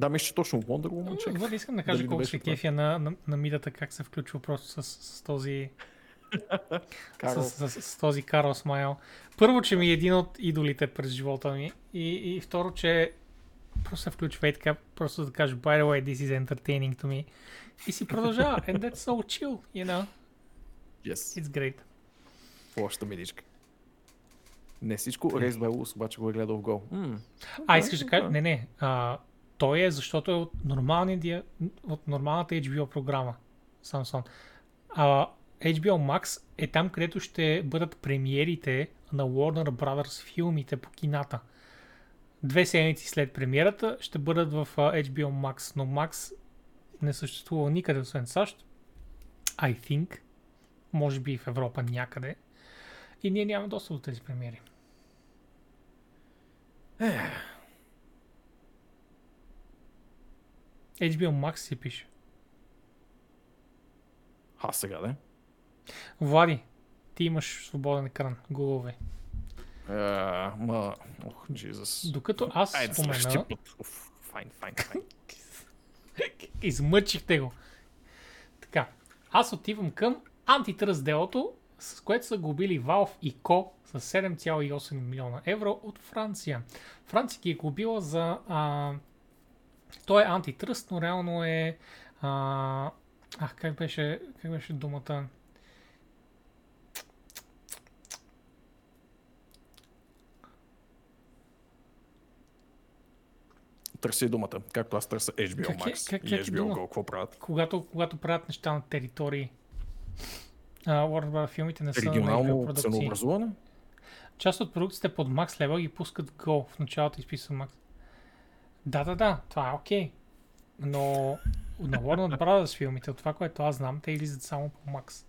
Да, мисля, че точно Wonder Woman чеквах. Вот искам да кажа Дали колко се кефя на, на, на мидата, как се включва просто с, с този Карл. с, с, с този Карл Смайл. Първо, че ми е един от идолите през живота ми и, и второ, че просто се включва и така, просто да кажа, by the way, this is entertaining to me. И си продължава. And that's so chill, you know? Yes. It's great. Лошата мидичка. Не всичко Race by Wolves, обаче го е гледал в Go. М, А, искаш да кажа? Не, не. А, той е, защото е от, нормалния, диа- от нормалната HBO програма. Samsung. А HBO Max е там, където ще бъдат премиерите на Warner Brothers филмите по кината. Две седмици след премиерата ще бъдат в HBO Max, но Max не съществува никъде, освен САЩ. I think. Може би в Европа някъде. И ние нямаме достъп до тези премиери. HBO Max си пише. А, сега да. Влади, ти имаш свободен екран. Uh, ма, ох, Джизус. Докато аз Айде, спомена, Файн, файн, файн. (laughs) измъчихте го. Така, аз отивам към антитръст делото, с което са губили Valve и Co. с 7,8 милиона евро от Франция. Франция ги е губила за... А, той е антитръст, но реално е... А, ах, как беше, как беше думата? Търси думата, както аз търся HBO Как е- Max как- и как е HBO дума? Go. Какво правят? когато, когато правят неща на територии. А, Warner Bros. филмите не са на Регионално продукции. ценообразуване? Част от продукциите под Max Level ги пускат Go. В началото изписва Max. Да, да, да, това е окей. Но на Warner Brothers филмите, от това, което аз знам, те излизат само по Max.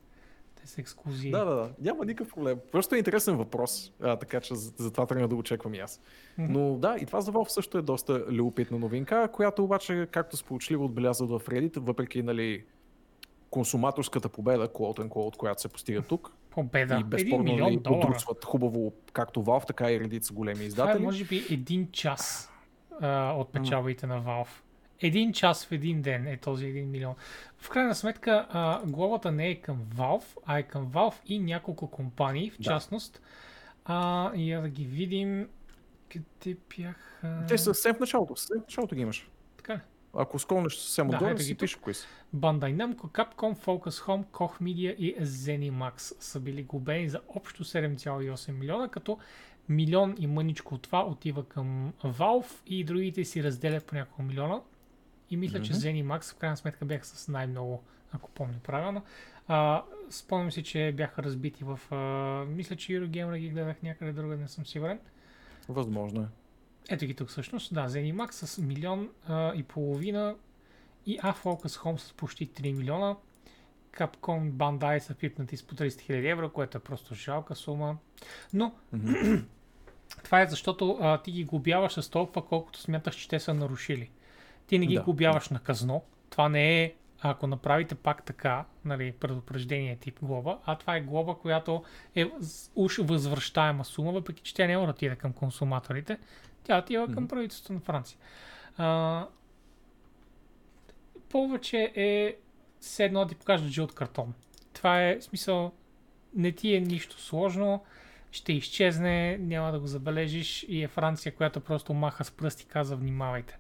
Те са ексклюзиви. Да, да, да. Няма никакъв проблем. Просто е интересен въпрос, а, така че за- затова трябва да го чеквам и аз. Мгм. Но да, и това за Valve също е доста любопитна новинка, която обаче, както сполучливо отбелязват в Reddit, въпреки нали, консуматорската победа, quote unquote, която се постига тук, Победа. и безспорно нали, подрусват хубаво както Valve, така и редица големи Това е издатели. може би един час а, от печалбите на Valve. Един час в един ден е този 1 милион. В крайна сметка, а, глобата не е към Valve, а е към Valve и няколко компании, в Да. частност. А, и я да ги видим. Къде бяха? Те са съвсем в началото, съвсем в началото ги имаш. Така? Ако сколнеш съвсем Да, ги си пише кои са. Bandai Namco, Capcom, Focus Home, Koch Media и ZeniMax са били губени за общо 7,8 милиона, като милион и мъничко от това отива към Valve и другите си разделят по няколко милиона. И мисля, че Мгм. ZeniMax в крайна сметка бяха с най-много, ако помня правилно. А, спомням си, че бяха разбити в... А, мисля, че Eurogamer ги гледах някъде друга, не съм сигурен. Възможно е. Ето ги тук всъщност. Да, ZeniMax с милион а, и половина и A-Focus Home с почти 3 милиона. Capcom Bandai са пипнати с по 30 000 евро, което е просто жалка сума. Но Мгм. (clears throat) това е защото а, ти ги глобяваш с толкова, колкото смяташ, че те са нарушили. Ти не ги Да, глобяваш на казно. Това не е, ако направите пак така, нали, предупреждение тип глоба, а това е глоба, която е уж възвръщаема сума, въпреки че тя няма да отиде към консуматорите, тя отива към правителството на Франция. А, повече е все едно да ти покажа жълт картон. Това е смисъл, не ти е нищо сложно, ще изчезне, няма да го забележиш и е Франция, която просто маха с пръсти и каза внимавайте.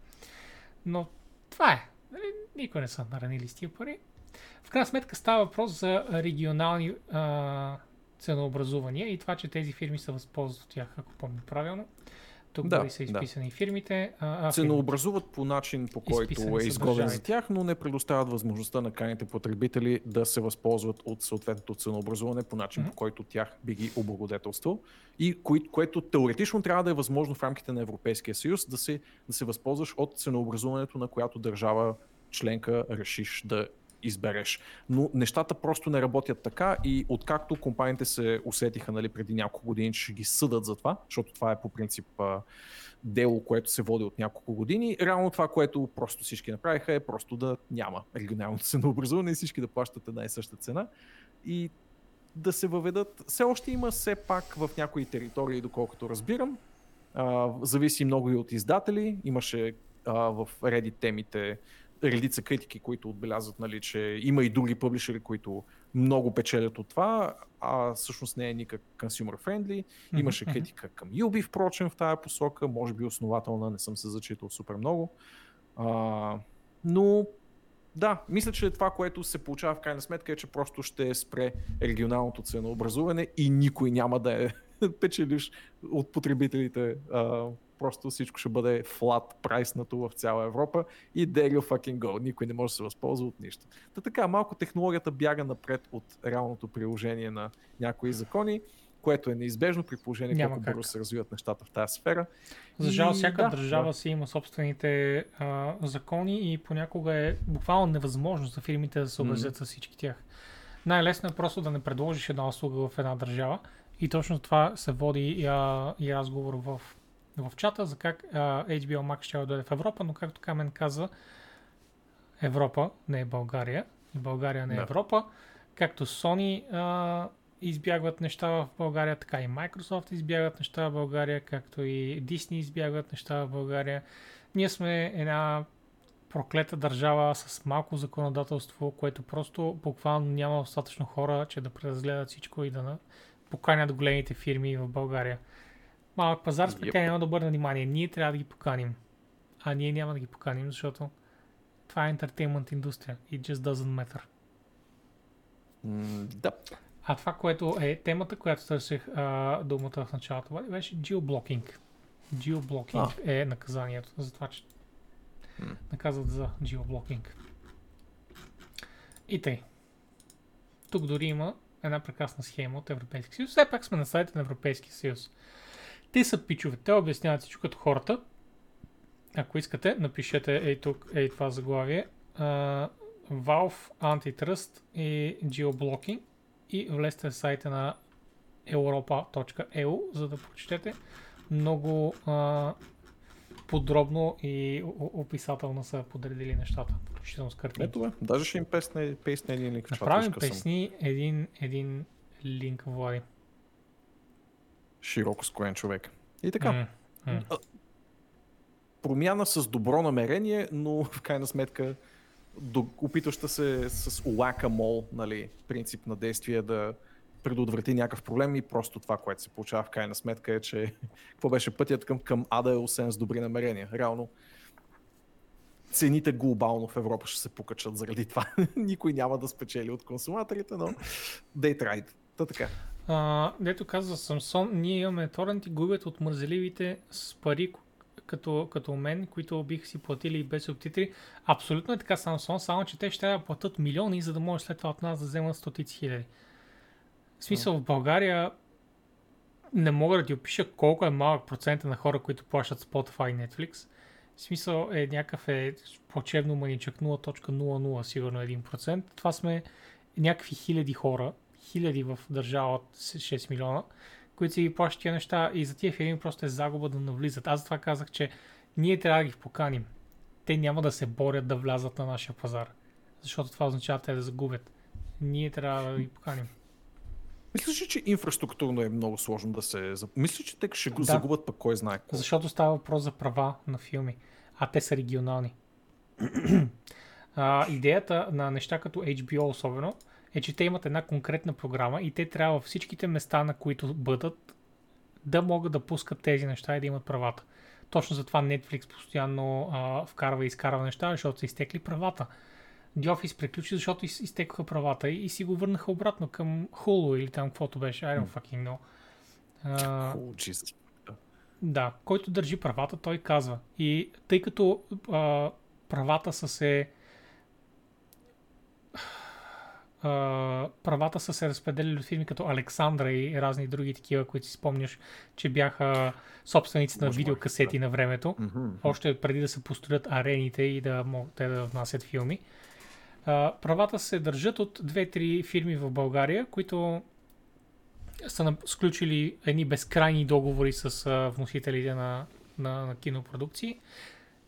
Но това е. Нали, Никой не са наранили с тия пари. В крайна сметка става въпрос за регионални а, ценообразувания и това, че тези фирми се възползват от тях, ако помня правилно. Тук Да, дори са да. изписани фирмите. А, а, ценообразуват по начин, по който е изгоден за тях, но не предоставят възможността на крайните потребители да се възползват от съответното ценообразуване по начин, Мгм. по който тях би ги облагодетелствал и кои, което теоретично трябва да е възможно в рамките на Европейския съюз да се, да се възползваш от ценообразуването, на която държава членка решиш да избереш. Но нещата просто не работят така и откакто компаниите се усетиха нали, преди няколко години, че ще ги съдат за това, защото това е по принцип дело, което се води от няколко години. Реално това, което просто всички направиха е просто да няма регионалното ценообразуване и всички да плащат една и съща цена. И да се въведат. Все още има все пак в някои територии, доколкото разбирам. А, зависи много и от издатели. Имаше а, в Reddit темите редица критики, които отбелязват, нали, че има и други публишери, които много печелят от това, а всъщност не е никак consumer friendly. Имаше критика към Юби, впрочем, в тази посока, може би основателна, не съм се зачитал супер много. А, но да, мисля, че това, което се получава в крайна сметка е, че просто ще спре регионалното ценообразуване и никой няма да е (laughs) печелиш от потребителите. А, просто всичко ще бъде флат прайснато в цяла Европа и there you fucking go. Никой не може да се възползва от нищо. Та така, малко технологията бяга напред от реалното приложение на някои закони което е неизбежно при положение Няма колко бързо се развиват нещата в тази сфера. За жал, всяка да, държава да. си има собствените а, закони и понякога е буквално невъзможно за фирмите да се образят mm-hmm. с всички тях. Най-лесно е просто да не предложиш една услуга в една държава и точно това се води и, а, и разговор в, в чата за как а, HBO Max ще дойде в Европа, но както Камен каза, Европа не е България и България не е да. Европа. Както Sony а, избягват неща в България, така и Microsoft избягват неща в България, както и Disney избягват неща в България. Ние сме една проклета държава с малко законодателство, което просто буквално няма достатъчно хора, че да преразгледат всичко и да поканят големите фирми в България. Малък пазар, спе yep. няма да обърна внимание. Ние трябва да ги поканим. А ние няма да ги поканим, защото това е entertainment индустрия. It just doesn't matter. Mm, да. А това, което е темата, която търсех а, думата в началото, беше geoblocking. Geoblocking а. е наказанието за това, че hmm. наказват за geoblocking. И тъй. Тук дори има една прекрасна схема от Европейския съюз. Все пак сме на сайта на Европейския съюз. Те са пичове. Те обясняват всичко като хората. Ако искате, напишете ей тук, ей това заглавие. Uh, Valve Antitrust и Geoblocking и влезте в сайта на europa.eu, за да прочетете много а, подробно и описателно са подредили нещата, включително с картинки. Ето бе, даже ще им песне, песне един линк. Направим песни един, един линк, Влади. Широко скроен човек. И така. Mm, mm. Промяна с добро намерение, но (laughs) в крайна сметка опитваща се с лака мол, нали, принцип на действие да предотврати някакъв проблем и просто това, което се получава в крайна сметка е, че (laughs) какво беше пътят към, към ада е освен с добри намерения. Реално цените глобално в Европа ще се покачат заради това. (laughs) Никой няма да спечели от консуматорите, но they tried. Та така. А, дето каза Самсон, ние имаме торенти, губят от мързеливите с пари, като, като мен, които бих си платили без субтитри. Абсолютно е така Samsung, само че те ще трябва да платят милиони, за да може след това от нас да вземат стотици хиляди. В смисъл, в България не мога да ти опиша колко е малък процент на хора, които плащат Spotify и Netflix. В смисъл е някакъв е плачевно маничък 0.00, сигурно 1%. Това сме някакви хиляди хора, хиляди в държава от 6 милиона, които си ги плащат тия неща и за тия фирми просто е загуба да навлизат. Аз затова казах, че ние трябва да ги поканим. Те няма да се борят да влязат на нашия пазар, защото това означава те да загубят. Ние трябва да ги поканим. Мислиш ли, че инфраструктурно е много сложно да се... Мислиш, че те ще го да. загубят пък кой знае какво? Защото става въпрос за права на филми, а те са регионални. (clears throat) а, идеята на неща като HBO особено е, че те имат една конкретна програма и те трябва във всичките места, на които бъдат, да могат да пускат тези неща и да имат правата. Точно затова Netflix постоянно а, вкарва и изкарва неща, защото са изтекли правата. The Office приключи, защото из, изтекоха правата и, и си го върнаха обратно към Hulu или там каквото беше. I don't fucking know. Oh, Jesus. Да, който държи правата, той казва. И тъй като а, правата са се правата са се разпределили от фирми като Александра и разни други такива, които си спомняш, че бяха собственици на видеокасети да. на времето, mm-hmm. още преди да се построят арените и да могат те да внасят филми. А, правата се държат от 2-3 фирми в България, които са сключили едни безкрайни договори с а, вносителите на, на, на кинопродукции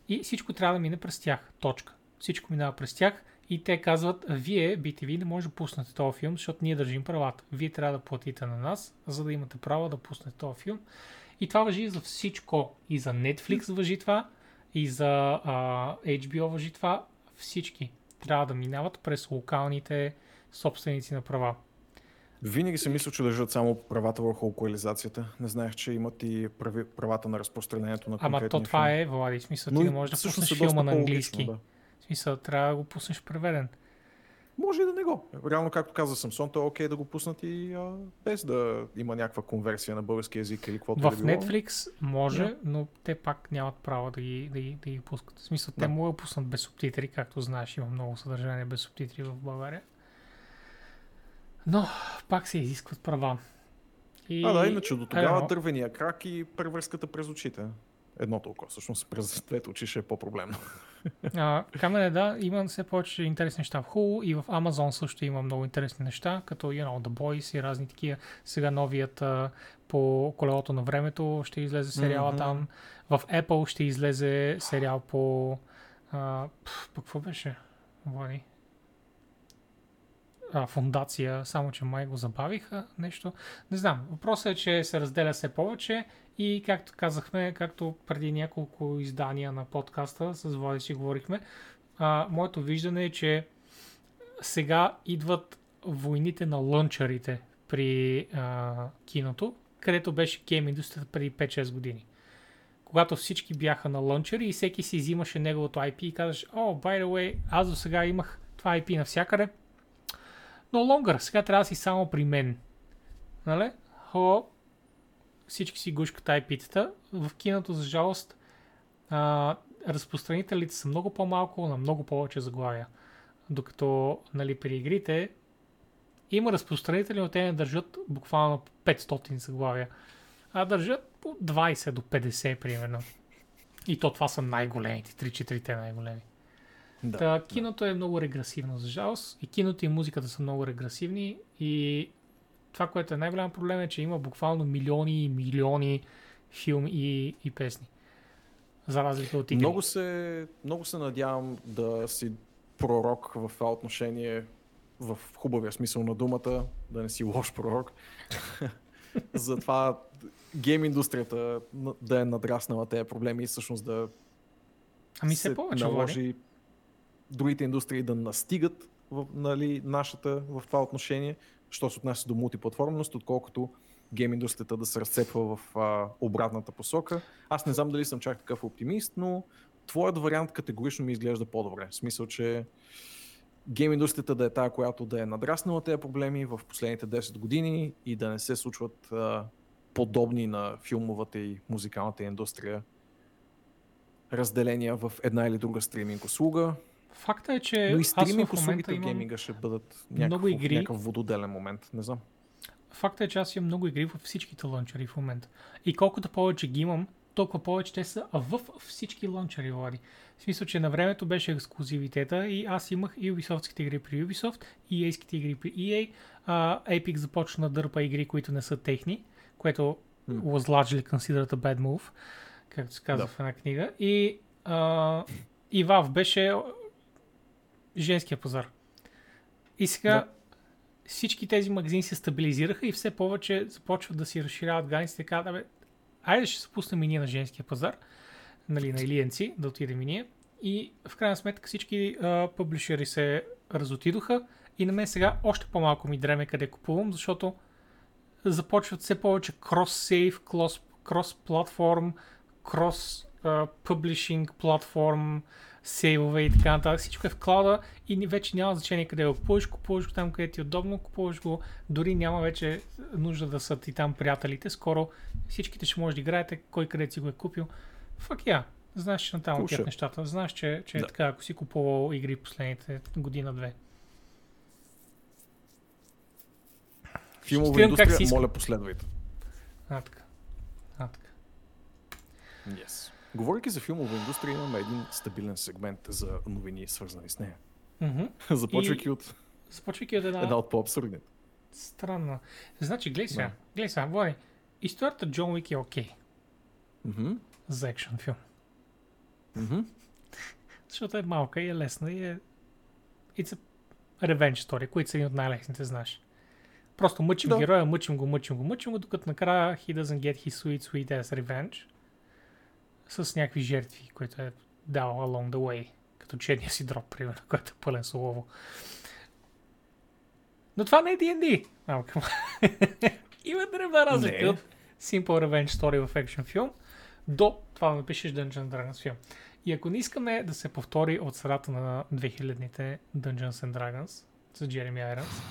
и всичко трябва да мине през тях. Точка. Всичко минава през тях и те казват, вие, BTV, не може да пуснете този филм, защото ние държим правата. Вие трябва да платите на нас, за да имате право да пуснете този филм. И това въжи за всичко. И за Netflix въжи това, и за а, HBO въжи това. Всички трябва да минават през локалните собственици на права. Винаги си мисля, че държат само правата върху локализацията. Не знаех, че имат и прави, правата на разпространението на Ама конкретния то това филм. е, Влади, смисъл ти и не можеш да пуснеш е доста филма на английски. Да. В смисъл трябва да го пуснеш преведен. Може и да не го. Реално, както каза Самсон, то е окей да го пуснат и а, без да има някаква конверсия на български язик или каквото В да било. Netflix може, Да. но те пак нямат право да ги, да ги, да ги пускат. В смисъл, те Да. могат да пуснат без субтитри, както знаеш, има много съдържание без субтитри в България. Но пак се изискват права. И... А, да, иначе до тогава Едно. дървения крак и превръзката през очите. Едното око, всъщност през двете очи ще е по-проблемно. (laughs) А, камене, да, има все повече интересни неща в Hulu и в Amazon също има много интересни неща, като you know, The Boys и разни такива. Сега новият а, по колелото на времето ще излезе сериала Мгм. там. В Apple ще излезе сериал по... А, по какво беше? Влади? А, фундация, само че май го забавиха нещо. Не знам. Въпросът е, че се разделя все повече и както казахме, както преди няколко издания на подкаста с Влади си говорихме, а, моето виждане е, че сега идват войните на лънчарите при а, киното, където беше гейм индустрията преди 5-6 години. Когато всички бяха на лънчари и всеки си взимаше неговото IP и казваш, о, by the way, аз до сега имах това IP навсякъде, но лонгър, сега трябва да си само при мен. Нали? Хо, всички си гушкат IP-тата. В киното, за жалост, а, разпространителите са много по-малко, на много повече заглавия. Докато нали, при игрите има разпространители, но те не държат буквално 500 заглавия, а държат по 20 до 50 примерно. И то това са най-големите, 3-4 най-големи. Да. Та, киното е много регресивно, за жалост. И киното и музиката са много регресивни. И това, което е най-голям проблем е, че има буквално милиони и милиони филми и, и песни. За разлика от игри. Много се, много се надявам да си пророк в това отношение, в хубавия смисъл на думата, да не си лош пророк. (laughs) Затова гейм индустрията да е надраснала тези проблеми и всъщност да ами се повече, Влади. наложи другите индустрии да настигат в, нали, нашата в това отношение, що се отнася до мултиплатформеност, отколкото гейм индустрията да се разцепва в а, обратната посока. Аз не знам дали съм чак такъв оптимист, но твоят вариант категорично ми изглежда по-добре. В смисъл, че гейм индустрията да е тая, която да е надраснала тези проблеми в последните 10 години и да не се случват а, подобни на филмовата и музикалната индустрия разделения в една или друга стриминг услуга. Факта е, че Но и аз стриминг в момента услугите в гейминга ще бъдат много някакъв, игри. някакъв вододелен момент. Не знам. Факта е, че аз имам много игри във всичките лънчери в момента. И колкото повече ги имам, толкова повече те са в всички лънчери, Влади. В смисъл, че на времето беше ексклюзивитета и аз имах и Ubisoftските игри при Ubisoft, и EA-ските игри при EA. А, Epic започна да дърпа игри, които не са техни, което М. was largely considered a bad move, както се казва Да. в една книга. И, а, и Valve беше женския пазар. И сега Да. всички тези магазини се стабилизираха и все повече започват да си разширяват границите. Така, да, бе, айде ще се пуснем и ние на женския пазар, нали, на Илиенци, да отидем и ние. И в крайна сметка всички а, публишери се разотидоха и на мен сега още по-малко ми дреме къде купувам, защото започват все повече крос-сейв, крос-платформ, крос-публишинг платформ, сейвове и така нататък. Всичко е в клауда и вече няма значение къде го купуваш. Купуваш го там, където ти е удобно, купуваш го. Дори няма вече нужда да са ти там приятелите. Скоро всичките ще може да играете, кой къде си го е купил. Fuck yeah. Знаеш, че натам отиват нещата. Знаеш, че, че е Да. така, ако си купувал игри последните година-две. Филмова индустрия, моля последвайте. А, така. А, така. Yes. Говорейки за филмова индустрия, имаме един стабилен сегмент за новини, свързани с нея. Мгм. (laughs) Започвайки от Започвайки от една... една от по-абсурдните. Странно. Значи, гледай сега. Да. Гледай сега, Влади. Историята Джон Уик е окей Мгм. за екшен филм. Мгм. (laughs) Защото е малка и е лесна и е... It's a revenge story, които са един от най-лесните, знаеш. Просто мъчим Да. героя, мъчим го, мъчим го, мъчим го, докато накрая he doesn't get his sweet, sweet ass revenge с някакви жертви, които е дал along the way, като черния си дроп, примерно, (laughs) който е пълен с олово. Но това не е D&D. (laughs) Има древна разлика от Simple Revenge Story в екшен филм до това да напишеш Dungeons Dragons филм. И ако не искаме да се повтори от средата на 2000-те Dungeons and Dragons с Джереми Айронс,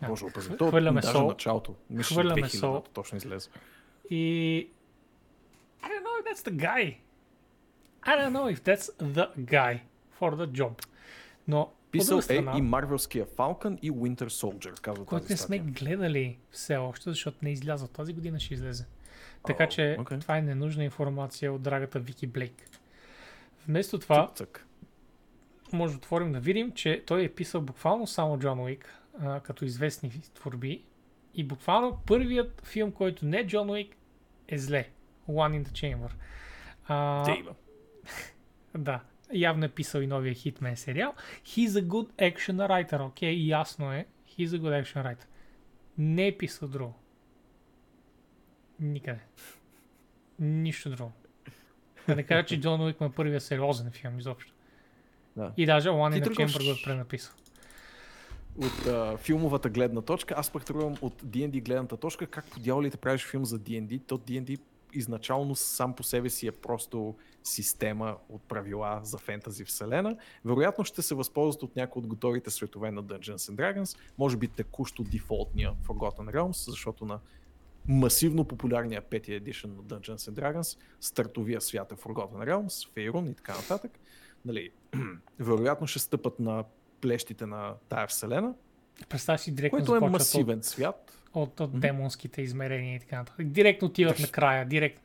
Да. Боже, опази. Хвърляме сол. началото. Хвърляме 2000 сол. точно излезе. и Know if that's the guy. I don't know if that's the guy for the job. Но Писал друга е страна, и Марвелския Falcon и Winter Soldier, казва който не сме гледали все още, защото не е излязъл. Тази година ще излезе. Така О, че окей. това е ненужна информация от драгата Вики Блейк. Вместо това, Цък-цък. може да отворим да видим, че той е писал буквално само Джон Уик, а, като известни творби. И буквално първият филм, който не е Джон Уик, е зле. One in the Chamber. А, (laughs) да, явно е писал и новия Hitman сериал. He's a good action writer, окей, okay? ясно е. He's a good action writer. Не е писал друго. Никъде. Нищо друго. Да не кажа, че Джон Уик е първият сериозен филм изобщо. Да. И даже One in the Chamber го е пренаписал. От а, филмовата гледна точка, аз пък тръгвам от D&D гледната точка, как по дяволите правиш филм за D&D, то D&D изначално сам по себе си е просто система от правила за фентази вселена. Вероятно ще се възползват от някои от готовите светове на Dungeons and Dragons, може би текущо дефолтния Forgotten Realms, защото на масивно популярния петия едишън на Dungeons and Dragons, стартовия свят е Forgotten Realms, Faerun и така нататък. Нали, (clears throat) вероятно ще стъпат на плещите на тая вселена, Представя си директно което е масивен свят. От, от, демонските измерения и така нататък. Директно отиват Точно. накрая, директно.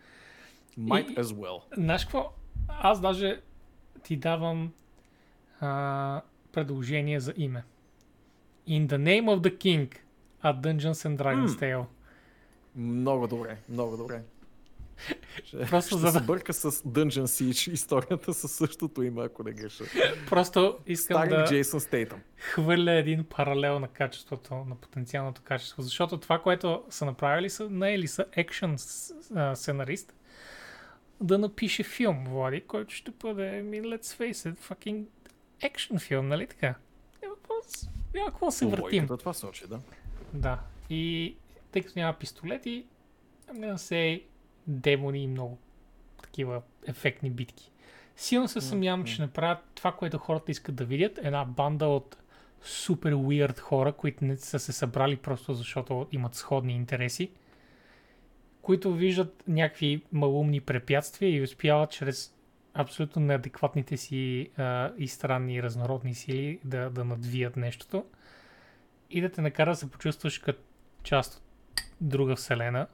Might as well. Знаеш какво? Аз даже ти давам а, предложение за име. In the name of the king, a Dungeons and Dragons М. Tale. Много добре, много добре. Ще, Просто ще за се да- бърка с Dungeon Siege историята със същото име, ако не греша. Просто искам Старинг да Джейсън Стейтъм. хвърля един паралел на качеството, на потенциалното качество. Защото това, което са направили, са наели са екшен сценарист да напише филм, Влади, който ще бъде, I mean, let's face it, fucking екшен филм, нали така? Няма какво да с- няма какво се въртим. Това сочи, да. Да. И тъй като няма пистолети, I'm gonna say демони и много такива ефектни битки. Силно се съмнявам, че направят това, което хората искат да видят. Една банда от супер weird хора, които не са се събрали просто защото имат сходни интереси, които виждат някакви малумни препятствия и успяват чрез абсолютно неадекватните си а, и странни и разнородни сили да, да надвият нещото и да те накара да се почувстваш като част от друга вселена,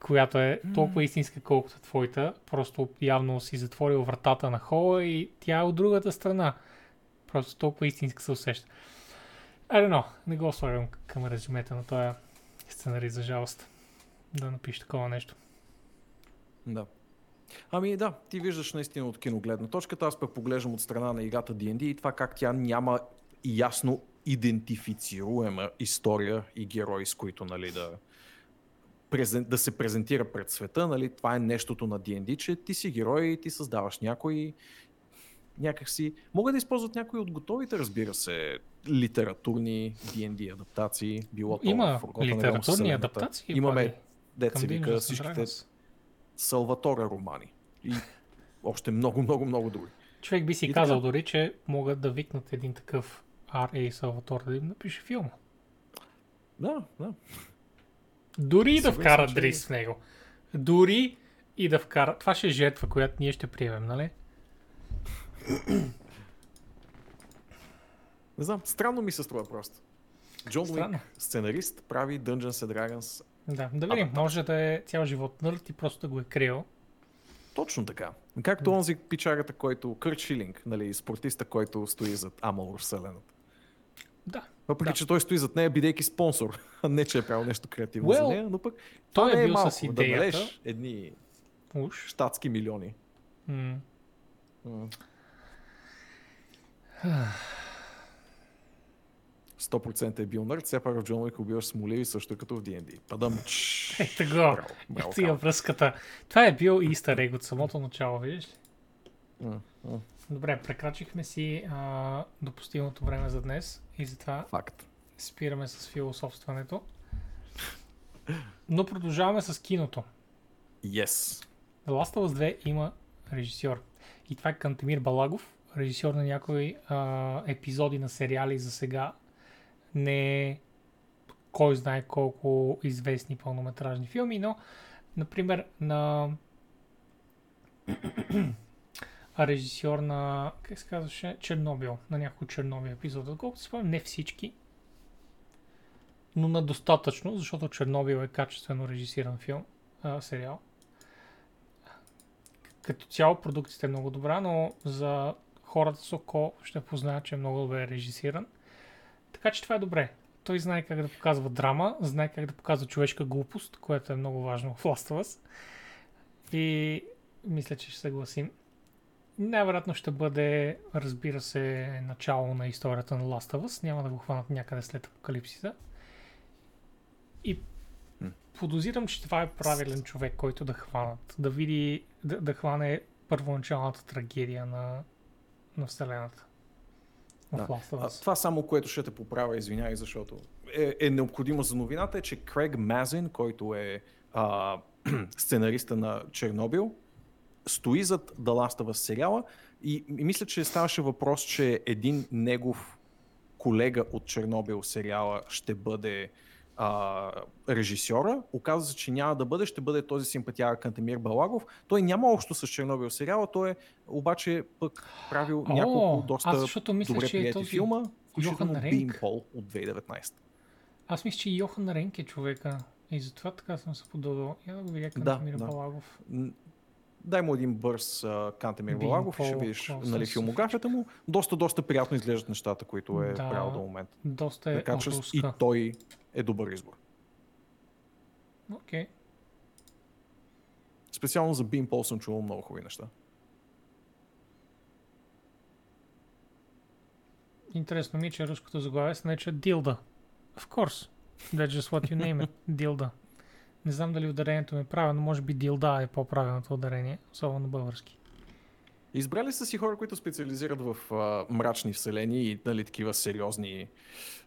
която е толкова истинска, колкото твоята. Просто явно си затворил вратата на хола и тя е от другата страна. Просто толкова истинска се усеща. I don't know. Не го слагам към резюмета на този сценарий, за жалост. Да напише такова нещо. Да. Ами да, ти виждаш наистина от киногледна точката, аз пък поглеждам от страна на играта D&D и това как тя няма ясно идентифицируема история и герои, с които нали, да, презен, да се презентира пред света. Нали, това е нещото на D&D, че ти си герой и ти създаваш някой някакси... Могат да използват някои от готовите, разбира се, литературни D&D адаптации. Било то Има Realms литературни адаптации. Имаме, деца вика, всичките. Салватора романи. И още много, много, много други. Човек би си И казал така. дори, че могат да викнат един такъв R.A. Салватор да им напише филма. Да, да. Дори и да вкара че- Дрис в него. Дори и да вкара. Това ще е жертва, която ние ще приемем, нали? Не знам, странно ми се струва просто. Джон. Уик, сценарист, прави Dungeons and Dragons. Да, да видим. да. Може да е цял живот нърд и просто да го е криел. Точно така. Както онзи пичарата, който, Кърт Шилинг, нали, спортиста, който стои зад Амалор Вселената. Да. Въпреки, Да. че той стои зад нея, бидейки спонсор, не, че е правил нещо креативно Well, за нея, но пък той е не бил малко, с идеята. да едни Уж. щатски милиони. М. М. 100% е бил нърд, все пак в Джон Уик убиваш смоливи също като в D&D. Падам. Е. Браво, браво, Ето я Кал. връзката. Това е бил Easter egg от самото начало, видиш ли? М, м, Добре, прекрачихме си а, допустимото време за днес и затова Факт. спираме с философстването. Но продължаваме с киното. Yes. The Last of Us 2 има режисьор. И това е Кантемир Балагов, режисьор на някои а, епизоди на сериали за сега. Не е кой знае колко известни пълнометражни филми, но, например, на режисьор на, как се казваше, Чернобил, на няколко Чернобил епизода. Колкото спомням, не всички, но на достатъчно, защото Чернобил е качествено режисиран филм, а, сериал като цяло продукцията е много добра, но за хората с око ще познаят, че е много добре режисиран. Така че това е добре. Той знае как да показва драма, знае как да показва човешка глупост, което е много важно в Last of Us. И мисля, че ще съгласим. Най-вероятно ще бъде, разбира се, начало на историята на Last of Us. Няма да го хванат някъде след апокалипсиса. И подозирам, че това е правилен човек, който да хванат. Да види, да, да хване първоначалната трагедия на, на Вселената. Да. А, това само, което ще те поправя, извинявай, защото е, е необходимо за новината, е, че Крейг Мазин, който е а, (clears throat) сценариста на Чернобил, стои зад The Last of Us сериала и, и мисля, че ставаше въпрос, че един негов колега от Чернобил сериала ще бъде а, режисьора. Оказва се, че няма да бъде, ще бъде този симпатяга Кантемир Балагов. Той няма общо с Чернобил сериала, той е обаче пък правил О, няколко доста аз мисля, добре е прияти този филма, включително Йохан Bean Ренк. Paul от 2019. Аз мисля, че Йохан Ренк е човека. И затова така съм се подобил. Я да го видя Да, Кантемир да. Балагов. Дай му един бърз uh, Кантемир Балагов и ще видиш нали, филмографията му. Доста, доста приятно изглеждат нещата, които е Да. правил до момента. Доста е Така че и той е добър избор. Окей. Специално за Bean Paul съм чувал много хубави неща. Интересно ми е, че руското заглавие се нарича Дилда. Of course. That's just what you name it. (laughs) Дилда. Не знам дали ударението ми е правилно, може би Дилда е по-правилното ударение, особено български. Избрали са си хора, които специализират в а, мрачни вселени и нали, такива сериозни,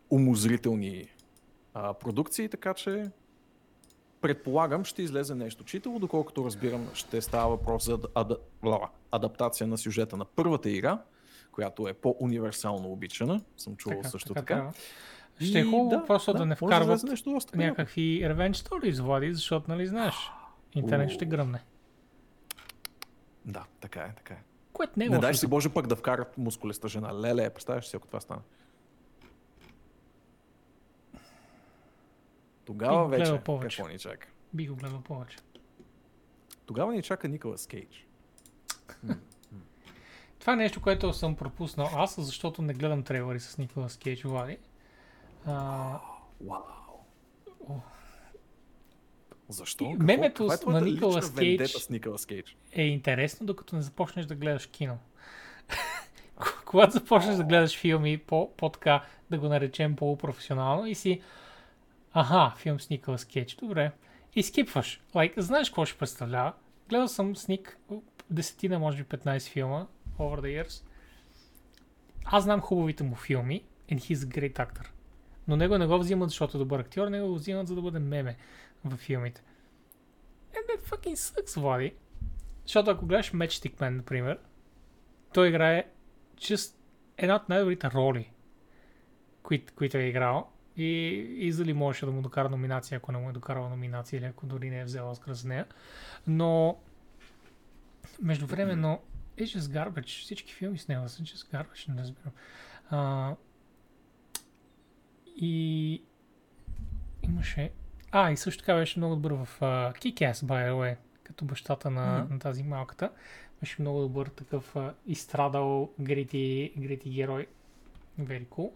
умозрителни а, продукции, така че предполагам ще излезе нещо читаво, доколкото разбирам ще става въпрос за ада, адаптация на сюжета на първата игра, която е по-универсално обичана, съм чувал също така. трябва. Ще е хубаво просто да, не може вкарват излезе нещо доста някакви revenge stories, Влади, защото, нали знаеш, интернет ще гръмне. Да, така е, така е. Което не е Не дай си Боже пък да вкарат мускулеста жена. Леле, представяш си, ако това стане. Тогава вече, какво ни чака? Би го гледал повече. Тогава ни чака Николас Кейдж. Това е нещо, което съм пропуснал аз, защото не гледам трейлери с Николас Кейдж, Влади. А, Вау. О. Защо? Какво? мемето Каква е на Николас Кейдж- с Николас Кейдж? е интересно, докато не започнеш да гледаш кино. (laughs) Когато започнеш да гледаш филми по, по така, да го наречем полупрофесионално и си аха, филм с Николас Кейдж, добре. И скипваш. Like, знаеш какво ще представлява? Гледал съм с Ник десетина, може би 15 филма over the years. Аз знам хубавите му филми and he's a great actor. Но него не го взимат, защото е добър актьор, него го взимат, за да бъде меме в филмите. And that fucking sucks, Влади. Защото ако гледаш Matchstick Man, например, той играе just една от най-добрите роли, кои, които е играл. И изали можеше да му докара номинация, ако не му е докарала номинация или ако дори не е взела Оскар за нея. Но междувременно it's just garbage. Всички филми с него са just garbage, не разбирам. А, и имаше... А, и също така беше много добър в uh, Kick-Ass, by the way. като бащата на, Мгм. на тази малката. Беше много добър такъв а, изстрадал грити, грити герой. Very cool.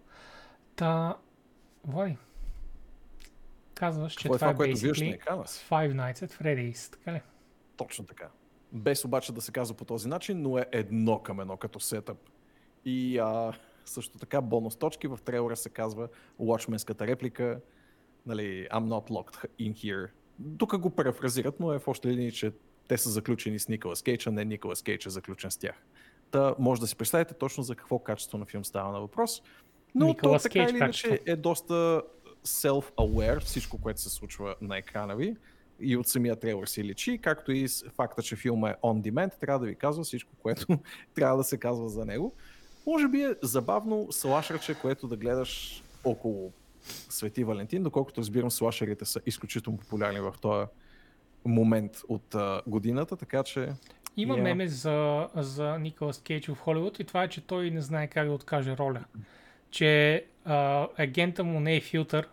Та, Влади, казваш, че Какво е това е това, на basically? Five Nights at Freddy's, така ли? Точно така. Без обаче да се казва по този начин, но е едно към едно като сетъп. И а, също така бонус точки в трейлера се казва Watchменската реплика, нали, I'm not locked in here. Тук го префразират, но е в още линии, че те са заключени с Николас Кейдж, а не Николас Кейдж е заключен с тях. Та може да си представите точно за какво качество на филм става на въпрос. Но Николас то така Кейдж или иначе е доста self-aware всичко, което се случва на екрана ви и от самия трейлер си личи, както и с факта, че филма е on demand, трябва да ви казва всичко, което (laughs) трябва да се казва за него. Може би е забавно слашърче, което да гледаш около Свети Валентин, доколкото разбирам, слашерите са изключително популярни в този момент от а, годината, така че Има Yeah. меме за, за Николас Кейдж в Холивуд и това е, че той не знае как да откаже роля. Че а, агента му не е филтър,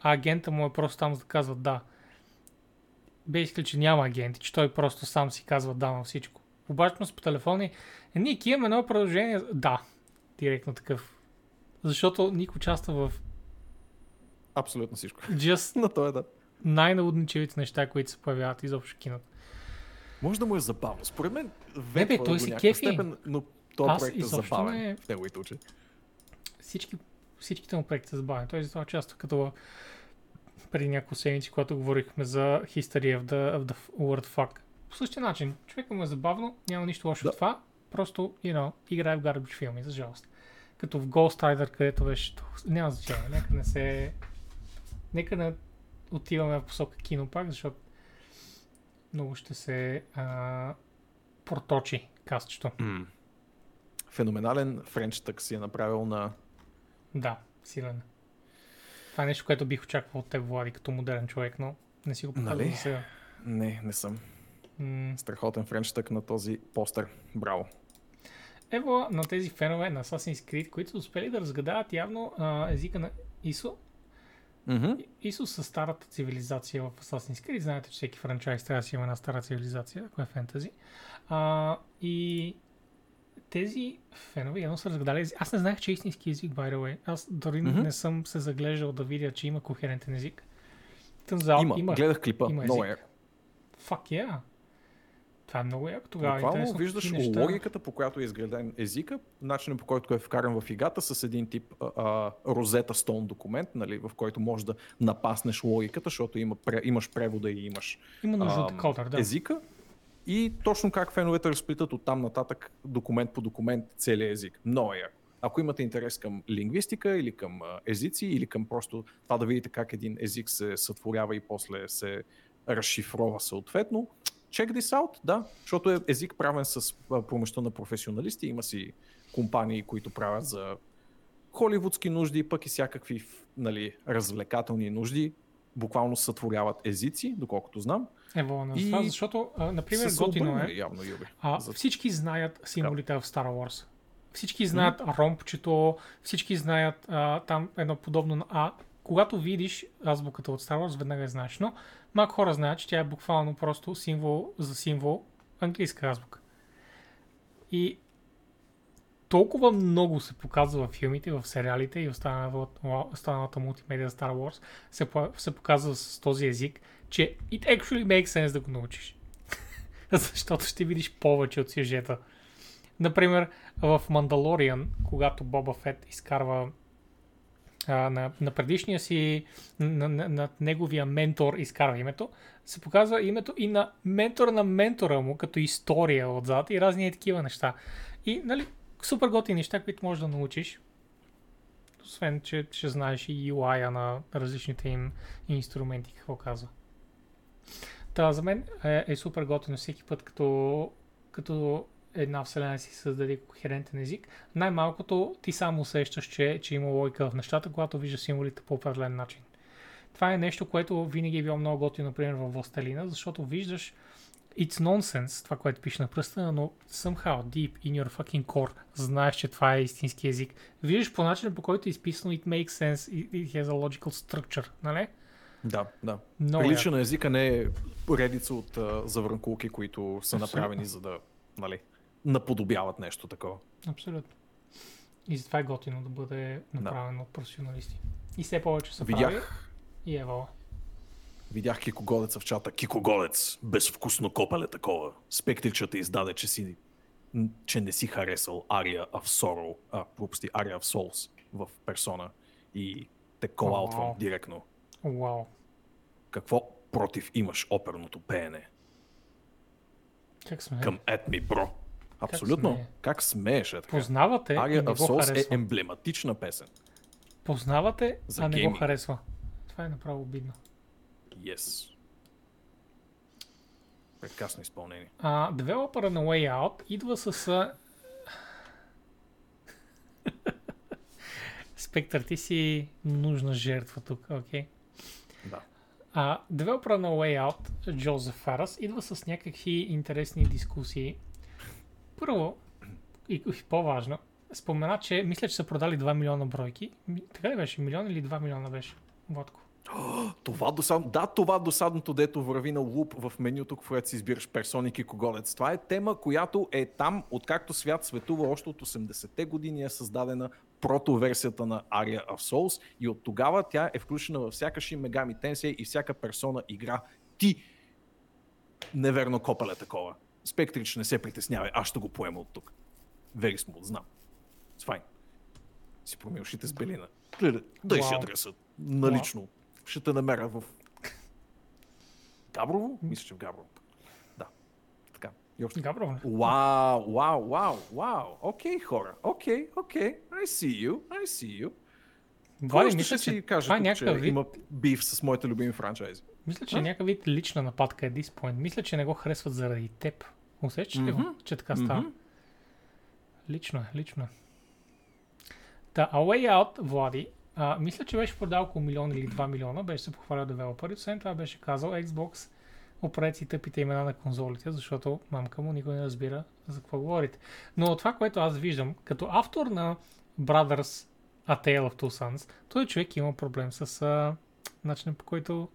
а агента му е просто там за да казва да. Basically, че няма агенти, че той просто сам си казва да на всичко. Обаче с по телефони, е, Ник, имаме едно продължение. Да, директно такъв. Защото Ник участва в абсолютно всичко. just (laughs) На това е да. най-наводничевите неща, които се появяват изобщо в киното. Може да му е забавно. Според мен, бе, ветва той някаква кефи. степен, но този Аз проект е забавен не- в неговите очи. всички, всичките му проекти са забавени. Той затова участва като преди няколко седмици, когато говорихме за History of the, of the Word Fuck. По същия начин, човека му е забавно, няма нищо лошо Да. в това, просто, you know, играе в garbage филми, за жалост. Като в Ghost Rider, където беше, няма значение, нека не се, нека не отиваме в посока кино пак, защото много ще се а, проточи кастчето. Феноменален френч тък си е направил на Да, силен. Това е нещо, което бих очаквал от теб, Влади, като модерен човек, но не си го показвам Нали? сега. Не, не съм. Страхотен френч тък на този постер. Браво. Ево на тези фенове на Assassin's Creed, които са успели да разгадават явно а, езика на Исо. Мгм. Исо с старата цивилизация в Assassin's Creed. Знаете, че всеки франчайз трябва да си има една стара цивилизация, ако е фентази. А, и тези фенове явно са разгадали език. Аз не знаех, че е истински език, by the way. Аз дори Мгм. не съм се заглеждал да видя, че има кохерентен език. Тънзал, Има. има. Гледах клипа. има Много език. е. Fuck yeah. Това е много яко тогава. Буквално Интересно виждаш неща... логиката, по която е изграден езика, начинът по който е вкаран в играта с един тип а, а, розета стон документ, нали, в който можеш да напаснеш логиката, защото има, пре, имаш превода и имаш Има нужда ам, кодър, да. езика. И точно как феновете разплитат от там нататък документ по документ целият език. Много е яко. Ако имате интерес към лингвистика или към а, езици, или към просто това да видите как един език се сътворява и после се разшифрова съответно, check this out, да, защото е език правен с помощта на професионалисти, има си компании, които правят за холивудски нужди, пък и всякакви нали, развлекателни нужди, буквално сътворяват езици, доколкото знам. Ево, на И това, защото, а, например, готино е, явно, Юби. а, за- всички знаят символите в Star Wars. Всички знаят ромпчето, всички знаят а, там едно подобно на А. Когато видиш азбуката от Star Wars, веднага я знаеш. Но малко хора знаят, че тя е буквално просто символ за символ английска азбука. И толкова много се показва в филмите, в сериалите и останалата, останалата мултимедия Star Wars се, се показва с този език, че it actually makes sense да го научиш. (laughs) Защото ще видиш повече от сюжета. Например, в Мандалориан, когато Боба Фет изкарва а, на, на предишния си, на, на, на неговия ментор изкарва името, се показва името и на ментора на ментора му, като история отзад и разни е такива неща. И, нали, супер готини неща, които можеш да научиш. Освен, че ще знаеш и UI-а на различните им инструменти, какво казва. Та, за мен е, е супер готино всеки път, като, като една вселена си създаде кохерентен език. Най-малкото ти само усещаш, че, че има логика в нещата, когато виждаш символите по определен начин. Това е нещо, което винаги е било много готино, например, в Властелина, защото виждаш it's nonsense, това, което пише на пръста, но somehow deep in your fucking core знаеш, че това е истински език. Виждаш по начина, по който е изписано it makes sense, it, has a logical structure, нали? Да, да. Много Прилича на езика не е редица от а, завърнкулки, които са Абсолютно. направени за да нали, наподобяват нещо такова. Абсолютно. И затова е готино да бъде направено от професионалисти. И все повече се прави Видях, и евала. видях Кикоголеца в чата. Кикоголец, безвкусно копале такова. Спектричата издаде, че си че не си харесал Aria of Sorrow, а, глупости, Aria of Souls в персона и те колаутвам Вау. директно. Вау. Какво против имаш оперното пеене? Как сме? Към At Me, бро. Абсолютно. смее? Как смееш е така? Познавате и не го Souls харесва. е емблематична песен. Познавате, За а не го харесва. Това е направо обидно. Yes. Прекрасно изпълнение. А, девелопера на Way Out идва с... (laughs) Спектър, ти си нужна жертва тук, окей? Да. А, девелопера на Way Out, Джозеф Фарас, идва с някакви интересни дискусии. Първо, и, и по-важно, спомена, че мисля, че са продали 2 милиона бройки. Така ли беше? Милион или 2 милиона беше? Водко. (gasps) Това досадно, да, това досадното, дето върви на луп в менюто, в което си избираш персоник и коголец. Това е тема, която е там, откакто свят светува още от 80-те години е създадена прото-версията на Aria of Souls и от тогава тя е включена във всяка Shin Megami Tensei и всяка персона игра. Ти неверно копале такова. Спектрич не се притеснявай, аз ще го поема от тук. Very smooth, знам. It's fine. Си промил ушите с белина. Дай си адреса. Налично. Ще те намеря в... Габрово? Мисля, че в Габрово. Да. Така. И още... Габро, Вау, вау, вау, вау. Окей, хора. Окей, окей. I see you. I see you. Още мисля, ще си че кажа, това е някакъв че вид, има биф с моите любими франчайзи. мисля, че е някакъв вид лична нападка е this point. Мисля, че не го харесват заради теб. Усещаш ли го, че така става? Лично е, лично е. Та, A Way Out, Влади, а, мисля, че беше продал около милион или 2 милиона, беше се похвалял девелопер и освен това беше казал Xbox, оправете си тъпите имена на конзолите, защото мамка му никой не разбира за какво говорите. Но това, което аз виждам, като автор на Brothers A Tale of Two Sons, той човек има проблем с а, начинът по който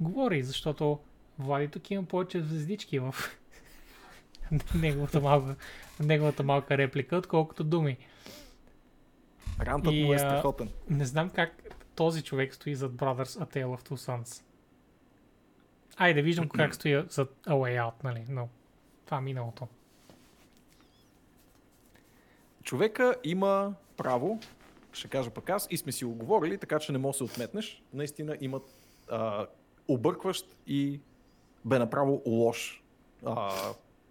говори, защото Влади тук има повече звездички в (laughs) неговата малка, неговата малка реплика, отколкото думи. Рантът И, му е а, страхотен. Не знам как този човек стои зад Brothers A Tale of Two Sons. Айде, виждам как стои зад A Way Out, нали, но това е миналото. Човека има право, ще кажа пък аз, и сме си го говорили, така че не можеш да се отметнеш. Наистина имат а, объркващ и бе направо лош, а,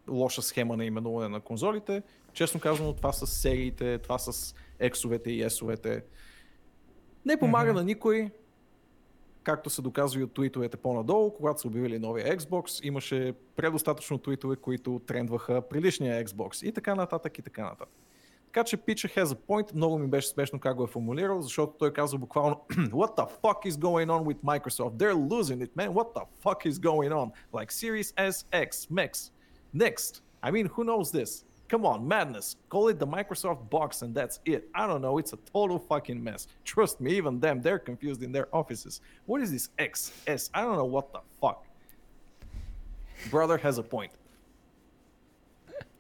лоша схема на именуване на конзолите. Честно казано, това с сериите, това с ексовете и есовете. Не помага Мгм. на никой, както се доказва и от твитовете по-надолу, когато са обявили новия Xbox, имаше предостатъчно твитове, които трендваха предишния Xbox и така нататък и така нататък. Така че Pitcher has a point, много ми беше смешно как го е формулирал, защото той каза буквално (clears throat) What the fuck is going on with Microsoft? They're losing it, man. What the fuck is going on? Like Series S, X, Max. Next. I mean, who knows this? Come on, madness. Call it the Microsoft box and that's it. I don't know, it's a total fucking mess. Trust me, even them, they're confused in their offices. What is this X, S? I don't know what the fuck. Brother has a point.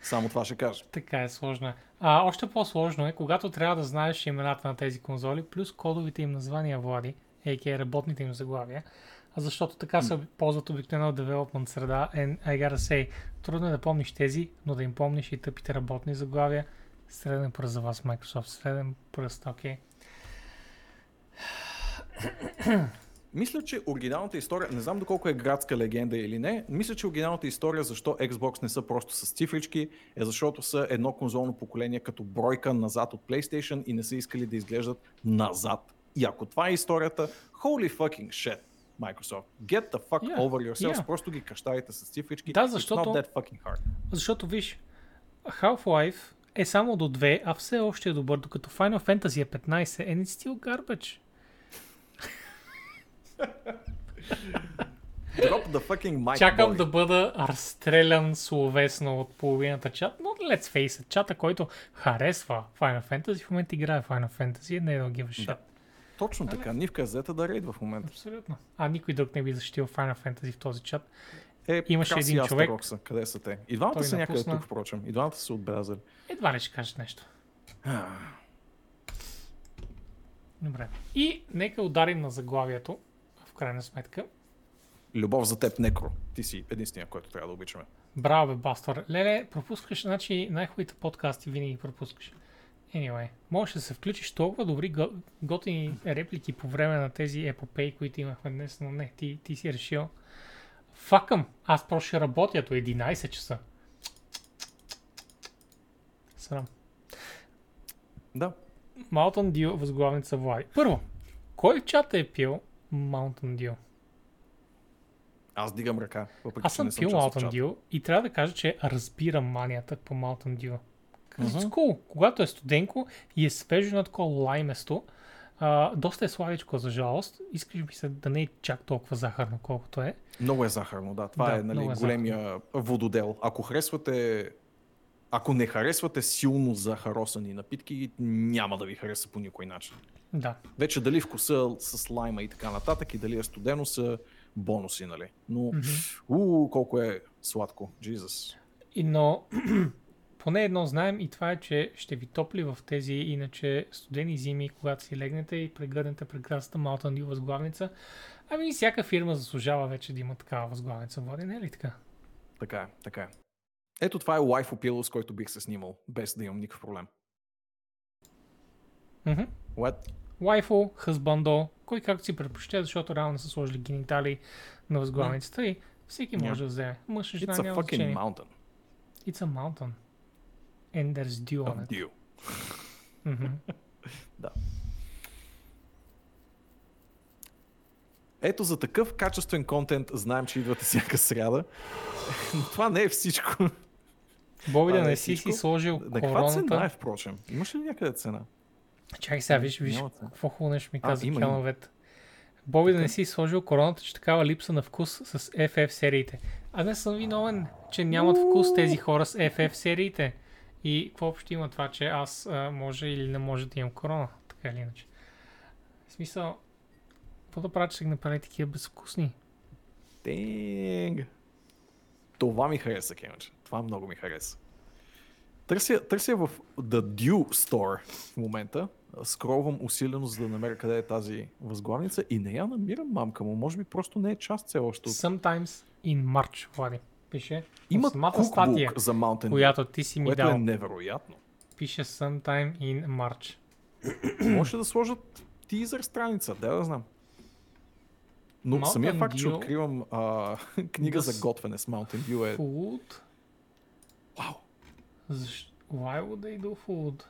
Само това ще кажа. Така е сложно. А, още по-сложно е, когато трябва да знаеш имената на тези конзоли, плюс кодовите им названия, Влади, а.к.а. работните им заглавия, а защото така се ползват обикновено development среда. And I gotta say, трудно е да помниш тези, но да им помниш и тъпите работни заглавия. Среден пръст за вас, Microsoft. Среден пръст, окей. (clears throat) Мисля, че оригиналната история, не знам доколко е градска легенда или не, мисля, че оригиналната история защо Xbox не са просто с цифрички, е защото са едно конзолно поколение като бройка назад от PlayStation и не са искали да изглеждат назад. И ако това е историята, holy fucking shit, Microsoft. Get the fuck Yeah, over yourselves, yeah. просто ги кръщавайте с цифрички. Да, It's защото- not that fucking hard. Защото виж, Half-Life е само до 2, а все още е добър, докато Final Fantasy е 15 and it's still garbage. Drop the fucking mic, Чакам boy. да бъда разстрелян словесно от половината чат, но let's face it, чата, който харесва Final Fantasy, в момента играе Final Fantasy, не е да give a shit. Да. Точно така. Нивка е взета да рейдва в момента. Абсолютно. А никой друг не би защитил Final Fantasy в този чат. Е, Имаше един човек. Астерокса, къде са те? И двамата Той са някъде напусна. тук, впрочем. И двамата са отбелязали. Едва ли ще кажеш нещо. Добре. И нека ударим на заглавието, в крайна сметка. Любов за теб, Некро. Ти си единствения, който трябва да обичаме. Браво, бе, Бастор. Леле, пропускаш, значи най-хубавите подкасти винаги пропускаш. Anyway, можеш да се включиш толкова добри го- готини реплики по време на тези епопеи, които имахме днес, но не, ти, ти си решил. Факъм, аз просто ще работя до 11 часа. Срам. Да. Mountain Dew възглавница Влади. Първо, кой в чата е пил Mountain Dew? Аз дигам ръка. Въпреки, Аз съм съм пил Mountain. Dew и трябва да кажа, че разбирам манията по Mountain Dew. It's cool. Когато е студенко и е свежо на такова лайместо, а, доста е сладичко за жалост. Искаш ми се да не е чак толкова захарно, колкото е. Много е захарно, да. Това Да, е, нали, е големия вододел. Ако харесвате ако не харесвате силно захаросани напитки, няма да ви хареса по никой начин. Да. Вече дали вкуса с лайма и така нататък и дали е студено са бонуси, нали? Но, уу, колко е сладко. И, но поне едно знаем и това е, че ще ви топли в тези иначе студени зими, когато си легнете и прегърнете прекрасната Mountain Dew възглавница. Ами всяка фирма заслужава вече да има такава възглавница. Води, не е ли така? Така е, така е. Ето това е лайф опило, с който бих се снимал, без да имам никакъв проблем. Мгм. What? Лайфо, хъзбандо, кой както си предпочита, защото реално са сложили генитали на възглавницата и всеки може Yeah. да вземе. Мъж и жена It's a fucking значение. mountain It's a mountain. And there's dew on of it. dew. Мгм. (laughs) Да. Ето за такъв качествен контент знаем, че идвате всяка сряда. Но това не е всичко. Боби да не е си си сложил На каква цена е, впрочем? Имаш ли някъде цена? Чакай сега, виж, виж, какво хубаво нещо ми А, каза. Келновет. Боби да не си сложил короната, че такава липса на вкус с FF сериите. Аз не съм виновен, че нямат вкус тези хора с FF сериите. И какво общо има това, че аз а, може или не може да имам корона, така или иначе. В смисъл, какво да правя, че ги направи такива безвкусни? Тинг. Това ми хареса, Кемъч. Това много ми хареса. Търся, търся в The Dew Store в момента. Скролвам усилено, за да намеря къде е тази възглавница и не я намирам, мамка му. Може би просто не е част все още. Sometimes in March, Влади. Пише. Има самата статия, за Mountain която ти си ми което дал. е невероятно. Пише sometime in March. (clears throat) Може да сложат тизър страница, да да знам. Но Mountain самия факт, че откривам а, (laughs) книга за готвене с Mountain Dew е... Food. Вау! Защо? Why would they do food?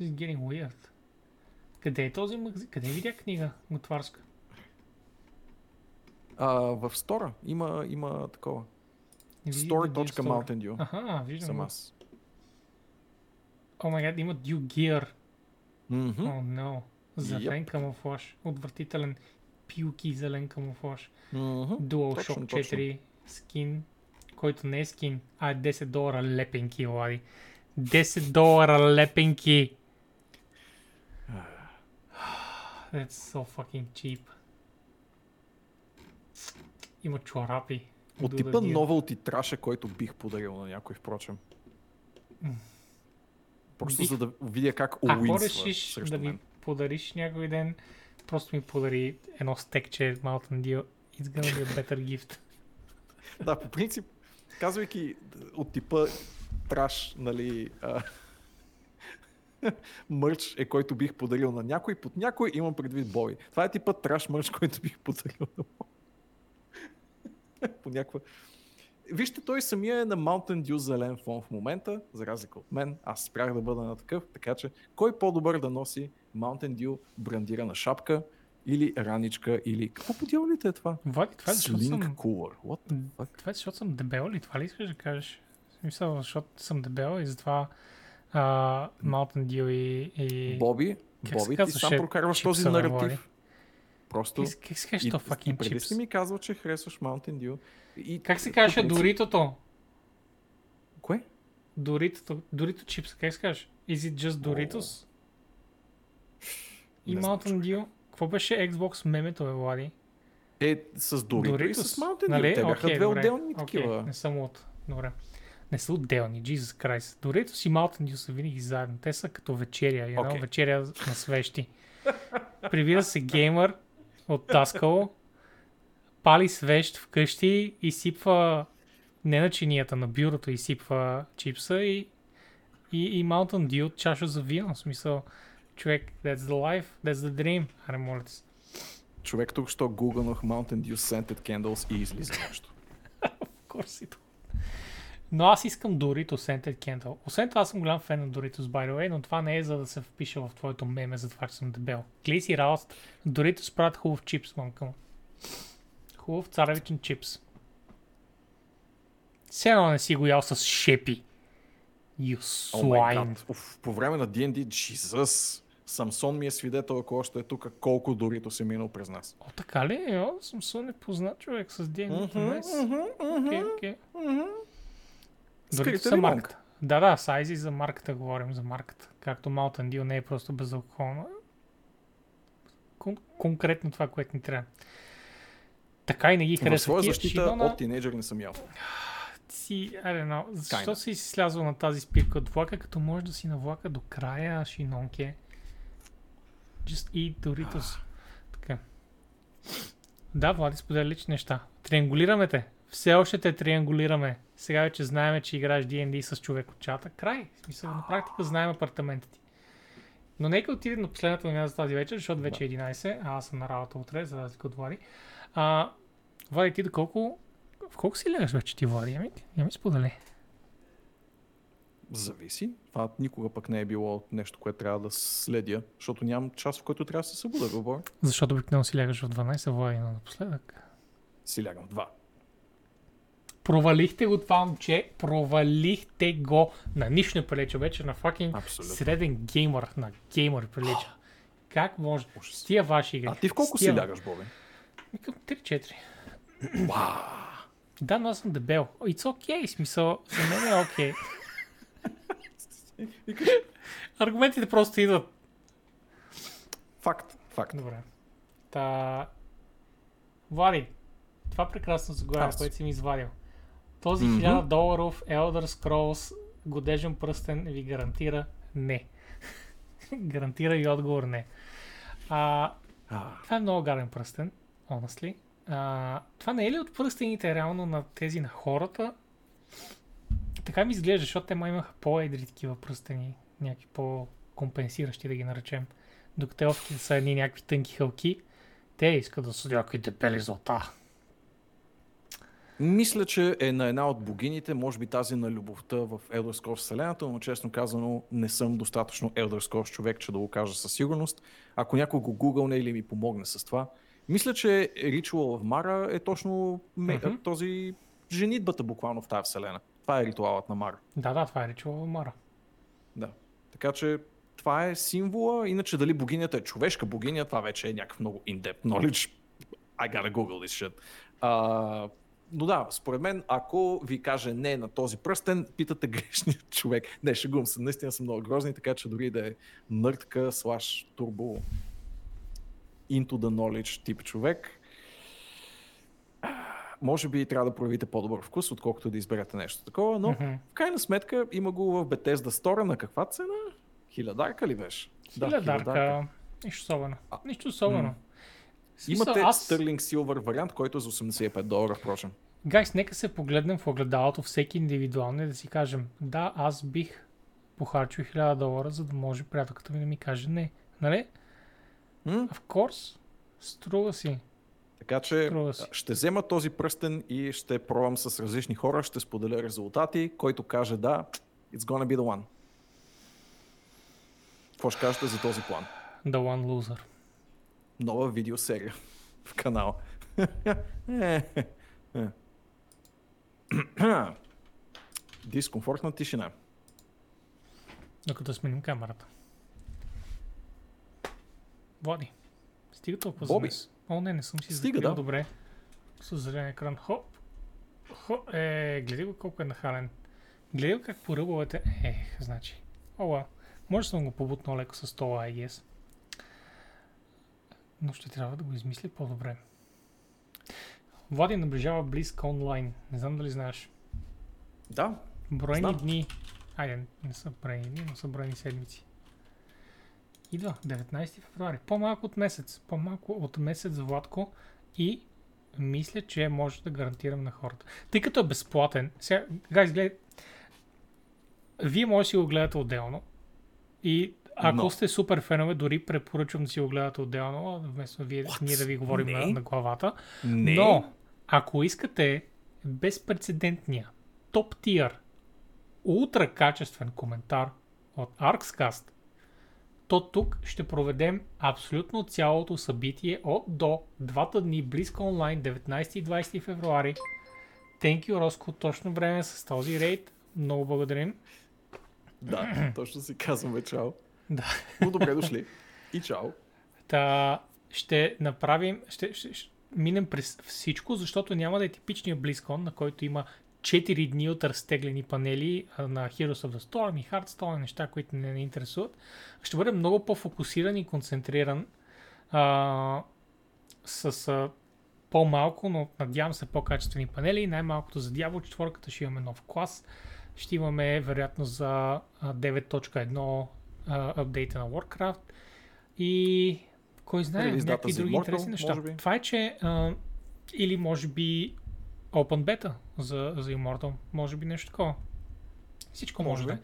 Is getting weird. Къде е този магазин? Къде видя книга готварска? А, в стора има, има такова. Не видя да бил store. Store.Mountain Dew. Аха, виждам Съм аз. О май гад, има Dew Gear. Мгм. О, oh, no. Зелен камуфлаж. Отвратителен пилки зелен камуфлаж. Мгм. DualShock Точно, 4 скин, който не е скин, а е 10 долара лепенки, Влади. 10 долара лепенки! (sighs) That's so fucking cheap. Има чорапи. От типа нова от титраша, който бих подарил на някой, впрочем. Просто Бих- за да видя как Ако уинсва решиш срещу да ми подариш някой ден, просто ми подари едно стекче Mountain Dew. It's gonna be a better gift. (laughs) Да, по принцип, казвайки от типа траш, нали, а, (laughs) мърч е който бих подарил на някой, под някой имам предвид Боби. Това е типа траш мърч, който бих подарил на Боби. (laughs) по някаква... Вижте, той самия е на Mountain Dew зелен фон в момента, за разлика от мен. Аз спрях да бъда на такъв, така че кой по-добър да носи Mountain Dew брандирана шапка или раничка или... Какво по дяволите е това? Влади, това е Slink съм Cooler. What the fuck? Това е защото съм дебел ли? Това ли искаш да кажеш? Смисъл, защото съм дебел и затова а, Mountain Dew и... и... Боби, Боби, ти сам прокарваш този наратив. Просто Как, как се казваше и, то fucking преди чипс? си ми казвал, че харесваш Mountain Dew. И, Как се казваше Доритото? Кое? Доритото, Дорито чипс, как се казваш? Is it just Doritos? И Не Mountain Dew? Какво беше Xbox мемето, бе, Влади? Е, с Дорито и с Mountain Dew. нали? Те бяха две добре. отделни такива. Не съм от... Добре. Не са отделни, Jesus Christ. Doritos и Mountain Dew са винаги заедно. Те са като вечеря, you know? Окей. вечеря на свещи. Прибира се геймър от Таскало, пали свещ вкъщи и сипва не на чинията, на бюрото и сипва чипса и, и, и Mountain Dew от чаша за вино. В смисъл, човек, that's the life, that's the dream. Аре, моля се. Човек тук що гугълнах Mountain Dew Scented Candles и излиза нещо. (laughs) course it. Но аз искам Doritos Scented Candle. Освен това аз съм голям фен на Doritos, by the way, но това не е за да се впиша в твоето меме за това, че съм дебел. Гледай си работата. Doritos правят хубав чипс, мамка му. Хубав царевичен чипс. Все едно не си го ял с шепи. You swine. гад. Уф, по време на D&D, Jesus, Самсон ми е свидетел, ако още е тук, колко Дорито се минал през нас. О, така ли? Йо, съм со непознат човек с D&D. Окей, окей. Дори са марката. Да, да, сайзи за марката говорим, за марката. Както Mountain Dew не е просто безалкохолно. Кон- конкретно това, което ни трябва. Така и не ги В харесва. своя Тия защита шинона, от тинейджър не съм ял. си, don't know, защо си слязал на тази спирка от влака, като можеш да си на влака до края, шинонке? Just eat Doritos. така. Да, Влади споделя лични неща. Триангулираме те. Все още те триангулираме. Сега вече знаем, че играеш D&D с човек от чата. Край. В смисъл, на практика знаем апартамента ти. Но нека отидем на последната новина за тази вечер, защото вече е 11, а аз съм на работа утре, за разлика от Влади. А, Влади, ти доколко... В колко си лягаш вече ти, Влади? Ами, я ми сподели. Зависи. Това никога пък не е било нещо, което трябва да следя, защото нямам час, в който трябва да се събуда, говоря. Защото обикновено си лягаш в 12, Влади, но напоследък. Си лягам в два. Провалихте го това момче, провалихте го. На нищо не прилича вече, на Абсолютно. среден геймър, на геймър прилича. Как може? С тия ваши игри. А ти в колко тия... си лягаш, Боби? Към 3-4. Вау! Да, но аз съм дебел. It's okay, смисъл, за мен е окей. (laughs) Аргументите просто идват. Факт, факт. Добре. Та... Влади, това прекрасно заглавие, което си ми извадил. Този. 1000 доларов Elder Scrolls годежен пръстен ви гарантира не. (laughs) гарантира и отговор не. А, А, това е много гаден пръстен, honestly. А, това не е ли от пръстените реално на тези на хората? Така ми изглежда, защото те май имаха по-едри такива пръстени, някакви по-компенсиращи да ги наречем. Докато елфите са едни някакви тънки хълки, те искат да са някакви дебели злата. Мисля, че е на една от богините, може би тази на любовта в Elder Scrolls вселената, но честно казано не съм достатъчно Elder Scrolls човек, че да го кажа със сигурност. Ако някой го гугълне или ми помогне с това. Мисля, че Ritual of Mara е точно Мгм. този женитбата буквално в тази вселена. Това е ритуалът на Мара. Да, да, това е речува Мара. Да. Така че това е символа. Иначе дали богинята е човешка богиня, това вече е някакъв много in-depth knowledge. I gotta google this shit. А, но да, според мен, ако ви каже не на този пръстен, питате грешния (laughs) човек. Не, шегувам се, наистина са много грозни, така че дори да е нъртка, слаш, турбо, into the knowledge тип човек, може би трябва да проявите по-добър вкус, отколкото да изберете нещо такова, но Мгм. в крайна сметка има го в Bethesda Store на каква цена? Хилядарка ли беше? Хилядарка. Нищо особено. А, Нищо особено. м. Смисъл, Имате аз... Sterling Silver вариант, който е за 85 долара, впрочем. Гайс, нека се погледнем в огледалото всеки индивидуално и да си кажем, да, аз бих похарчил 1000 долара, за да може приятелката ми да ми каже не. Нали? М? Of course. Струва си. Така че ще взема този пръстен и ще пробвам с различни хора, ще споделя резултати, който каже да, it's gonna be the one. Какво ще кажете за този план? The one loser. Нова видеосерия в канала. Е, е. Дискомфортна тишина. Докато сменим камерата. Води. Стига толкова Боби. за днес. О, не, не съм си Стига, да. добре. С зелен екран. Хоп. Хоп. Е, гледай го колко е нахален. Гледай го как поръбвате. Ех, значи. О, well. Може съм го побутнал леко с това, I guess. Но ще трябва да го измисля по-добре. Влади наближава близко онлайн. Не знам дали знаеш. Да, Броени Знам. дни. Айде, не са броени дни, но са броени седмици. Идва 19 февруари. По-малко от месец. По-малко от месец, Владко. И мисля, че може да гарантирам на хората. Тъй като е безплатен. Сега, гайз, гледай. Вие може да си го гледате отделно. И ако Но. сте супер фенове, дори препоръчвам да си го гледате отделно, вместо вие, What? ние да ви говорим Не. на, на главата. не. Но, ако искате безпредседентния, топ тир, ултра качествен коментар от ArxCast, то тук ще проведем абсолютно цялото събитие от до двата дни близко онлайн, 19 и 20 февруари. Thank you, Роско, точно време с този рейд. Много благодарим. Да, (clears throat) точно си казваме чао. Да. (laughs) Но добре дошли. И чао. Та, ще направим, ще, ще, ще минем през всичко, защото няма да е типичния BlizzCon, на който има 4 дни от разтеглени панели на Heroes of the Storm и Hearthstone, неща, които не ни интересуват. Ще бъде много по-фокусиран и концентриран а, с а, по-малко, но надявам се по-качествени панели. Най-малкото за Diablo 4 ще имаме нов клас. Ще имаме вероятно за а, 9.1 а, апдейта на Warcraft. И кой знае, някакви други Immortal, интересни неща. Това е, че а, или може би Open Beta за, за Immortal. Може би нещо такова. Всичко може, Може да е.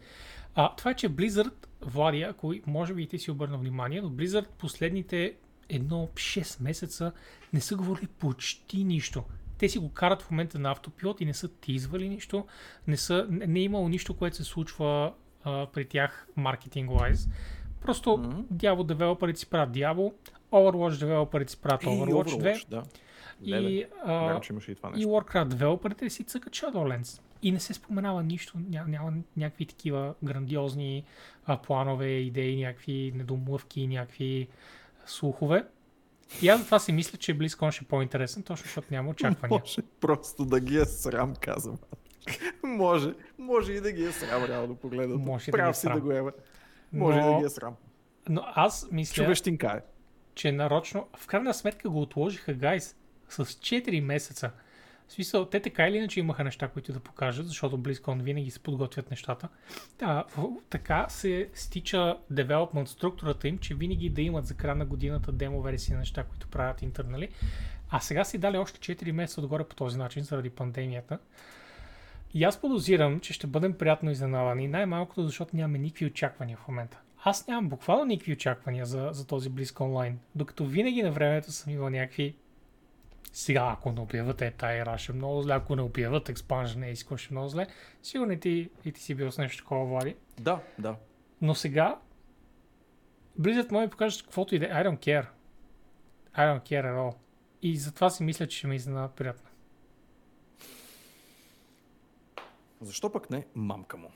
А, това е, че Blizzard, Влади, ако може би и ти си обърна внимание, но Blizzard последните едно 6 месеца не са говорили почти нищо. Те си го карат в момента на автопилот и не са тизвали нищо. Не, са, не, не е имало нищо, което се случва а, при тях маркетинг-вайз. Просто Мгм. Diablo девелоперите си правят Diablo, Overwatch девелоперите си правят И Overwatch 2 да. и, Леле, а, че имаше и това и. Warcraft девелоперите си цъкат Shadowlands. И не се споменава нищо, ня, няма някакви такива грандиозни а, планове, идеи, някакви недомлъвки, някакви слухове. И аз затова си мисля, че BlizzCon ще е по-интересен, точно защото няма (laughs) очаквания. Може просто да ги е срам, казвам. (laughs) може, може и да ги е срам, реално погледнато. Може и да е Прав си срам. да го еме. Може и Но- да ги е срам. Но аз мисля, Човещинка е. че нарочно, в крайна сметка го отложиха, гайс, с 4 месеца. В смисъл, те така или иначе имаха неща, които да покажат, защото BlizzCon винаги се подготвят нещата. Да, в- така се стича девелопмент структурата им, че винаги да имат за края на годината демо версии на неща, които правят интернали. А сега си дали още 4 месеца отгоре по този начин, заради пандемията. И аз подозирам, че ще бъдем приятно изненадани, най-малкото защото нямаме никакви очаквания в момента. Аз нямам буквално никакви очаквания за, за този Близко онлайн, докато винаги на времето съм имал някакви сега, ако не обявят е тая игра, ще е много зле, ако не обявят експанжен е ще е много зле. Сигурно и ти, и ти си бил с нещо такова, Влади. Да, да. Но сега може да покажат каквото и да е. I don't care. I don't care at all. И затова си мисля, че ще ме изненадат приятно. Защо пък не мамка му?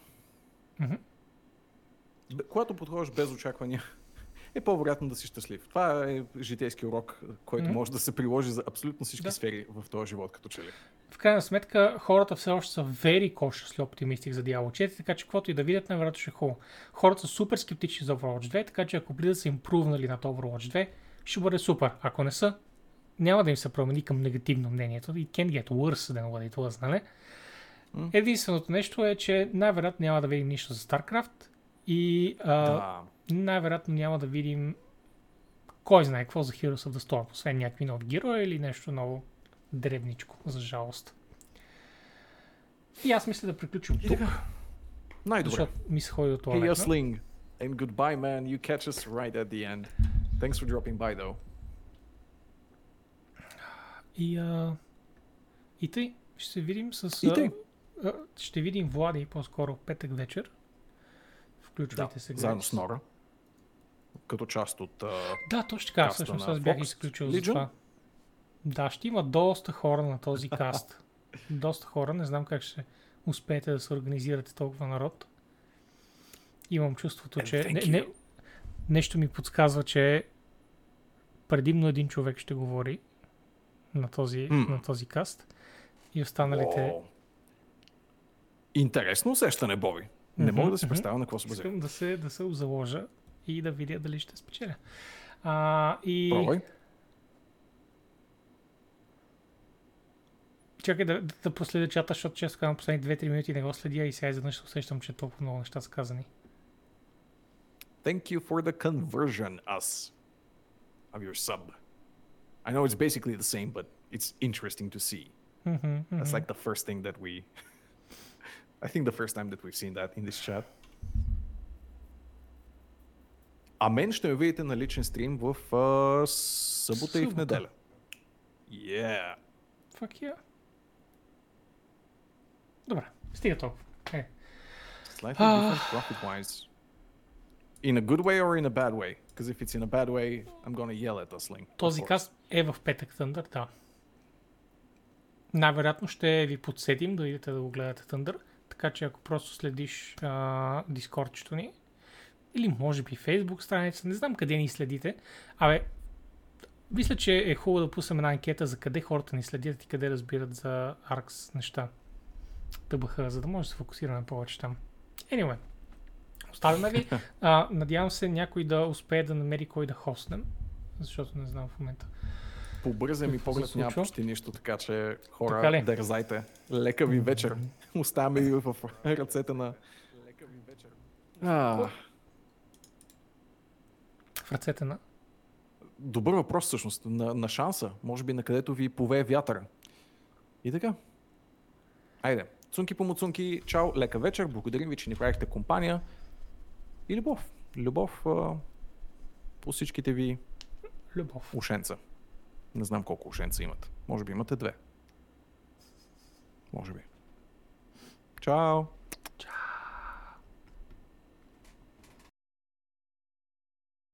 Бе, Когато подходиш без очаквания, (laughs) е по-вероятно да си щастлив. Това е житейски урок, който Мгм. може да се приложи за абсолютно всички Да. сфери в този живот, като че ли. В крайна сметка, хората все още са very cautiously оптимистик за Diablo 4, така че каквото и да видят, най-вероятно ще е хубаво. Хората са супер скептични за Overwatch 2, така че ако бъдат са импрувнали над Overwatch 2, ще бъде супер. Ако не са, няма да им се промени към негативно мнението. It can get worse than what it was, нали? Единственото нещо е, че най-вероятно няма да видим нищо за StarCraft и а, Да. най-вероятно няма да видим кой знае какво за Heroes of the Storm, освен някакви нови герои или нещо ново дребничко, за жалост. И аз мисля да приключим тук, така. Най-добре. защото ми се ходи от Hey, туалетна. a sling. And goodbye, man. You catch us right at the end. Thanks for dropping by, though. И, а, и тъй, ще се видим с... И тъй. Ще видим Влади по-скоро петък вечер. Да, Включвайте се. заедно с Нора. Като част от... Да, точно така. Всъщност аз бях Fox изключил за Legion. това. Да, ще има доста хора на този каст. (laughs) доста хора. Не знам как ще успеете да се организирате толкова народ. Имам чувството, And че thank не, не, нещо ми подсказва, че предимно един човек ще говори на този, М. на този каст. И останалите... О. Интересно усещане, Боби. Не мога да си представя на какво се базира. Искам да се, да се заложа и да видя дали ще спечеля. А, и... Пробвай. Чакай да, да, да проследя чата, защото често казвам последните 2-3 минути не го следя и сега изведнъж се усещам, че толкова много неща са казани. Thank you for the conversion, us, of your sub. I know it's basically the same, but it's interesting to see. Мгм, That's мгм. like the first thing that we. I think the first time that we've seen that in this chat. А мен ще ме видите на личен стрим в а, събота и в Събота. неделя. Yeah. Fuck yeah. Добре, стига толкова. Е, Slightly Ah. different profit wise. In a good way or in a bad way? Because if it's in a bad way, I'm gonna yell at us, Link. този каст е в петък Thunder, да. Най-вероятно ще ви подсетим да идете да го гледате Thunder, така че ако просто следиш а, дискордчето ни, или може би Facebook страница, не знам къде ни следите, абе, мисля, че е хубаво да пуснем една анкета за къде хората ни следят и къде разбират за ARX неща. ТБХ, за да може да се фокусираме повече там. Anyway, оставяме ви. (laughs) А, надявам се някой да успее да намери кой да хостнем, защото не знам в момента. По бързия ми Какво се поглед няма почти нищо, така че хора, Така ли? дързайте. Лека ви вечер. Оставяме ви в ръцете на... Лека ви вечер. А, В ръцете на... добър въпрос всъщност. На, на шанса. Може би на където ви повее вятъра. И така. Айде. Цунки по муцунки. Чао. Лека вечер. Благодарим ви, че ни правихте компания. И любов. Любов а, по всичките ви Любов. ушенца. Не знам колко ушенца имат. Може би имате две. Може би. Чао!